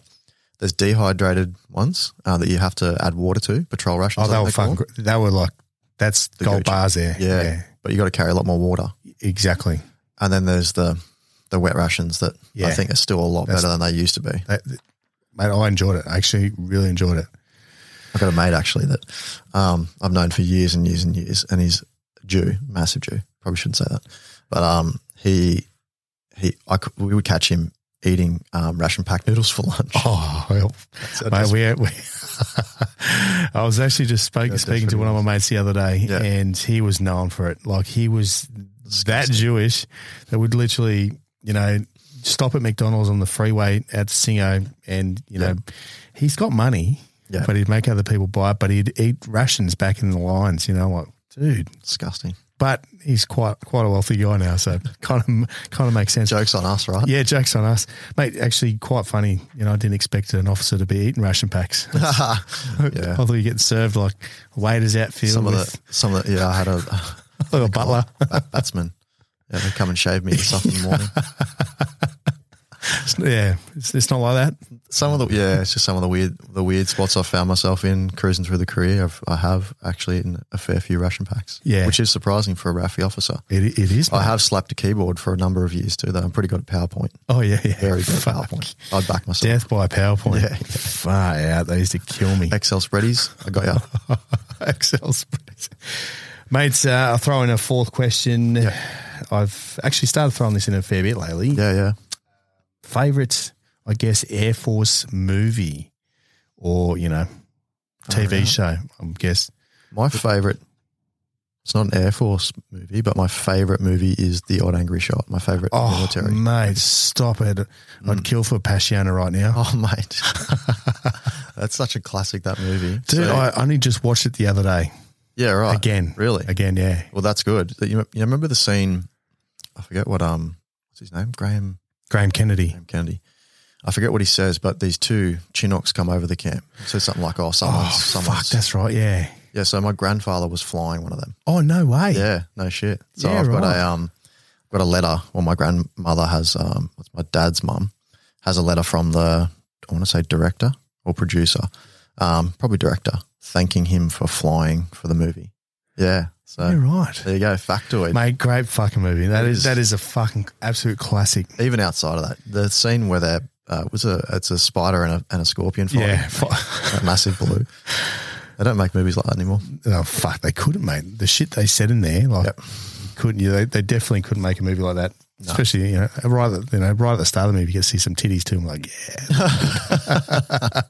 there's dehydrated ones uh, that you have to add water to. Patrol rations. Oh, they were they're called. They were like that's The gold go-to. bars there. Yeah, but you got to carry a lot more water. exactly. And then there's the the wet rations that Yeah. I think are still a lot That's- better than they used to be. That, mate, I enjoyed it. I actually really enjoyed it. I've got a mate actually that um, I've known for years and years and years, and he's Jew, massive Jew. Probably shouldn't say that, but um, he he I we would catch him eating um, ration pack noodles for lunch. Oh, well, mate, we, we I was actually just speak, That's speaking to one of my mates the other day, Yeah. and he was known for it. Like he was that Jewish that would literally, you know, stop at McDonald's on the freeway at Singo, and you know, he's got money, Yeah. but he'd make other people buy it, but he'd eat rations back in the lines. You know, like dude. disgusting. But he's quite quite a wealthy guy now, so kind of kind of makes sense. Jokes on us, right? Yeah, jokes on us, mate. Actually, quite funny. You know, I didn't expect an officer to be eating ration packs. yeah. I thought you get served like waiters outfield Some of with the some of the yeah, I had a, like a butler. bat- batsman. Yeah, they come and shave me in the morning. yeah, it's, it's not like that. Some of the yeah, it's just some of the weird the weird spots I've found myself in cruising through the career. I've, I have actually in a fair few ration packs. Yeah. which is surprising for a RAFI officer. It, it is. I have slapped a keyboard for a number of years too. Though I'm pretty good at PowerPoint. Oh yeah, yeah. Very good at PowerPoint. I'd back myself. Death by PowerPoint. Yeah, yeah. Far out. They used to kill me. Excel spreadies. I got you. Excel spreads. Mates, uh, I'll throw in a fourth question. I've actually started throwing this in a fair bit lately. Yeah, yeah. Favorite, I guess, Air Force movie or, you know, TV yeah. show, I guess. My favorite. It's not an Air Force movie, but my favorite movie is The Odd Angry Shot. My favorite Oh, military. mate, stop it. I'd kill for Passiona right now. Oh, mate. That's such a classic, that movie. Dude, So- I only just watched it the other day. yeah, right. Again. Really? Again, yeah. Well, that's good. You, you remember the scene? I forget what um, what's his name? Graham, Graham Kennedy. Graham Kennedy. I forget what he says, but these two Chinooks come over the camp. Says something like, "Oh, someone's, Oh, someone's." fuck, that's right, yeah. yeah. So my grandfather was flying one of them. Oh, no way. Yeah, no shit. So Yeah, I've got right. a um, got a letter. Well, my grandmother has um, what's my dad's mum has a letter from the I want to say director or producer, um, probably director, thanking him for flying for the movie. Yeah. So You're right. there you go, factoid. Mate, great fucking movie. That is is. that is a fucking absolute classic. Even outside of that, the scene where they're uh, was a it's a spider and a, and a scorpion fighting. Yeah. that massive blue. They don't make movies like that anymore. Oh fuck, they couldn't, mate. The shit they said in there, like, Yep. couldn't you? They, they definitely couldn't make a movie like that. Especially, you know, right at, you know, right at the start of the movie, you get to see some titties too. I'm like, yeah,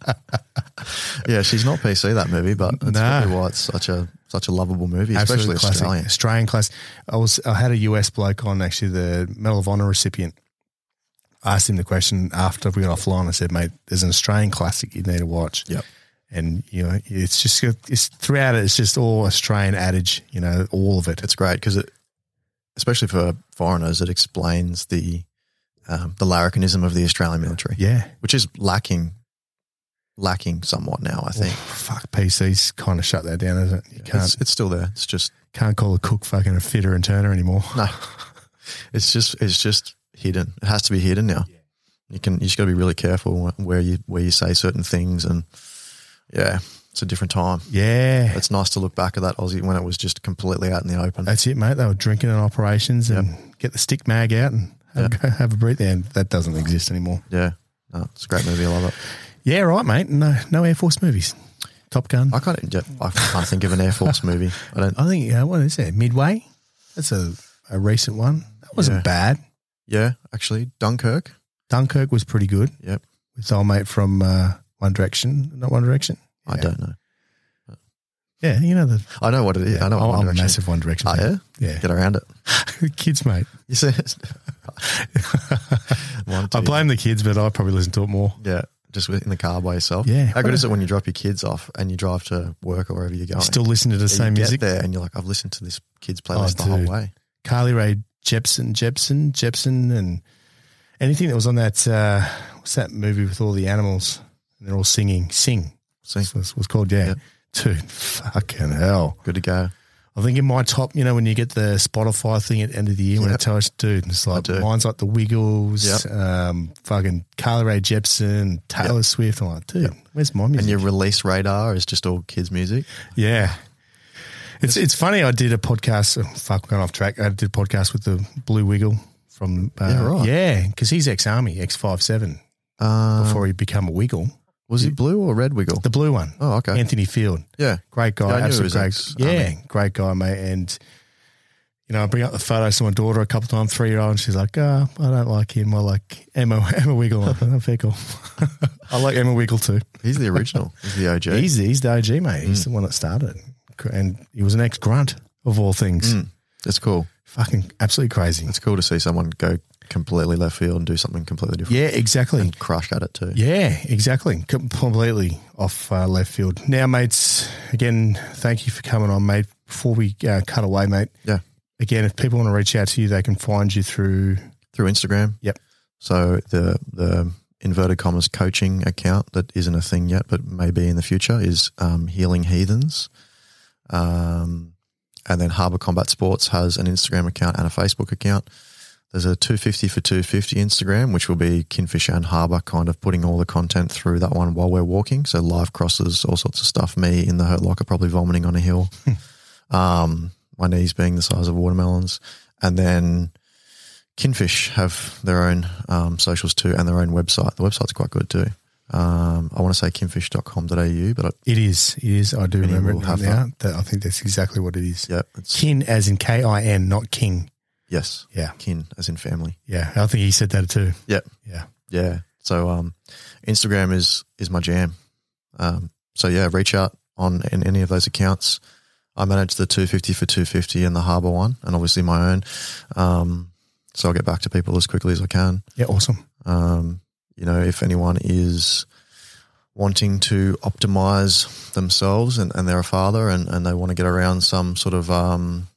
Yeah, she's not PC that movie, but that's No. probably why it's such a such a lovable movie, especially classic. Australian. Australian class. I was, I had a US bloke on actually, the Medal of Honor recipient. I asked him the question after we got offline. I said, mate, there's an Australian classic you need to watch. Yep. And, you know, it's just, it's throughout it, it's just all Australian adage, you know, all of it. It's great because it, especially for foreigners, it explains the um, the larrikinism of the Australian military, Yeah. which is lacking lacking somewhat now. I think Fuck, PC's kind of shut that down, isn't it? You can't, it's, it's still there. It's just can't call a cook fucking a fitter and turner anymore. no, it's just it's just hidden. It has to be hidden now. You can you just got to be really careful where you where you say certain things, and yeah, it's a different time. Yeah. It's nice to look back at that Aussie when it was just completely out in the open. That's it, mate. They were drinking in operations and get the stick mag out and have, a go- have a breathe. And that doesn't exist anymore. Yeah, no, it's a great movie. I love it. Yeah, right, mate. No, no Air Force movies. Top Gun. I can't. yeah, I can't think of an Air Force movie. I don't. I think, Yeah, what is it? Midway? That's a, a recent one. That wasn't Yeah. bad. Yeah, actually, Dunkirk. Dunkirk was pretty good Yep. with old mate from uh, One Direction. Not One Direction. I don't know. Yeah, you know the. I know what it is. I know. I'm, One I'm a Direction. massive One Direction. Oh, yeah? Yeah. Get around it. Kids, mate. You see, one, I two, blame the kids, but I probably listen to it more. Yeah, just in the car by yourself. Yeah. How good is it when you drop your kids off and you drive to work or wherever you're going? Still listen to the Yeah, same you music. There and you're like, I've listened to this kids playlist Oh, the whole way. Carly Rae Jepsen, Jepsen, Jepsen, and anything that was on that. Uh, what's that movie with all the animals? And they're all singing. Sing. It was, was called yeah. Yep. Dude, fucking hell. Good to go. I think in my top, you know, when you get the Spotify thing at the end of the year when Yep. it tells dude, it's like mine's like the Wiggles, Yep. um, fucking Carly Rae Jepsen, Taylor Swift. I'm like, dude, where's my music? And your release radar is just all kids' music. Yeah. It's it's funny. I did a podcast. Oh, fuck, going off track. I did a podcast with the Blue Wiggle from uh, Yeah, right. Yeah, because he's ex army, ex five seven Uh, before he became a Wiggle. was he blue or red wiggle? The blue one. Oh, okay. Anthony Field, yeah. great guy, Yeah, I knew he absolute great. ex-army. yeah, great guy, mate. And you know, I bring up the photos to my daughter a couple of times, three year old, and she's like, "Oh, I don't like him. I like Emma Emma Wiggle." I'm like, oh, fair. I like Emma Wiggle too. He's the original. He's the OG. He's he's the OG mate. Mm. He's the one that started, and he was an ex grunt of all things. Mm. It's cool. Fucking absolutely crazy. It's cool to see someone go completely left field and do something completely different. Yeah, exactly. And crush at it too. Yeah, exactly. Completely off uh, left field. Now, mates, again, thank you for coming on, mate. Before we uh, cut away, mate, Yeah. again, if people want to reach out to you, they can find you through. Through Instagram. Yep. So the the inverted commas coaching account that isn't a thing yet, but may be in the future is um, Healing Heathens. Um, and then Harbour Combat Sports has an Instagram account and a Facebook account. There's a 250 for 250 Instagram, which will be Kinfish and Harbour kind of putting all the content through that one while we're walking. So live crosses, all sorts of stuff. Me in the hurt locker, probably vomiting on a hill. um, my knees being the size of watermelons. And then Kinfish have their own um, socials too and their own website. The website's quite good too. Um, I want to say kinfish.com.au, but I, It is. It is. I do remember it now. that. That. I think that's exactly what it is. yeah, it's Kin as in K I N, not King. yes, Yeah. kin as in family. Yeah. I think he said that too. Yeah, Yeah. yeah. So um, Instagram is is my jam. Um, so yeah, reach out on in any of those accounts. I manage the 250 for 250 and the Harbour one, and obviously my own. Um, so I'll get back to people as quickly as I can. Yeah. Awesome. Um, you know, if anyone is wanting to optimize themselves and, and they're a father and, and they want to get around some sort of um,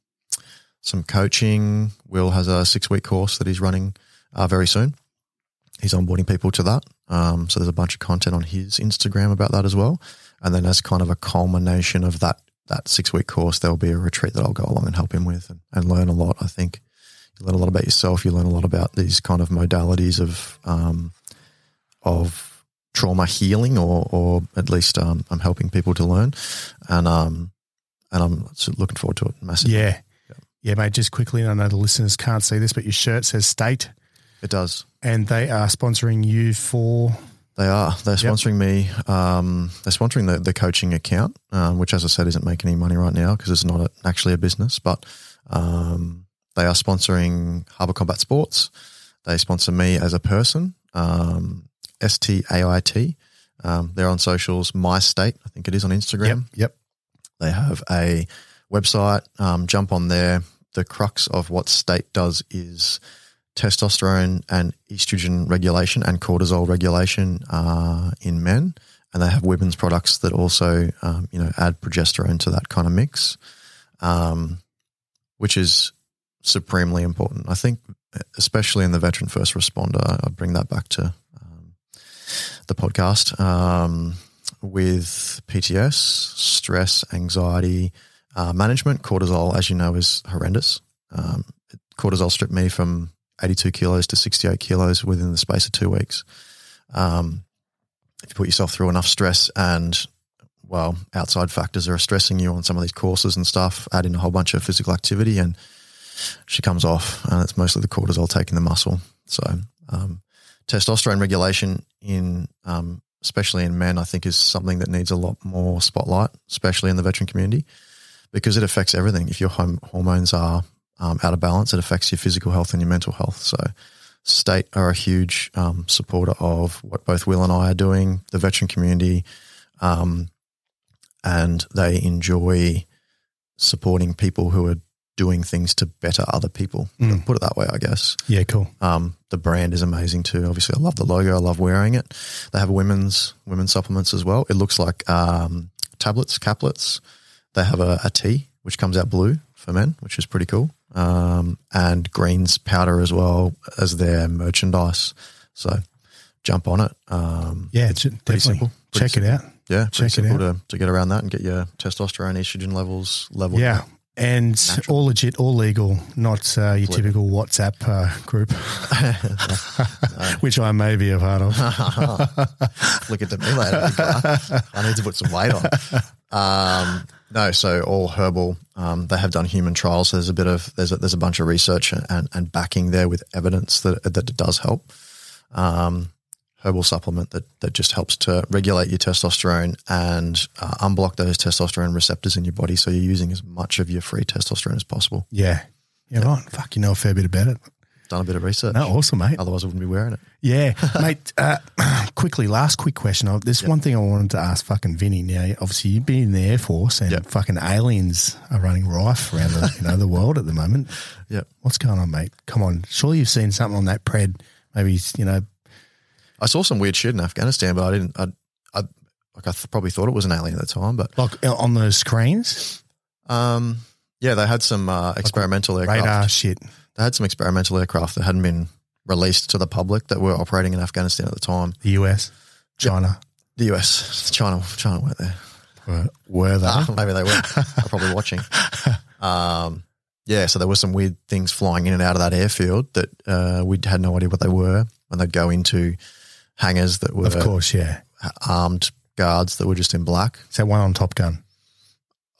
some coaching, Will has a six week course that he's running uh, very soon. He's onboarding people to that. Um, so there's a bunch of content on his Instagram about that as well. And then as kind of a culmination of that that six week course, there'll be a retreat that I'll go along and help him with and, and learn a lot. I think you learn a lot about yourself. You learn a lot about these kind of modalities of um, of trauma healing, or or at least um, I'm helping people to learn, and um, and I'm looking forward to it massively. Yeah. Yeah, mate. Just quickly, and I know the listeners can't see this, but your shirt says Stait It does. and they are sponsoring you for. They are. They're Yep. sponsoring me. Um, they're sponsoring the, the coaching account, um, which, as I said, isn't making any money right now because it's not a, actually a business. But um, they are sponsoring Harbour Combat Sports. They sponsor me as a person, um, S T A I T. Um, they're on socials. My Stait, I think it is on Instagram. Yep. They have a website. Um, jump on there. The crux of what Stait does is testosterone and estrogen regulation and cortisol regulation uh, in men. And they have women's products that also, um, you know, add progesterone to that kind of mix, um, which is supremely important. I think, especially in the veteran first responder, I bring that back to the podcast um, with PTS, stress, anxiety, uh, management. Cortisol, as you know, is horrendous. Um, cortisol stripped me from 82 kilos to 68 kilos within the space of two weeks. Um, if you put yourself through enough stress and, well, outside factors are stressing you on some of these courses and stuff, add in a whole bunch of physical activity and she comes off. And it's mostly the cortisol taking the muscle. So, um, testosterone regulation in, um, especially in men, I think is something that needs a lot more spotlight, especially in the veteran community, because it affects everything. If your hormones are um, out of balance, it affects your physical health and your mental health. So, Stait are a huge um, supporter of what both Will and I are doing, the veteran community, um, and they enjoy supporting people who are doing things to better other people. Mm. Put it that way, I guess. Yeah, cool. Um, the brand is amazing too. Obviously, I love the logo. I love wearing it. They have women's women's supplements as well. It looks like um, tablets, caplets. They have a, a tea which comes out blue for men, which is pretty cool. Um, and greens powder as well as their merchandise. So jump on it. Um, Yeah, it's pretty definitely. simple. pretty Check it out. Yeah, pretty Check it simple to, to get around that and get your testosterone, estrogen levels leveled. Yeah. And Natural. all legit, all legal, not uh, your typical WhatsApp uh, group, which I may be a part of. Look at me later. I need to put some weight on. Um, no, so all herbal. Um, they have done human trials. So there's a bit of there's a, there's a bunch of research and, and backing there with evidence that that it does help. Um, herbal supplement that that just helps to regulate your testosterone and uh, unblock those testosterone receptors in your body, so you're using as much of your free testosterone as possible. Yeah. Yeah, right. Fuck, you know a fair bit about it. Done a bit of research. No, awesome, mate. Otherwise, I wouldn't be wearing it. Yeah, mate. Uh, quickly, last quick question. Oh, There's one thing I wanted to ask fucking Vinny. Now, obviously, you've been in the Air Force and Yep. fucking aliens are running rife around the, you know, the world at the moment. Yep. What's going on, mate? Come on. Surely you've seen something on that pred. Maybe, you know, I saw some weird shit in Afghanistan, but I didn't. I, I like I th- probably thought it was an alien at the time, but like uh, on those screens, um, yeah, they had some uh, experimental aircraft. radar shit. They had some experimental aircraft that hadn't been released to the public that were operating in Afghanistan at the time. The US, China. The US, China, China weren't there. Were, were they? Maybe they were. They're probably watching. Um, yeah, so there were some weird things flying in and out of that airfield that uh, we had no idea what they were. when they'd go into hangars that were of course, yeah. armed guards that were just in black. Is that one on Top Gun?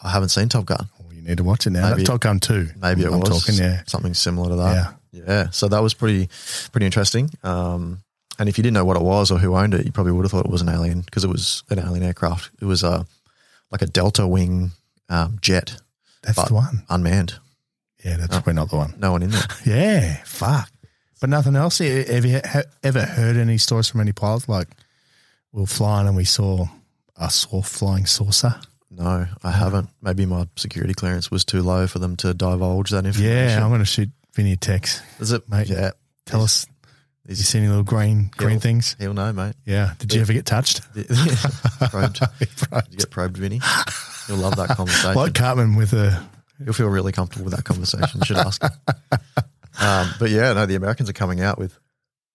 I haven't seen Top Gun. Oh, you need to watch it now. Maybe- Top Gun 2. Maybe it I'm was talking, yeah. something similar to that. Yeah. Yeah. So that was pretty pretty interesting. Um, and if you didn't know what it was or who owned it, you probably would have thought it was an alien because it was an alien aircraft. It was a like a Delta wing um, jet, That's the one. unmanned. Yeah, that's probably not the one. No one in there. Yeah, fuck. But nothing else. Have you ever heard any stories from any pilots? Like, we were flying and we saw a saw flying saucer. No, I haven't. Maybe my security clearance was too low for them to divulge that information. Yeah, I'm going to shoot Vinny a text. Is it, Mate, Yeah, Tell us, did you see any little green green things? he'll know, mate. Yeah. Did you ever get touched? probed. Did you get probed, Vinny? You'll love that conversation. Like Cartman with a. You'll feel really comfortable with that conversation. You should ask him. Um, but yeah, no, the Americans are coming out with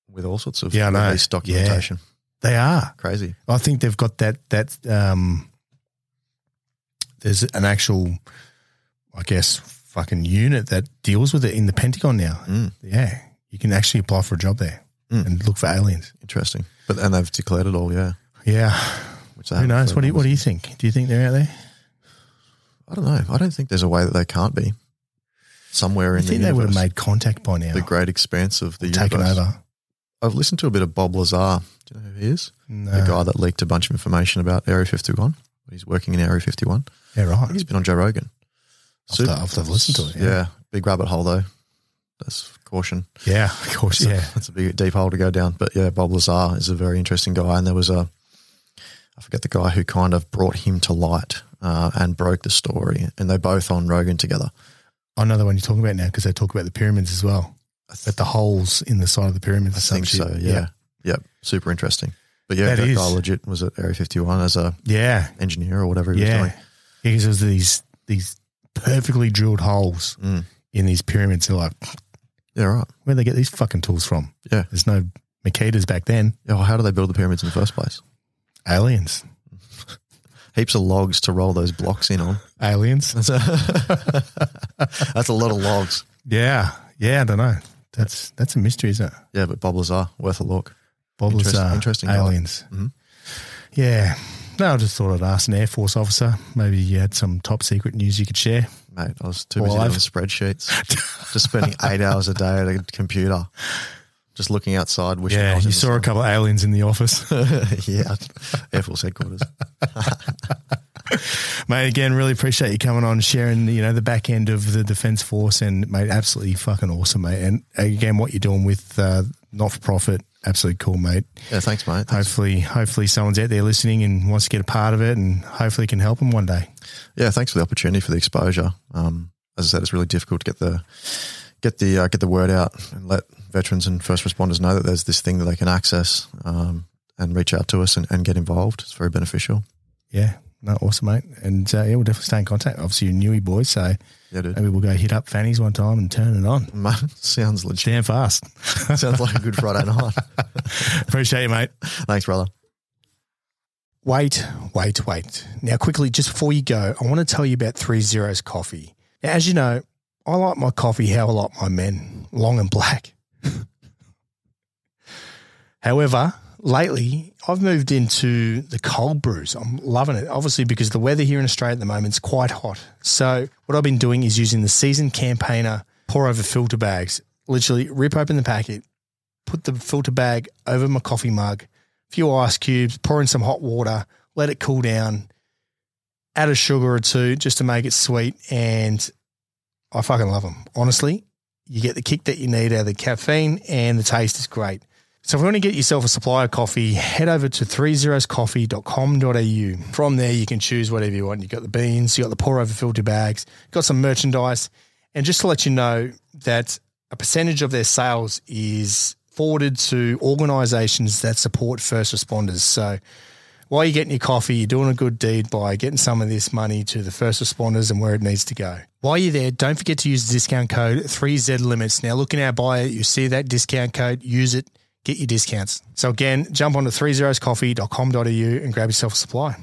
with all sorts of Yeah, I know. released documentation. They are. Crazy. I think they've got that. That um, there's an actual, I guess, fucking unit that deals with it in the Pentagon now. Mm. Yeah, you can actually apply for a job there Mm. and look for aliens. Interesting. But and they've declared it all, yeah. Yeah, Which who knows? What do you What do you think? Do you think they're out there? I don't know. I don't think there's a way that they can't be. Somewhere in the think they would have made contact by now. the great expanse of the taken universe. over. I've listened to a bit of Bob Lazar. Do you know who he is? No. The guy that leaked a bunch of information about Area 51. He's working in Area 51. Yeah, right. he's been on Joe Rogan. To- I'll have to listen to it, yeah. Yeah. Big rabbit hole though. That's caution. Yeah, of course. That's a- Yeah, that's a big deep hole to go down. But yeah, Bob Lazar is a very interesting guy, and there was a I forget the guy who kind of brought him to light uh, and broke the story, and they both on Rogan together. I know the one you're talking about now because they talk about the pyramids as well. At the holes in the side of the pyramids. I think so. Yeah. Yep. Super interesting. But yeah, That that, guy legit was at Area 51 as a yeah, engineer or whatever he was yeah. doing. Because there's these these perfectly drilled holes Mm. in these pyramids. They're like, Yeah, right. where they get these fucking tools from? Yeah. There's no Makitas back then. Yeah, well, how do they build the pyramids in the first place? Aliens, Heaps of logs to roll those blocks in on. aliens. That's a, that's a lot of logs. Yeah, yeah. I don't know. That's that's a mystery, isn't it? Yeah, but Bob Lazar, worth a look. Bob Interest- Lazar, interesting guy. aliens. Mhm. Yeah. No, I just thought I'd ask an Air Force officer. Maybe you had some top secret news you could share. Mate, I was too busy doing spreadsheets. just spending eight hours a day at a computer, just looking outside. Wishing Yeah, you saw a couple of aliens in the office. yeah, Air Force headquarters. mate, again, really appreciate you coming on, sharing, you know, the back end of the Defence Force and, mate, absolutely fucking awesome, mate. And again, what you're doing with uh, not for profit, absolutely cool, mate. Yeah, thanks, mate. Thanks. Hopefully, hopefully someone's out there listening and wants to get a part of it and hopefully can help them one day. Yeah, thanks for the opportunity for the exposure. Um, as I said, it's really difficult to get the get the uh, get the word out and let veterans and first responders know that there's this thing that they can access um, and reach out to us and, and get involved. It's very beneficial. Yeah, no, awesome, mate. And uh, yeah, we'll definitely stay in contact. Obviously, you're newy boys, so Yeah, dude. maybe we'll go hit up Fanny's one time and turn it on. Man, sounds legit. Damn fast. Sounds like a good Friday night. Appreciate you, mate. Thanks, brother. Wait, wait, wait. Now, quickly, just before you go, I want to tell you about Three Zeros Coffee. Now, as you know, I like my coffee how I like my men, long and black. However, lately I've moved into the cold brews. I'm loving it, obviously, because the weather here in Australia at the moment is quite hot. So, what I've been doing is using the seasoned campaigner pour over filter bags. Literally, rip open the packet, put the filter bag over my coffee mug, a few ice cubes, pour in some hot water, let it cool down, add a sugar or two just to make it sweet. And I fucking love them. Honestly, you get the kick that you need out of the caffeine and the taste is great. So if you want to get yourself a supply of coffee, head over to 3zeroscoffee.com.au. From there, you can choose whatever you want. You've got the beans, you've got the pour over filter bags, you've got some merchandise. And just to let you know that a percentage of their sales is forwarded to organisations that support first responders. So while you're getting your coffee, you're doing a good deed by getting some of this money to the first responders and where it needs to go. While you're there, don't forget to use the discount code 3Z Limits. Now, look in our bio, you see that discount code, use it, get your discounts. So again, jump on to 3zeroscoffee.com.au and grab yourself a supply.